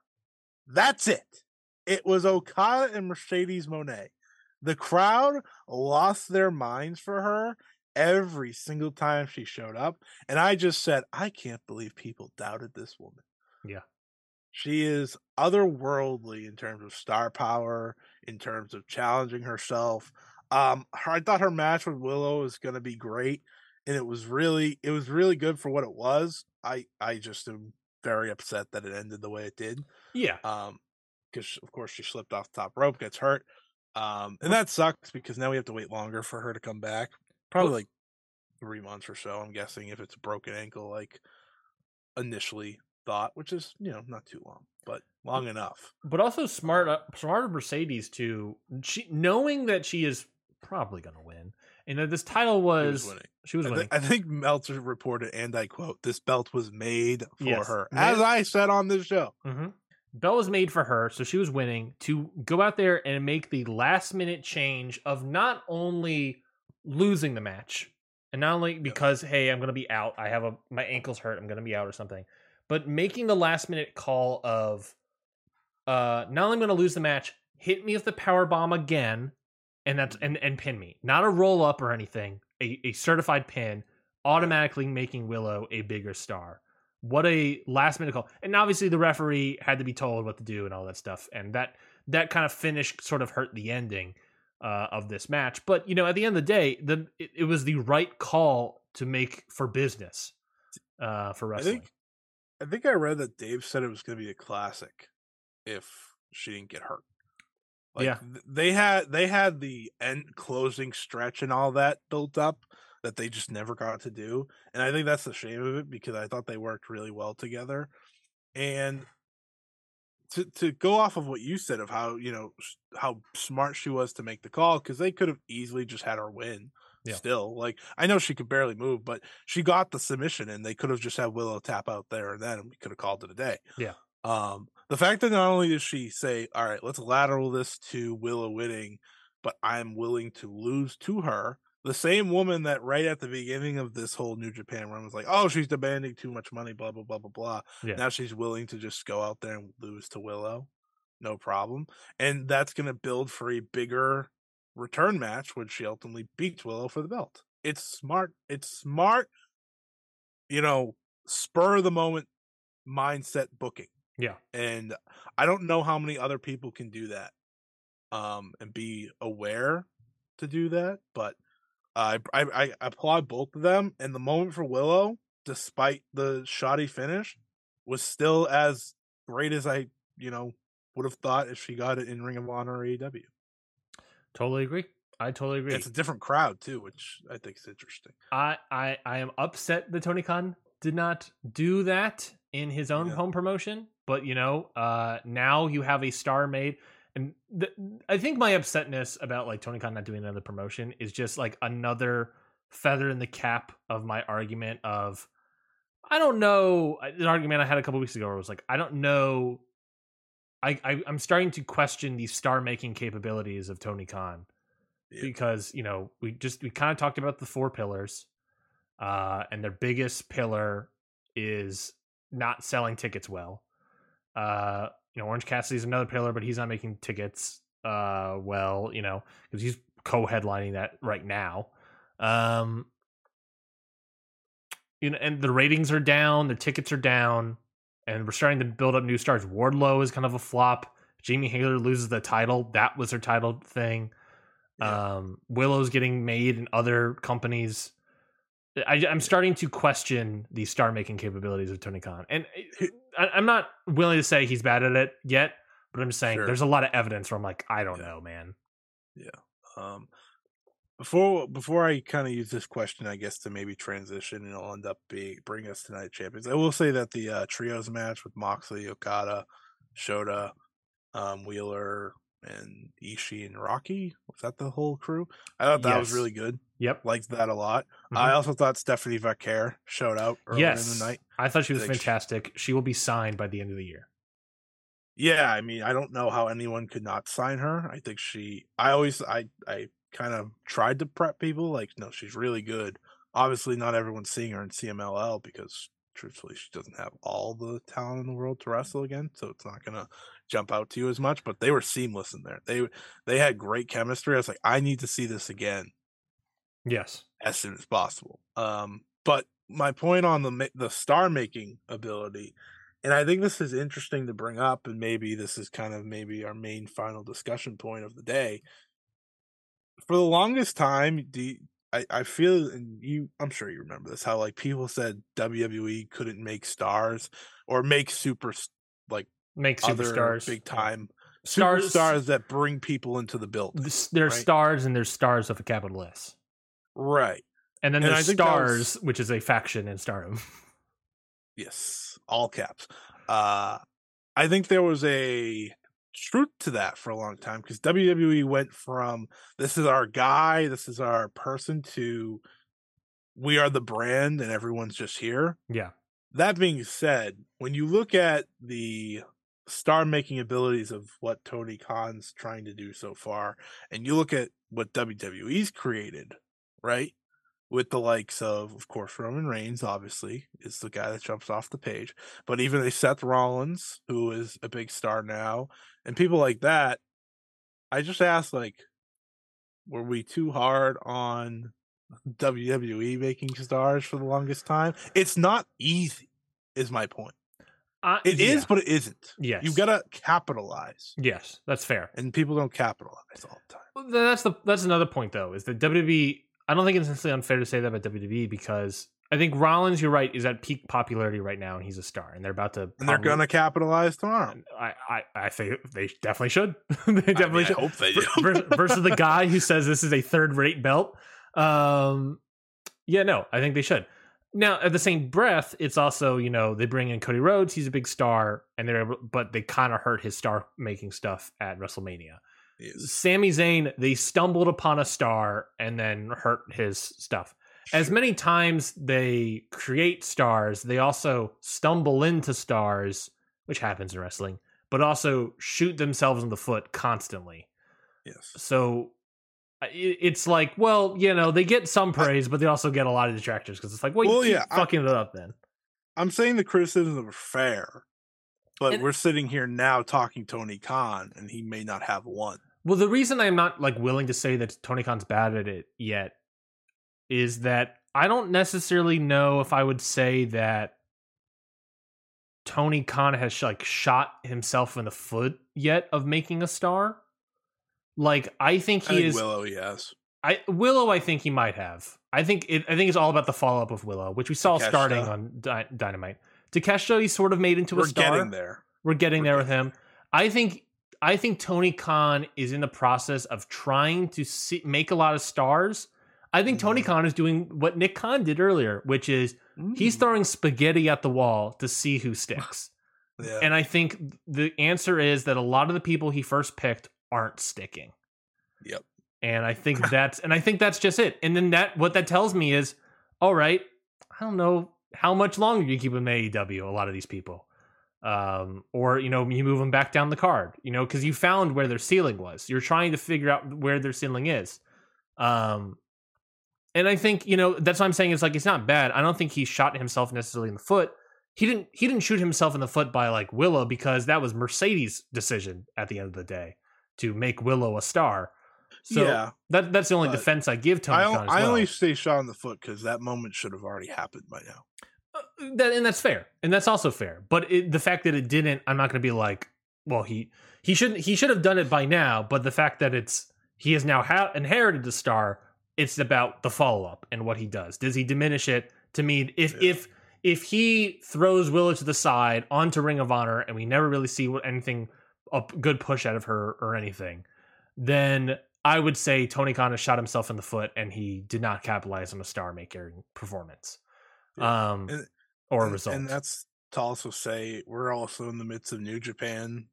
That's it. It was Okada and Mercedes Moné. The crowd lost their minds for her every single time she showed up. And I just said, I can't believe people doubted this woman. Yeah. She is otherworldly in terms of star power, in terms of challenging herself. Um, her, I thought her match with Willow was going to be great, and it was really, it was really good for what it was. I, I just am very upset that it ended the way it did. Yeah. Um, because of course she slipped off the top rope, gets hurt. Um, and that sucks because now we have to wait longer for her to come back. Probably like three months or so, I'm guessing, if it's a broken ankle, like initially thought, which is you know not too long, but long enough. But also smart, uh, smart Mercedes to she knowing that she is probably going to win, and that this title She was was winning. she was I, winning. thi- I think Meltzer reported, and I quote, "This belt was made for Yes. her," as I said on this show. Mm-hmm. Bell was made for her, so she was winning to go out there and make the last minute change of not only losing the match, and not only because hey, I'm gonna be out, I have a my ankle's hurt, I'm gonna be out or something, but making the last minute call of uh not only I'm gonna lose the match, hit me with the power bomb again, and that's and and pin me, not a roll up or anything, a, a certified pin, automatically making Willow a bigger star. What a last minute call. And obviously the referee had to be told what to do and all that stuff and that that kind of finish sort of hurt the ending uh, of this match. But you know at the end of the day the it, it was the right call to make for business uh, for I wrestling. think, I think I read that Dave said it was going to be a classic if she didn't get hurt. Like, Yeah. they had they had the end closing stretch and all that built up that they just never got to do, and I think that's the shame of it because I thought they worked really well together, and to to go off of what you said of how you know how smart she was to make the call because they could have easily just had her win. Yeah. Still, like I know she could barely move, but she got the submission, and they could have just had Willow tap out there and then, we could have called it a day. Yeah. Um, the fact that not only does she say, "All right, let's lateral this to Willow winning," but I'm willing to lose to her. The same woman that right at the beginning of this whole New Japan run was like, "Oh, she's demanding too much money," blah blah blah blah blah. Yeah. Now she's willing to just go out there and lose to Willow, no problem, and that's going to build for a bigger return match when she ultimately beats Willow for the belt. It's smart. It's smart. You know, spur of the moment mindset booking yeah and I don't know how many other people can do that, um, and be aware to do that. But I I, I applaud both of them. And the moment for Willow, despite the shoddy finish, was still as great as I you know would have thought if she got it in Ring of Honor or AEW. totally agree i totally agree It's a different crowd too, which I think is interesting. I, I I am upset that Tony Khan did not do that in his own Yeah. home promotion. But you know, uh, now you have a star made, and th- I think my upsetness about like Tony Khan not doing another promotion is just like another feather in the cap of my argument of I don't know an argument I had a couple weeks ago where it was like I don't know. I, I I'm starting to question the star making capabilities of Tony Khan Yeah. because you know we just we kind of talked about the four pillars uh and their biggest pillar is not selling tickets well uh you know orange cassidy's another pillar but he's not making tickets uh well you know because he's co-headlining that right now. Um you know and the ratings are down the tickets are down and we're starting to build up new stars. Wardlow is kind of a flop. Jamie Hayter loses the title. That was her title thing. Yeah. um, Willow's getting made in other companies. I, I'm starting to question the star making capabilities of Tony Khan, and I, I'm not willing to say he's bad at it yet. But I'm just saying Sure. there's a lot of evidence where I'm like, I don't Yeah. know, man. Yeah. Um, before before I kind of use this question, I guess to maybe transition and it'll end up being bring us tonight champions. I will say that the uh, trios match with Moxley, Okada, Shota, um, Wheeler, and Ishii and Rocky was that the whole crew? I thought that yes. was really good. Yep, liked that a lot. Mm-hmm. I also thought Stephanie Vaquer showed out earlier yes. in the night. I thought she was fantastic. She... she will be signed by the end of the year. Yeah, I mean, I don't know how anyone could not sign her. I think she. I always, I, I kind of tried to prep people like, no, she's really good. Obviously, not everyone's seeing her in CMLL because truthfully, she doesn't have all the talent in the world to wrestle again, so it's not gonna jump out to you as much. But they were seamless in there. They they had great chemistry. I was like, I need to see this again. Yes, as soon as possible. Um, but my point on the the star making ability, and I think this is interesting to bring up, and maybe this is kind of maybe our main final discussion point of the day. For the longest time, do I, I feel and you I'm sure you remember this how like people said WWE couldn't make stars or make super like make superstars big time stars stars that bring people into the build. There's right? stars and there's stars of a capital S. Right. And then and there's stars, was, which is a faction in Stardom. Yes, all caps. Uh I think there was a truth to that for a long time because WWE went from this is our guy, this is our person to we are the brand and everyone's just here. Yeah. That being said, when you look at the star making abilities of what Tony Khan's trying to do so far, and you look at what WWE's created, right? with the likes of, of course, Roman Reigns, obviously, is the guy that jumps off the page. But even a Seth Rollins, who is a big star now, and people like that, I just ask, like, were we too hard on WWE making stars for the longest time? It's not easy, is my point. Uh, it yeah. is, but it isn't. Yes, you gotta capitalize. Yes, that's fair. And people don't capitalize all the time. Well, that's the that's another point though. Is that WWE I don't think it's necessarily unfair to say that about WWE because I think Rollins, you're right, is at peak popularity right now, and he's a star, and they're about to. And they're going to capitalize tomorrow. I, I, I think they definitely should. they definitely I mean, should. I hope they do. versus, the guy who says this is a third-rate belt. Um, yeah, no, I think they should. Now, at the same breath, it's also you know they bring in Cody Rhodes, he's a big star, and they're able, but they kind of hurt his star making stuff at WrestleMania is. Sami Zayn, they stumbled upon a star and then hurt his stuff. Sure. As many times they create stars, they also stumble into stars, which happens in wrestling, but also shoot themselves in the foot constantly. Yes. So it's like, well, you know, they get some praise, but they also get a lot of detractors because it's like, well, yeah, fucking I, it up then. I'm saying the criticisms are fair, but and, we're sitting here now talking Tony Khan, and he may not have one. Well, the reason I'm not like willing to say that Tony Khan's bad at it yet is that I don't necessarily know if I would say that Tony Khan has like shot himself in the foot yet of making a star. Like I think he I think is Willow, yes. I Willow, I think he might have. I think it. I think it's all about the follow up of Willow, which we saw starting on Dy- Dynamite. Takeshita, he's sort of made into We're a star. We're getting there. We're getting We're there getting with him. I think I think Tony Khan is in the process of trying to see, make a lot of stars. I think mm-hmm. Tony Khan is doing what Nick Khan did earlier, which is mm. he's throwing spaghetti at the wall to see who sticks. yeah. And I think the answer is that a lot of the people he first picked aren't sticking. Yep. And I think that's and I think that's just it. And then that what that tells me is, all right, I don't know how much longer do you keep them AEW. A lot of these people? Um, or you know you move them back down the card you know because you found where their ceiling was. You're trying to figure out where their ceiling is. Um, and i think you know that's what i'm saying it's like it's not bad. I don't think he shot himself necessarily in the foot. He didn't he didn't shoot himself in the foot by like willow because that was mercedes decision at the end of the day to make willow a star so yeah, that that's the only defense I give Tony. I, Khan I well. only say shot in the foot because that moment should have already happened by now. Uh, that, and that's fair, and that's also fair. But it, the fact that it didn't, I'm not going to be like, well, he he shouldn't he should have done it by now. But the fact that it's he has now ha- inherited the star, it's about the follow up and what he does. Does he diminish it? To me, if yeah. if if he throws Willow to the side onto Ring of Honor, and we never really see what anything a good push out of her or anything, then I would say Tony Khan has shot himself in the foot and he did not capitalize on a star maker performance. Yeah. Um And- or and, result. And that's to also say we're also in the midst of New Japan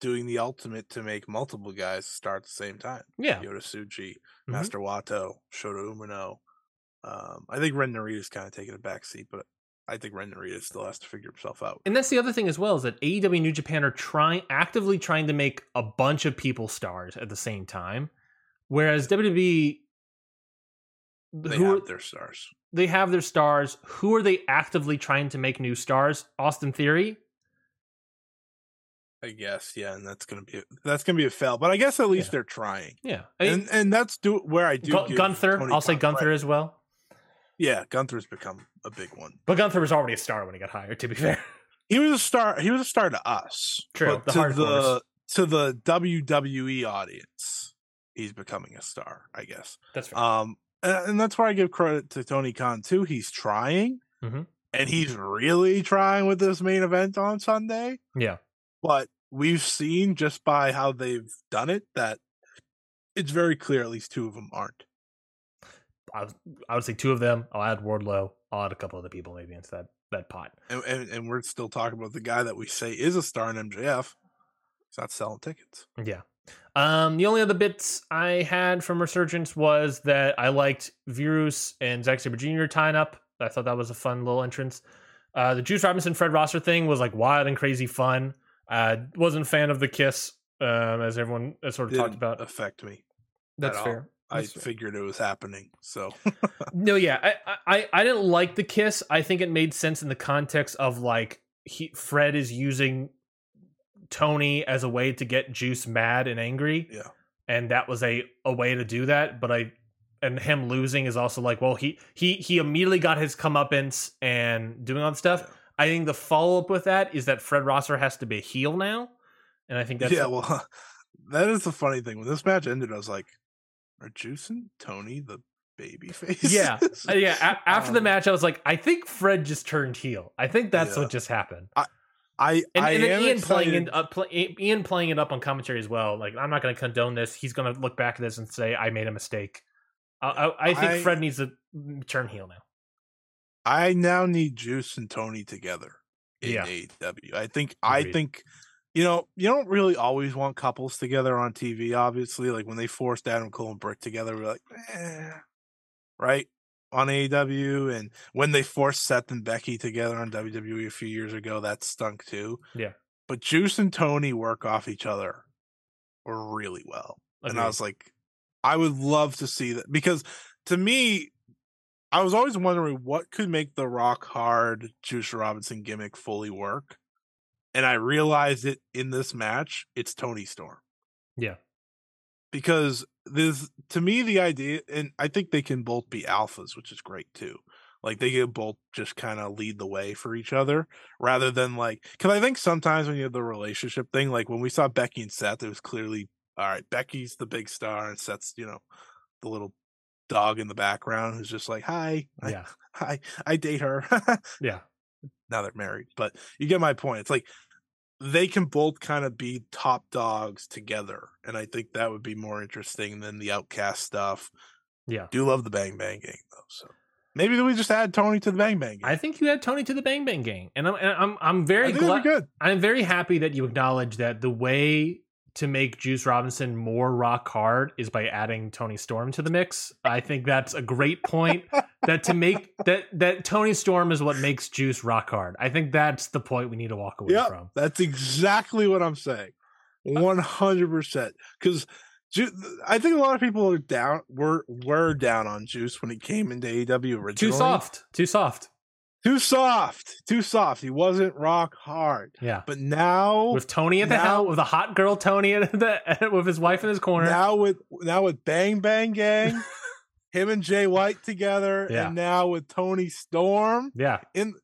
doing the ultimate to make multiple guys start at the same time. yeah. Yota Tsuji, Mhm. Master Wato, Shota Umino. Um, I think Ren Narita's kind of taking a back seat, but I think Ren Narita still has to figure himself out. And that's the other thing as well is that AEW New Japan are trying actively trying to make a bunch of people stars at the same time, whereas WWE They who have are, their stars. they have their stars. Who are they actively trying to make new stars? Austin Theory. I guess, yeah, and that's gonna be that's gonna be a fail. But I guess at least Yeah. they're trying, Yeah, and and that's do where I do Gu- give Gunther. I'll say Gunther as well. Yeah, Gunther's become a big one. But Gunther was already a star when he got hired. To be fair, He was a star. He was a star to us. True, but the to hardcores. the to the WWE audience, he's becoming a star. I guess. that's right. Um, and, and that's where I give credit to Tony Khan too. He's trying, Mhm. and he's really trying with this main event on Sunday. yeah, But we've seen just by how they've done it that it's very clear at least two of them aren't. I, was, I would say two of them. I'll add Wardlow. I'll add a couple other people maybe into that that pot. And, and and we're still talking about the guy that we say is a star in MJF. He's not selling tickets. Yeah. Um, the only other bits I had from Resurgence was that I liked Virus and Zack Sabre Jr. tying up. I thought that was a fun little entrance. Uh, the Juice Robinson Fred Rosser thing was like wild and crazy fun. Uh, wasn't a fan of the kiss, um, as everyone has sort of talked Didn't about. affect me. That's fair. I That's figured it was happening. So No, yeah, I, I I didn't like the kiss. I think it made sense in the context of like he Fred is using Toni as a way to get Juice mad and angry. Yeah. and that was a a way to do that. But I and him losing is also like, well, he he he immediately got his comeuppance and doing all the stuff. Yeah. I think the follow up with that is that Fred Rosser has to be a heel now, and I think that's yeah, well, that is the funny thing. When this match ended, I was like, "Are Juice and Toni the baby face?" Yeah. Uh, yeah. A- after the Um, match, I was like, I think Fred just turned heel. I think that's Yeah. what just happened. I And, I and then am Ian playing excited- in, uh, play, Ian playing it up on commentary as well. Like, I'm not going to condone this. He's going to look back at this and say, "I made a mistake." I, I, I think I- Fred needs to turn heel now. I now need Juice and Toni together in Yeah. AEW. I think I think you know you don't really always want couples together on TV. Obviously, like when they forced Adam Cole and Britt together, we're like, eh, right on AEW, and when they forced Seth and Becky together on WWE a few years ago, that stunk too. Yeah. but Juice and Toni work off each other really well. And I was like, I would love to see that because to me, I was always wondering what could make the rock hard Juice Robinson gimmick fully work. And I realized it in this match, it's Toni Storm. Yeah. Because this to me the idea and I think they can both be alphas, which is great too. Like they can both just kind of lead the way for each other rather than like because I think sometimes when you have the relationship thing, like when we saw Becky and Seth, it was clearly all right, Becky's the big star and Seth's, you know, the little dog in the background who's just like, Hi, yeah, I I date her. yeah, now they're married. But you get my point. It's like they can both kind of be top dogs together. And I think that would be more interesting than the outcast stuff. yeah. Do love the Bang Bang gang though. So maybe we just add Toni to the Bang Bang gang. I think you add Toni to the Bang Bang Gang, and I'm and I'm I'm very glad. good. I'm very happy that you acknowledge that the way to make Juice Robinson more rock hard is by adding Toni Storm to the mix. I think that's a great point. that to make that that Toni Storm is what makes Juice rock hard. I think that's the point we need to walk away Yep. from. That's exactly what I'm saying. One hundred percent. Because I think a lot of people are down were were down on Juice when he came into AEW originally. Too soft. Too soft. Too soft. Too soft. He wasn't rock hard. Yeah. But now With Toni at the now- helm, with a hot girl Toni at the, with his wife in his corner. now with now with Bang Bang Gang, him and Jay White together, Yeah. and now with Toni Storm. yeah. In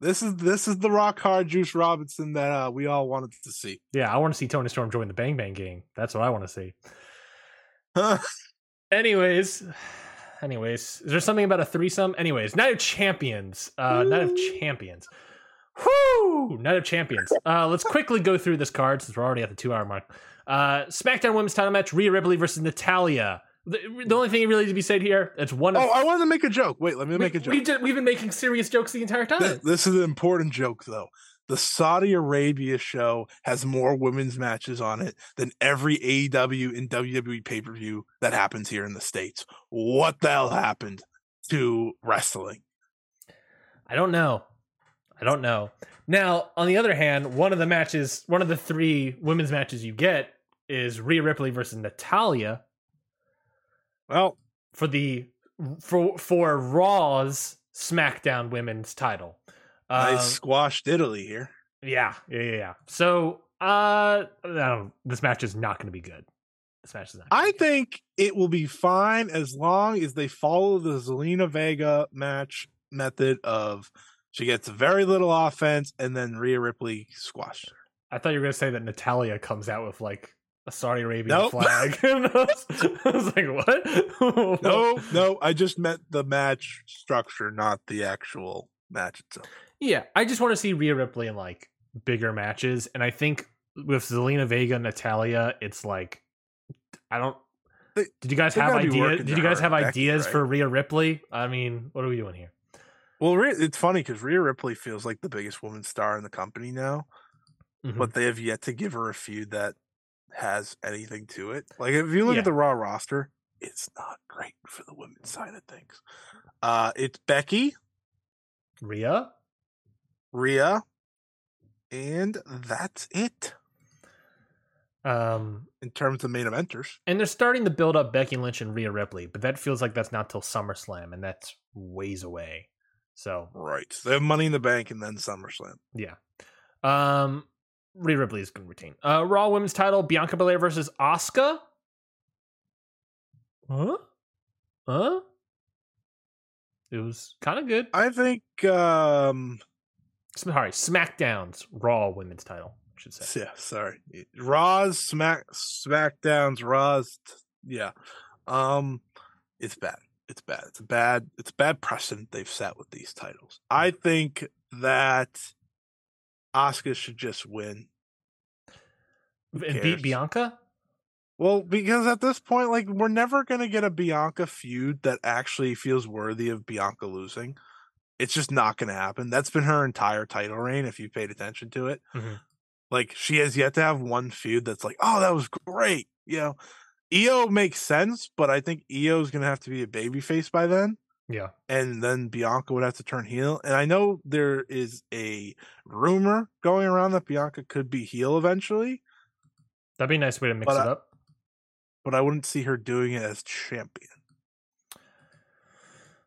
this is this is the rock hard Juice Robinson that uh, we all wanted to see. Yeah. I want to see Toni Storm join the Bang Bang gang. That's what I want to see. Huh. Anyways, anyways, is there something about a threesome? Anyways, Night of Champions. Uh, Night of Champions. Whoo! Night of Champions. Uh, let's quickly go through this card since we're already at the two hour mark. Uh, SmackDown Women's Title match: Rhea Ripley versus Natalya. The, the only thing really needs to be said here, it's one. Of, Oh, I wanted to make a joke. Wait, let me make a joke. We, have been making serious jokes the entire time. Th- this is an important joke, though. The Saudi Arabia show has more women's matches on it than every AEW and WWE pay per view that happens here in the States. What the hell happened to wrestling? I don't know. I don't know. Now, on the other hand, one of the matches, one of the three women's matches you get is Rhea Ripley versus Natalya Well, for the for for Raw's SmackDown Women's title. I Um, squashed Italy here. yeah, yeah, yeah, yeah. So, uh, don't, this match is not going to be good. This match is not. I be good. think it will be fine as long as they follow the Zelina Vega match method of she gets very little offense and then Rhea Ripley squashed her. I thought you were going to say that Natalya comes out with like a Saudi Arabian Nope. flag. I, was, I was like, what? No, no, I just meant the match structure, not the actual match itself. Yeah, I just want to see Rhea Ripley in like bigger matches, and I think with Zelina Vega, and Natalya, it's like I don't. They- Did you guys have ideas? Did you guys have ideas right? for Rhea Ripley? I mean, what are we doing here? Well, it's funny because Rhea Ripley feels like the biggest woman star in the company now, Mhm. but they have yet to give her a feud that has anything to it. Like if you look Yeah. at the Raw roster, it's not great for the women's side of things. Uh, it's Becky, Rhea, Rhea, and that's it um, in terms of main eventers. and they're starting to build up Becky Lynch and Rhea Ripley, but that feels like that's not till SummerSlam, and that's ways away. So Right. They have Money in the Bank and then SummerSlam. Yeah. Um Rhea Ripley is going to retain. Uh Raw Women's Title: Bianca Belair versus Asuka. Huh? Huh? It was kind of good. I think um Sorry, SmackDown's Raw Women's Title, I should say. yeah, sorry. Raw's Smack Smackdown's Raw's yeah. Um it's bad. It's bad. It's a bad it's a bad precedent they've set with these titles. I think that Asuka should just win. And beat Bianca. Well, because at this point, like we're never gonna get a Bianca feud that actually feels worthy of Bianca losing. It's just not gonna happen. That's been her entire title reign, if you paid attention to it. Mhm. Like she has yet to have one feud that's like, oh, that was great. You know, IYO makes sense, but I think IYO is gonna have to be a babyface by then, Yeah. and then Bianca would have to turn heel. And I know there is a rumor going around that Bianca could be heel eventually, That'd be a nice way to mix But it I- up. But I wouldn't see her doing it as champion.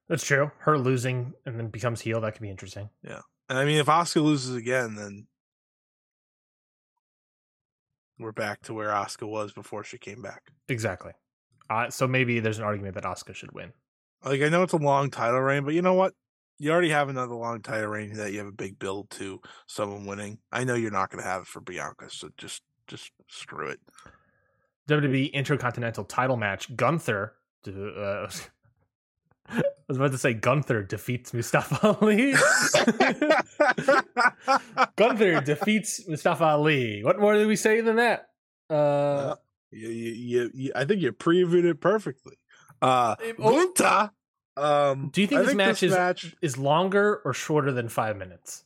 That's true. Her losing and then becomes heel, that could be interesting. Yeah. And I mean, if Asuka loses again, then we're back to where Asuka was before she came back. Exactly. Uh, so maybe there's an argument that Asuka should win. Like I know it's a long title reign, but you know what? You already have another long title reign that you have a big build to someone winning. I know you're not going to have it for Bianca, so just just screw it. WWE Intercontinental Title match. Gunther. Uh, I was about to say Gunther defeats Mustafa Ali. Gunther defeats Mustafa Ali. What more do we say than that? Uh, you, you, you, you, I think you previewed it perfectly. Uh, oh. Um, do you think I this match is match, is longer or shorter than five minutes?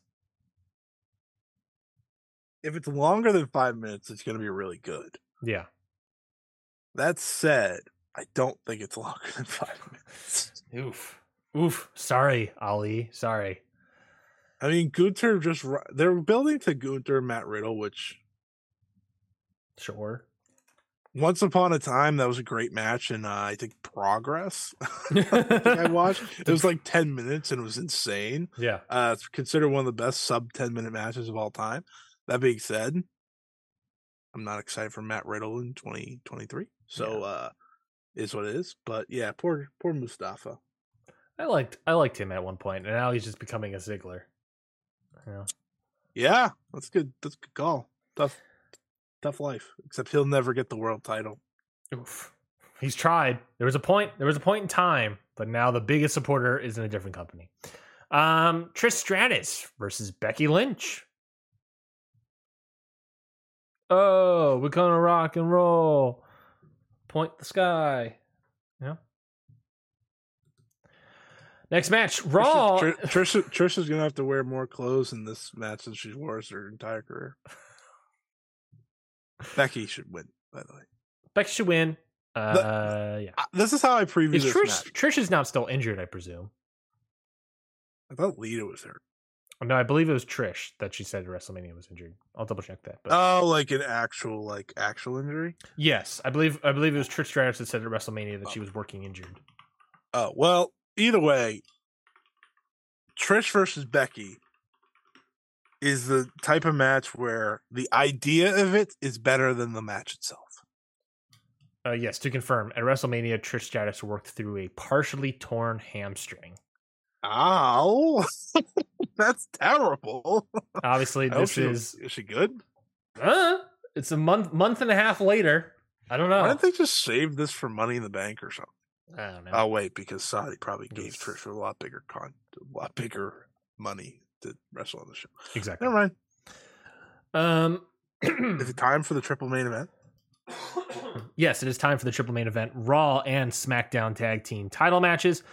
if it's longer than five minutes, it's going to be really good. Yeah. That said, I don't think it's longer than five minutes. Oof. Oof. Sorry, Ali. Sorry. I mean, Gunther just, they're building to Gunther Matt Riddle, which Sure. once upon a time that was a great match, and uh, I think Progress. I think I watched. It was like ten minutes, and it was insane. Yeah. Uh, it's considered one of the best sub ten minute matches of all time. That being said, I'm not excited for Matt Riddle in 2023. So, Yeah. uh, is what it is. But yeah, poor poor Mustafa. I liked I liked him at one point, and now he's just becoming a Ziggler. Know? Yeah, that's good. That's a good call. Tough, tough life. Except he'll never get the world title. Oof. He's tried. There was a point. There was a point in time, but now the biggest supporter is in a different company. Um, Trish Stratus versus Becky Lynch. Oh, we're gonna rock and roll. Point the sky. Yeah. Next match, Raw. Trish, Trish, Trish is gonna have to wear more clothes in this match than she wore her entire career. Becky should win, by the way. Becky should win. Uh, The- yeah. Uh, This is how I preview Is this Trish match. Trish is now still injured, I presume. I thought Lita was hurt. No, I believe it was Trish that she said WrestleMania was injured. I'll double check that. But Oh, like an actual, like actual injury. yes, I believe I believe it was Trish Stratus that said at WrestleMania that she was working injured. Oh well, either way, Trish versus Becky is the type of match where the idea of it is better than the match itself. Uh, yes, to confirm, at WrestleMania, Trish Stratus worked through a partially torn hamstring. Ow, that's terrible. Obviously, this she- is is she good? uh, it's a month month and a half later. I don't know. Why didn't they just save this for Money in the Bank or something? I don't know. Oh wait, because Saudi probably gave Yes. Trish a lot bigger con, a lot bigger money to wrestle on the show. exactly. Never mind. Um, Is it time for the triple main event? yes, it is time for the triple main event Raw and SmackDown tag team title matches.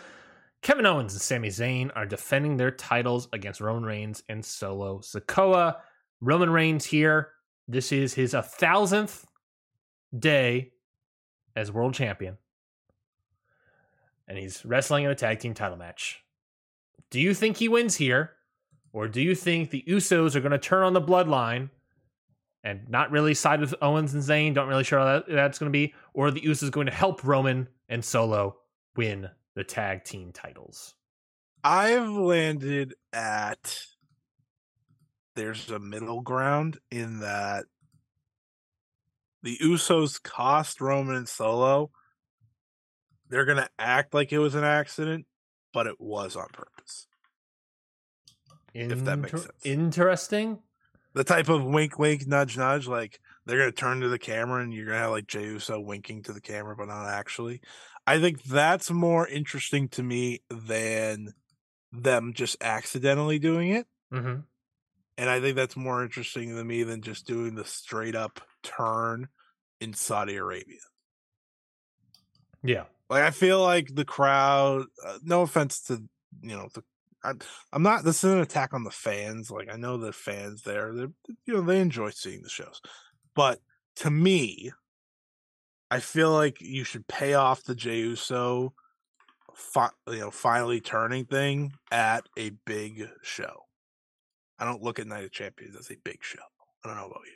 Kevin Owens and Sami Zayn are defending their titles against Roman Reigns and Solo Sikoa. Roman Reigns here. This is his a thousandth day as world champion. And he's wrestling in a tag team title match. Do you think he wins here? Or do you think the Usos are going to turn on the bloodline and not really side with Owens and Zayn. Don't really sure how that, that's going to be. Or the Usos going to help Roman and Solo win the tag team titles. I've landed at there's a middle ground in that the Usos cost Roman and Solo. They're gonna act like it was an accident, but it was on purpose. If that makes sense. Interesting. The type of wink, wink, nudge, nudge, like they're gonna turn to the camera and you're gonna have like Jey Uso winking to the camera, but not actually. I think that's more interesting to me than them just accidentally doing it. hmm And I think that's more interesting to me than just doing the straight up turn in Saudi Arabia. Yeah. Like I feel like the crowd. Uh, no offense to you know the. I'm, I'm not. This is an attack on the fans. Like I know the fans there. They you know they enjoy seeing the shows, but to me, I feel like you should pay off the Jey Uso, fi- you know, finally turning thing at a big show. I don't look at Night of Champions as a big show. I don't know about you.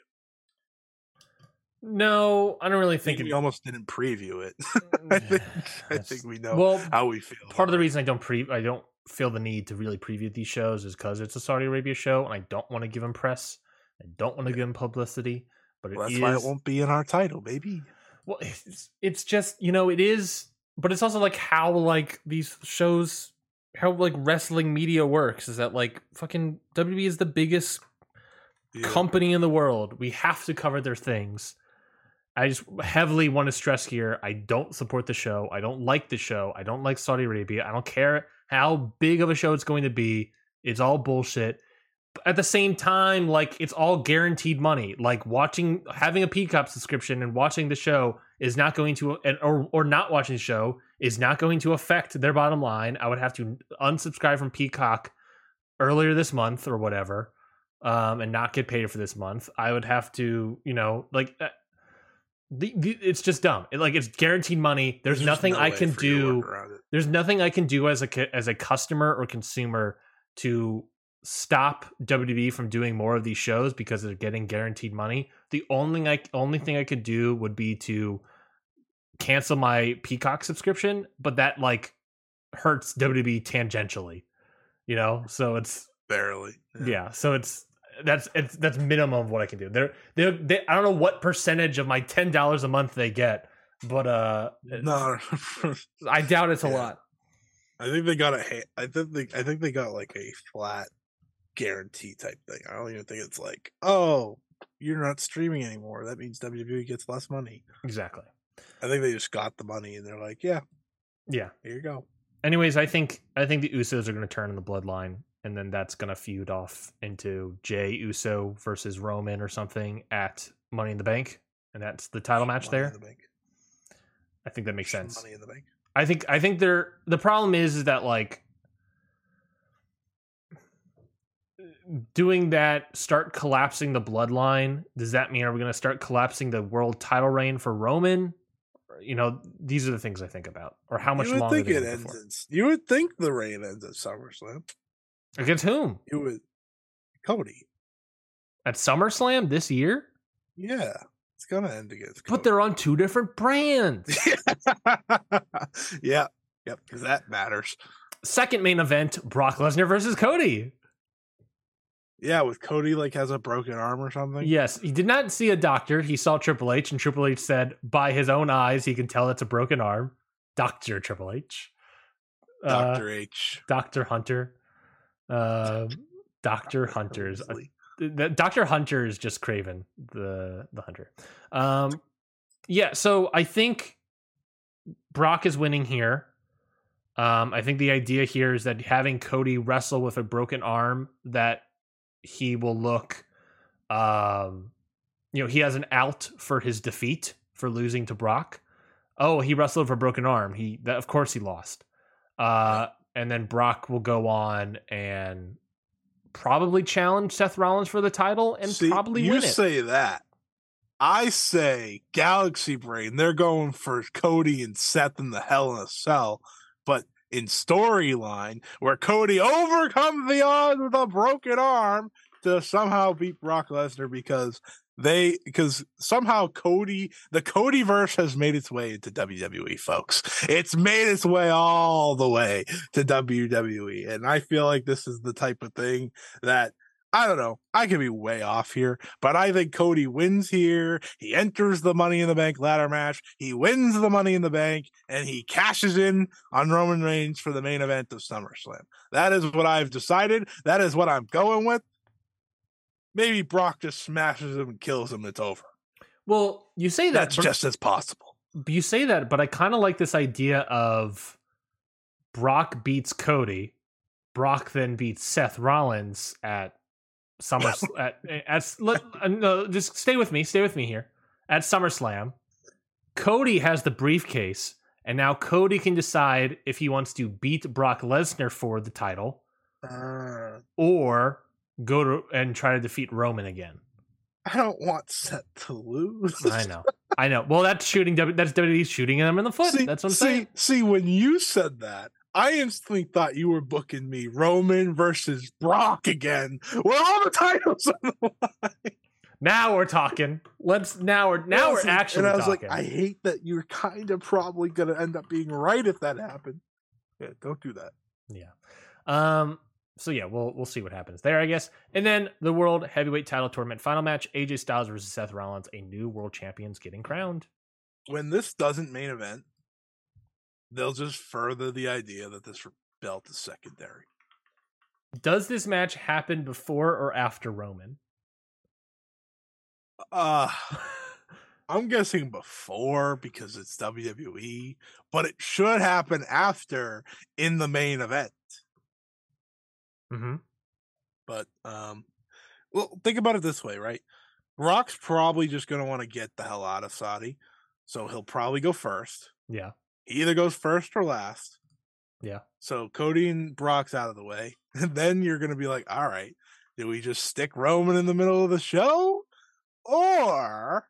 No, I don't really think think we it. almost didn't preview it. Mm, I think I think we know well, how we feel. part of the reason I don't pre I don't feel the need to really preview these shows is because it's a Saudi Arabia show and I don't want to give them press. I don't want to give them publicity. But it Well, that's is- why it won't be in our title, baby. Well, it's, it's just you know it is, but it's also like how like these shows, how like wrestling media works is that like fucking WWE is the biggest Yeah. company in the world. We have to cover their things. I just heavily want to stress here. I don't support the show. I don't like the show. I don't like Saudi Arabia. I don't care how big of a show it's going to be. It's all bullshit. At the same time, like it's all guaranteed money. Like watching, having a Peacock subscription and watching the show is not going to, and or or not watching the show is not going to affect their bottom line. I would have to unsubscribe from Peacock earlier this month or whatever um, and not get paid for this month. I would have to, you know, like uh, the, the, it's just dumb. It, like it's guaranteed money. There's, just nothing no I can for you to do. work around it. There's nothing I can do as a as a customer or consumer to stop WWE from doing more of these shows because they're getting guaranteed money. The only I only thing I could do would be to cancel my Peacock subscription, but that like hurts WWE tangentially. You know, so it's barely. yeah so it's that's it's that's minimum of what i can do they're they're they, i don't know what percentage of my ten dollars a month they get but uh No, i doubt it's a Yeah. lot I think they got a. ha- think they. I think they got like a flat guarantee type thing. I don't even think it's like, oh, you're not streaming anymore. That means WWE gets less money. exactly I think they just got the money and they're like, yeah, yeah here you go. anyways i think i think the usos are going to turn in the bloodline and then that's going to feud off into jey uso versus roman or something at Money in the Bank, and that's the title match Money there. the. I think that makes sense. Money in the bank. I think I think they're the problem is is that like doing that start collapsing the bloodline does that mean are we going to start collapsing the world title reign for Roman you know these are the things I think about or how much you would longer think it ends. you would think the reign ends at SummerSlam. against whom You would, Cody. at SummerSlam this year Yeah, it's gonna end against. but they're on two different brands yeah, yep, because that matters. second main event Brock Lesnar versus Cody Yeah, with Cody like has a broken arm or something. Yes, he did not see a doctor. He saw Triple H, and Triple H said, by his own eyes, he can tell it's a broken arm. Doctor Triple H, Doctor uh, H. Doctor Hunter, uh, Doctor Hunter's the, Doctor Hunter is just Kraven, the the Hunter. Um, yeah, so I think Brock is winning here. Um, I think the idea here is that having Cody wrestle with a broken arm, that he will look, um, you know, he has an out for his defeat for losing to Brock. Oh, he wrestled for a broken arm. He, that, of course, he lost. Uh, and then Brock will go on and probably challenge Seth Rollins for the title and See, probably you win it. say that. I say Galaxy Brain. They're going for Cody and Seth in the Hell in a Cell, but in storyline where Cody overcomes the odds with a broken arm to somehow beat Brock Lesnar because they because somehow Cody the Cody verse has made its way into WWE folks. It's made its way all the way to WWE and I feel like this is the type of thing that I don't know. I could be way off here, but I think Cody wins here. He enters the Money in the Bank ladder match. He wins the Money in the Bank and he cashes in on Roman Reigns for the main event of SummerSlam. That is what I've decided. That is what I'm going with. Maybe Brock just smashes him and kills him. It's over. well, you say that, That's but- just as possible. you say that, but I kind of like this idea of Brock beats Cody. Brock then beats Seth Rollins at Summer at at let, uh, no, just stay with me, stay with me here. At SummerSlam, Cody has the briefcase, and now Cody can decide if he wants to beat Brock Lesnar for the title Uh, or go to and try to defeat Roman again. I don't want Seth to lose. I know, I know. Well, that's shooting. W- That's WWE shooting him in the foot. See, that's what I'm see, saying. see, when you said that, I instantly thought you were booking me Roman versus Brock again, where all the titles on the line. Now we're talking. Let's now we're now we're actually And I was talking. like, I hate that you're kind of probably going to end up being right if that happened. Yeah, don't do that. yeah. Um. So yeah, we'll we'll see what happens there, I guess. And then the World Heavyweight Title Tournament final match: AJ Styles versus Seth Rollins. A new World Champions getting crowned. When this doesn't main event, they'll just further the idea that this belt is secondary. Does this match happen before or after Roman? Uh, I'm guessing before because it's WWE, but it should happen after in the main event. mm-hmm. But um well think about it this way, right? Rock's probably just gonna want to get the hell out of Saudi. So he'll probably go first. Yeah. He either goes first or last. Yeah. So Cody and Brock's out of the way. And then you're gonna be like, all right, do we just stick Roman in the middle of the show? Or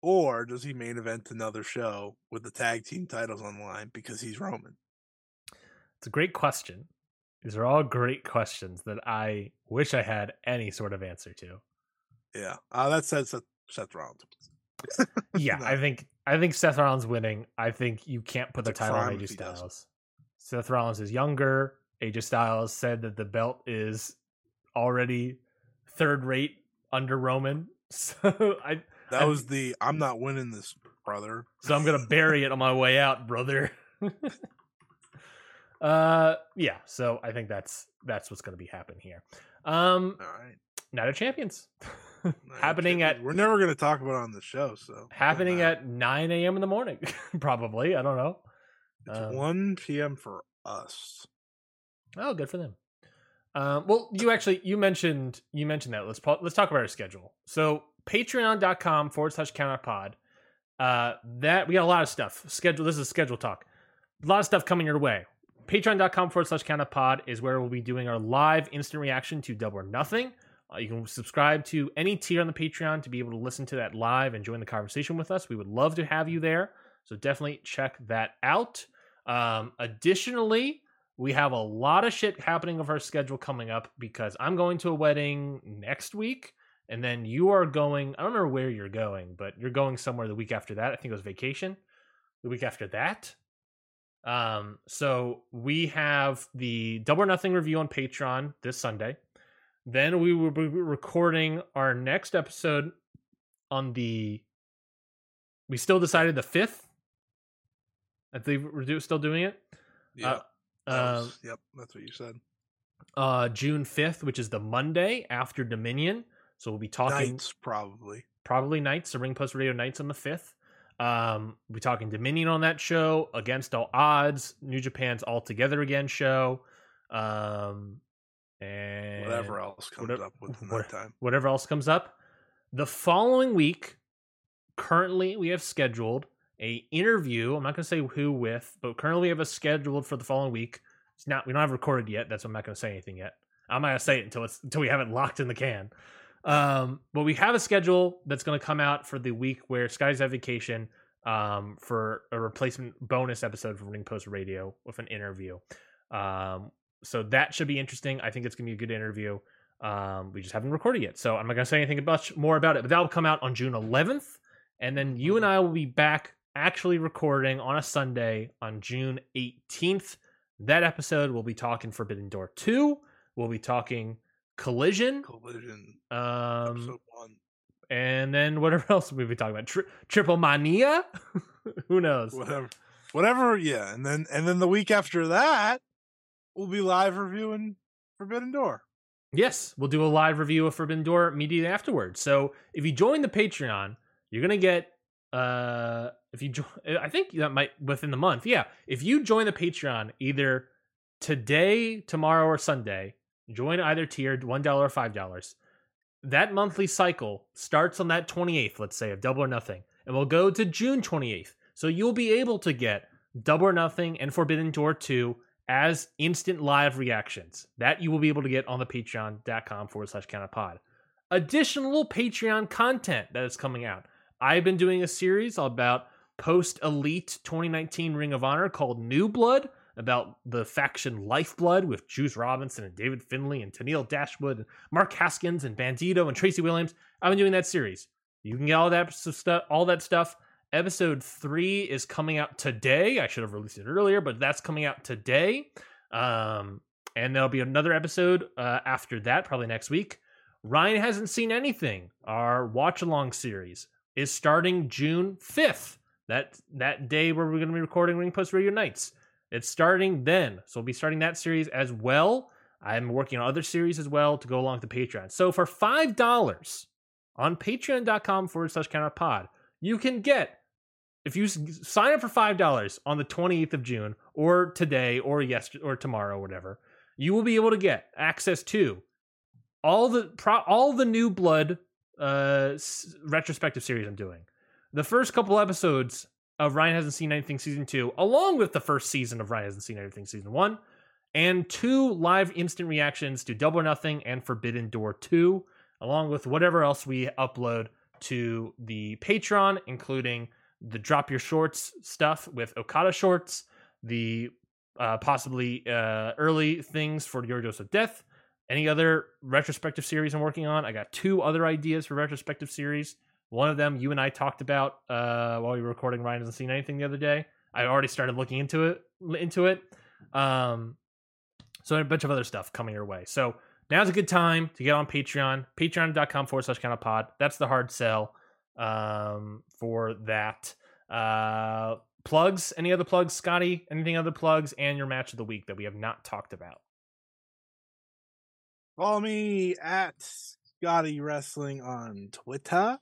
or does he main event another show with the tag team titles on line because he's Roman? It's a great question. These are all great questions that I wish I had any sort of answer to. Yeah. Uh, that says Seth, Seth Rollins. Yeah. I think I think Seth Rollins winning. I think you can't put the It's a title on AJ if he doesn't. Styles. Seth Rollins is younger. AJ Styles said that the belt is already third rate under Roman. So I That I- was the I'm not winning this, brother. so I'm gonna bury it on my way out, brother. uh yeah, so I think that's that's what's gonna be happening here. Um All right. Night of Champions. Happening at We're never gonna talk about it on the show, so happening at 9 a.m. in the morning, probably. I don't know. uh, it's one p.m. for us. Oh, good for them. Um, well, you actually you mentioned you mentioned that. Let's let's talk about our schedule. So patreon.com forward slash counterpod. Uh, that we got a lot of stuff. Schedule. This is a schedule talk. A lot of stuff coming your way. Patreon.com forward slash counterpod is where we'll be doing our live instant reaction to Double or Nothing. Uh, you can subscribe to any tier on the Patreon to be able to listen to that live and join the conversation with us. We would love to have you there. So definitely check that out. Um, additionally, we have a lot of shit happening of our schedule coming up because I'm going to a wedding next week. And then you are going, I don't remember where you're going, but you're going somewhere the week after that. I think it was vacation. The week after that. Um, so we have the Double or Nothing review on Patreon this Sunday. Then we will be recording our next episode on the. We still decided the fifth. I think we're still doing it. Yeah. Uh, um, yep, that's what you said. Uh, June fifth, which is the Monday after Dominion. So we'll be talking nights, probably, probably nights. The Ring Post Radio nights on the fifth. Um, we'll be talking Dominion on that show against all odds. New Japan's All Together Again show. Um, and whatever else comes whatever, up within that time. Whatever else comes up. The following week, currently we have scheduled a interview. I'm not going to say who with, but currently we have a scheduled for the following week. It's not. We don't have recorded yet. That's why I'm not going to say anything yet. I'm not going to say it until it's until we have it locked in the can. Um, but we have a schedule that's going to come out for the week where Sky's at vacation. Um, for a replacement bonus episode for Ring Post Radio with an interview. Um, so that should be interesting. I think it's going to be a good interview. Um, we just haven't recorded yet, so I'm not going to say anything much more about it. But that will come out on June 11th, and then you and I will be back actually recording on a Sunday on June 18th. That episode we'll be talking Forbidden Door 2. We'll be talking Collision. Collision. Um and then whatever else we'll be talking about. Tri- Triple Mania? Who knows? Whatever. Whatever, yeah. And then and then the week after that, we'll be live reviewing Forbidden Door. Yes, we'll do a live review of Forbidden Door immediately afterwards. So if you join the Patreon, you're gonna get uh if you join i think that might within the month yeah if you join the patreon either today tomorrow or sunday join either tier one dollar or five dollars that monthly cycle starts on that 28th let's say of double or nothing and will go to june 28th so you'll be able to get double or nothing and forbidden door 2 as instant live reactions that you will be able to get on the patreon.com forward slash counterpod additional patreon content that is coming out I've been doing a series about post elite 2019 Ring of Honor called New Blood about the faction Lifeblood with Juice Robinson and David Finlay and Tenille Dashwood and Mark Haskins and Bandido and Tracy Williams. I've been doing that series. You can get all that stuff. All that stuff. Episode three is coming out today. I should have released it earlier, but that's coming out today. Um, and there'll be another episode uh, after that, probably next week. Ryan hasn't seen anything. Our watch along series is starting June 5th. That that day where we're going to be recording Ring Post Radio Nights. It's starting then. So we'll be starting that series as well. I'm working on other series as well to go along with the Patreon. So for $5 on patreon.com forward slash counterpod, you can get, if you sign up for $5 on the 28th of June or today or yesterday or tomorrow or whatever, you will be able to get access to all the pro, all the new blood uh s- retrospective series I'm doing. The first couple episodes of Ryan hasn't seen anything season 2 along with the first season of Ryan hasn't seen anything season 1 and two live instant reactions to Double or Nothing and Forbidden Door 2 along with whatever else we upload to the Patreon including the drop your shorts stuff with Okada shorts, the uh, possibly uh, early things for Your Dose of Death, any other retrospective series I'm working on. I got two other ideas for retrospective series. One of them you and I talked about uh, while we were recording. Ryan hasn't seen anything the other day. I already started looking into it. Into it. Um, so a bunch of other stuff coming your way. So now's a good time to get on Patreon. Patreon.com forward slash pod. That's the hard sell um, for that. Uh, plugs. Any other plugs, Scotty? Anything other plugs and your match of the week that we have not talked about? Follow me at Scotty Wrestling on Twitter.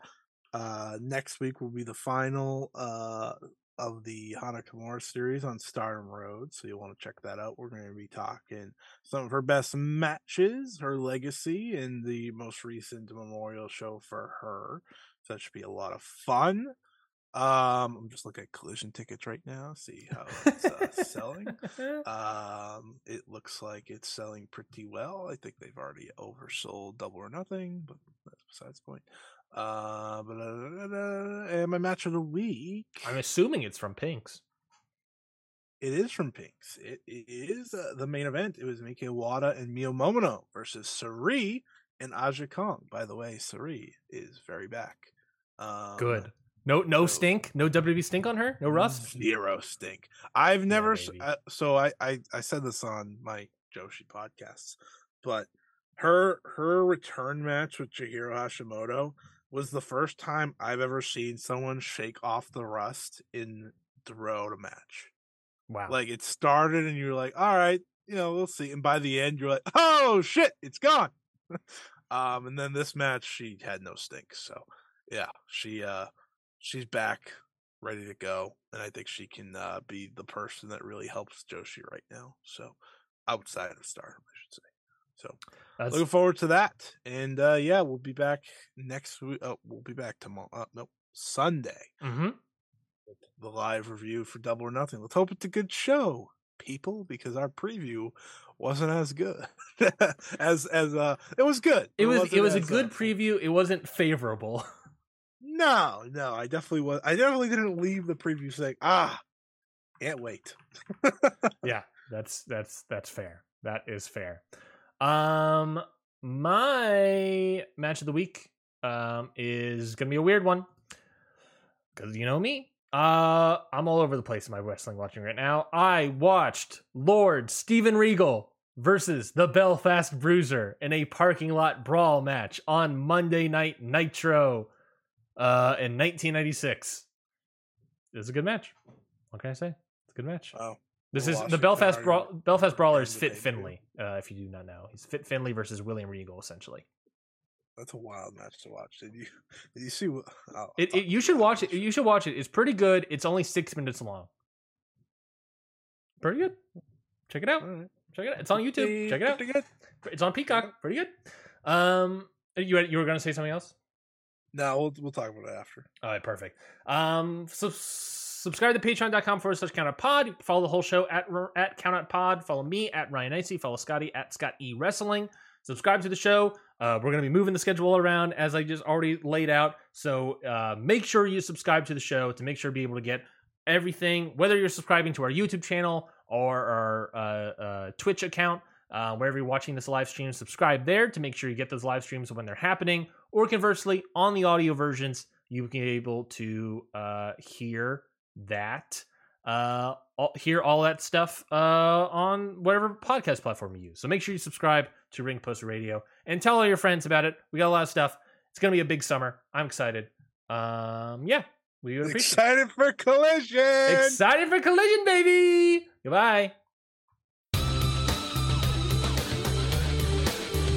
Uh, next week will be the final uh, of the Hana Kimura series on Stardom Road, so you'll want to check that out. We're going to be talking some of her best matches, her legacy, and the most recent memorial show for her. So that should be a lot of fun. Um, I'm just looking at collision tickets right now, see how it's uh, selling. Um, it looks like it's selling pretty well. I think they've already oversold Double or Nothing, but that's besides the point. Uh, and my match of the week. I'm assuming it's from Pinks. It is from Pinks. It, it is uh, the main event. It was Miki Wada and Mio Momono versus Sareee and Aja Kong. By the way, Sareee is very back. Um, Good. No, no so, stink. No WWE stink on her. No rust. Zero stink. I've never. Yeah, uh, so I, I I said this on my Joshi podcasts, but her her return match with Chihiro Hashimoto was the first time I've ever seen someone shake off the rust in the road a match. Wow. Like it started and you're like, all right, you know, we'll see. And by the end, you're like, oh shit, it's gone. um, and then this match, she had no stink. So yeah, she uh she's back, ready to go. And I think she can uh be the person that really helps Joshi right now. So outside of Stardom, I should say. So That's... looking forward to that. And uh yeah, we'll be back next week. Oh, we'll be back tomorrow. Uh, nope, Sunday. Mm-hmm. The live review for Double or Nothing. Let's hope it's a good show, people, because our preview wasn't as good as as uh it was good. It was it, was a good uh, preview. It wasn't favorable. No, no, I definitely was. I definitely didn't leave the preview saying, "Ah, can't wait." yeah, that's that's that's fair. That is fair. Um, my match of the week um is gonna be a weird one because you know me. Uh, I'm all over the place in my wrestling watching right now. I watched Lord Steven Regal versus the Belfast Bruiser in a parking lot brawl match on Monday Night Nitro uh, in 1996. It was a good match. What can I say? It's a good match. Oh. This is the Belfast Bra- Belfast Brawlers Fit Finley. Uh, if you do not know, he's Fit Finley versus William Regal, essentially. That's a wild match to watch. Did you did you see what? Oh, it, it, you should watch it. You should watch it. It's pretty good. It's only six minutes long. Pretty good. Check it out. Right. Check it out. It's on YouTube. Check it out. Good. It's on Peacock. Pretty good. Um, you you were going to say something else? No, we'll we'll talk about it after. All right, perfect. Um, so subscribe to patreon.com forward slash count out pod. Follow the whole show at at pod. Follow me at Ryan Icy. Follow Scotty at Scott E Wrestling. Subscribe to the show. Uh, we're going to be moving the schedule around as I just already laid out. So uh, make sure you subscribe to the show to make sure to be able to get everything, whether you're subscribing to our YouTube channel or our uh, uh Twitch account. Uh, wherever you're watching this live stream, subscribe there to make sure you get those live streams when they're happening or conversely, on the audio versions, you can be able to uh, hear that, uh, all, hear all that stuff uh, on whatever podcast platform you use. So make sure you subscribe to Ring Post Radio and tell all your friends about it. We got a lot of stuff. It's gonna be a big summer. I'm excited. Um, yeah, we would excited for collision. Excited for collision, baby. Goodbye.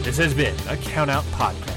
This has been a Count Out Podcast.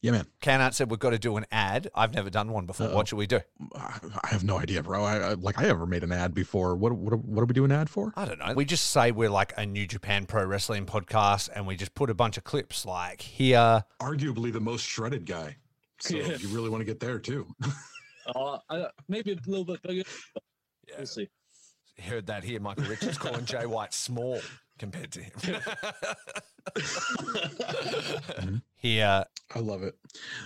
yeah, man. Canart said we've got to do an ad. I've never done one before. Uh-oh. What should we do? I have no idea, bro. I, I, like I ever made an ad before. What what what do we do an ad for? I don't know. We just say we're like a New Japan Pro Wrestling podcast, and we just put a bunch of clips like here. Arguably the most shredded guy. So yeah. you really want to get there too. uh, maybe a little bit bigger. Yeah. We'll see. Heard that here. Michael Richards calling Jay White small. Compared to him. Mm-hmm. Here, uh, I love it.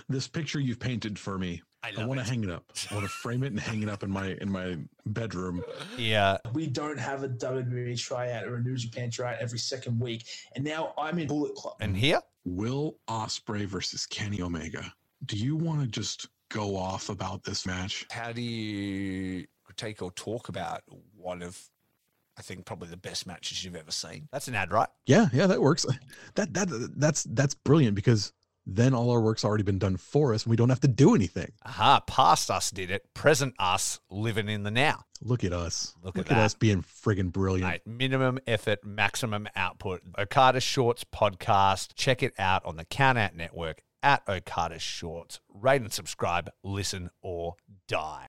This picture you've painted for me. I I, want to hang it up. I want to frame it and hang it up in my in my bedroom. Yeah. Uh, we don't have a WWE tryout or a New Japan tryout every second week. And now I'm in Bullet Club. and here. Will Ospreay versus Kenny Omega. Do you want to just go off about this match? How do you take or talk about one of, I think, probably the best matches you've ever seen? That's an ad, right? Yeah, yeah, that works. That that that's that's brilliant because then all our work's already been done for us and we don't have to do anything. Aha, past us did it. Present us living in the now. Look at us. Look Look, at at, that. us being friggin' brilliant. Mate, minimum effort, maximum output. Okada Shorts podcast. Check it out on the Count Out Network at Okada Shorts. Rate and subscribe, listen or die.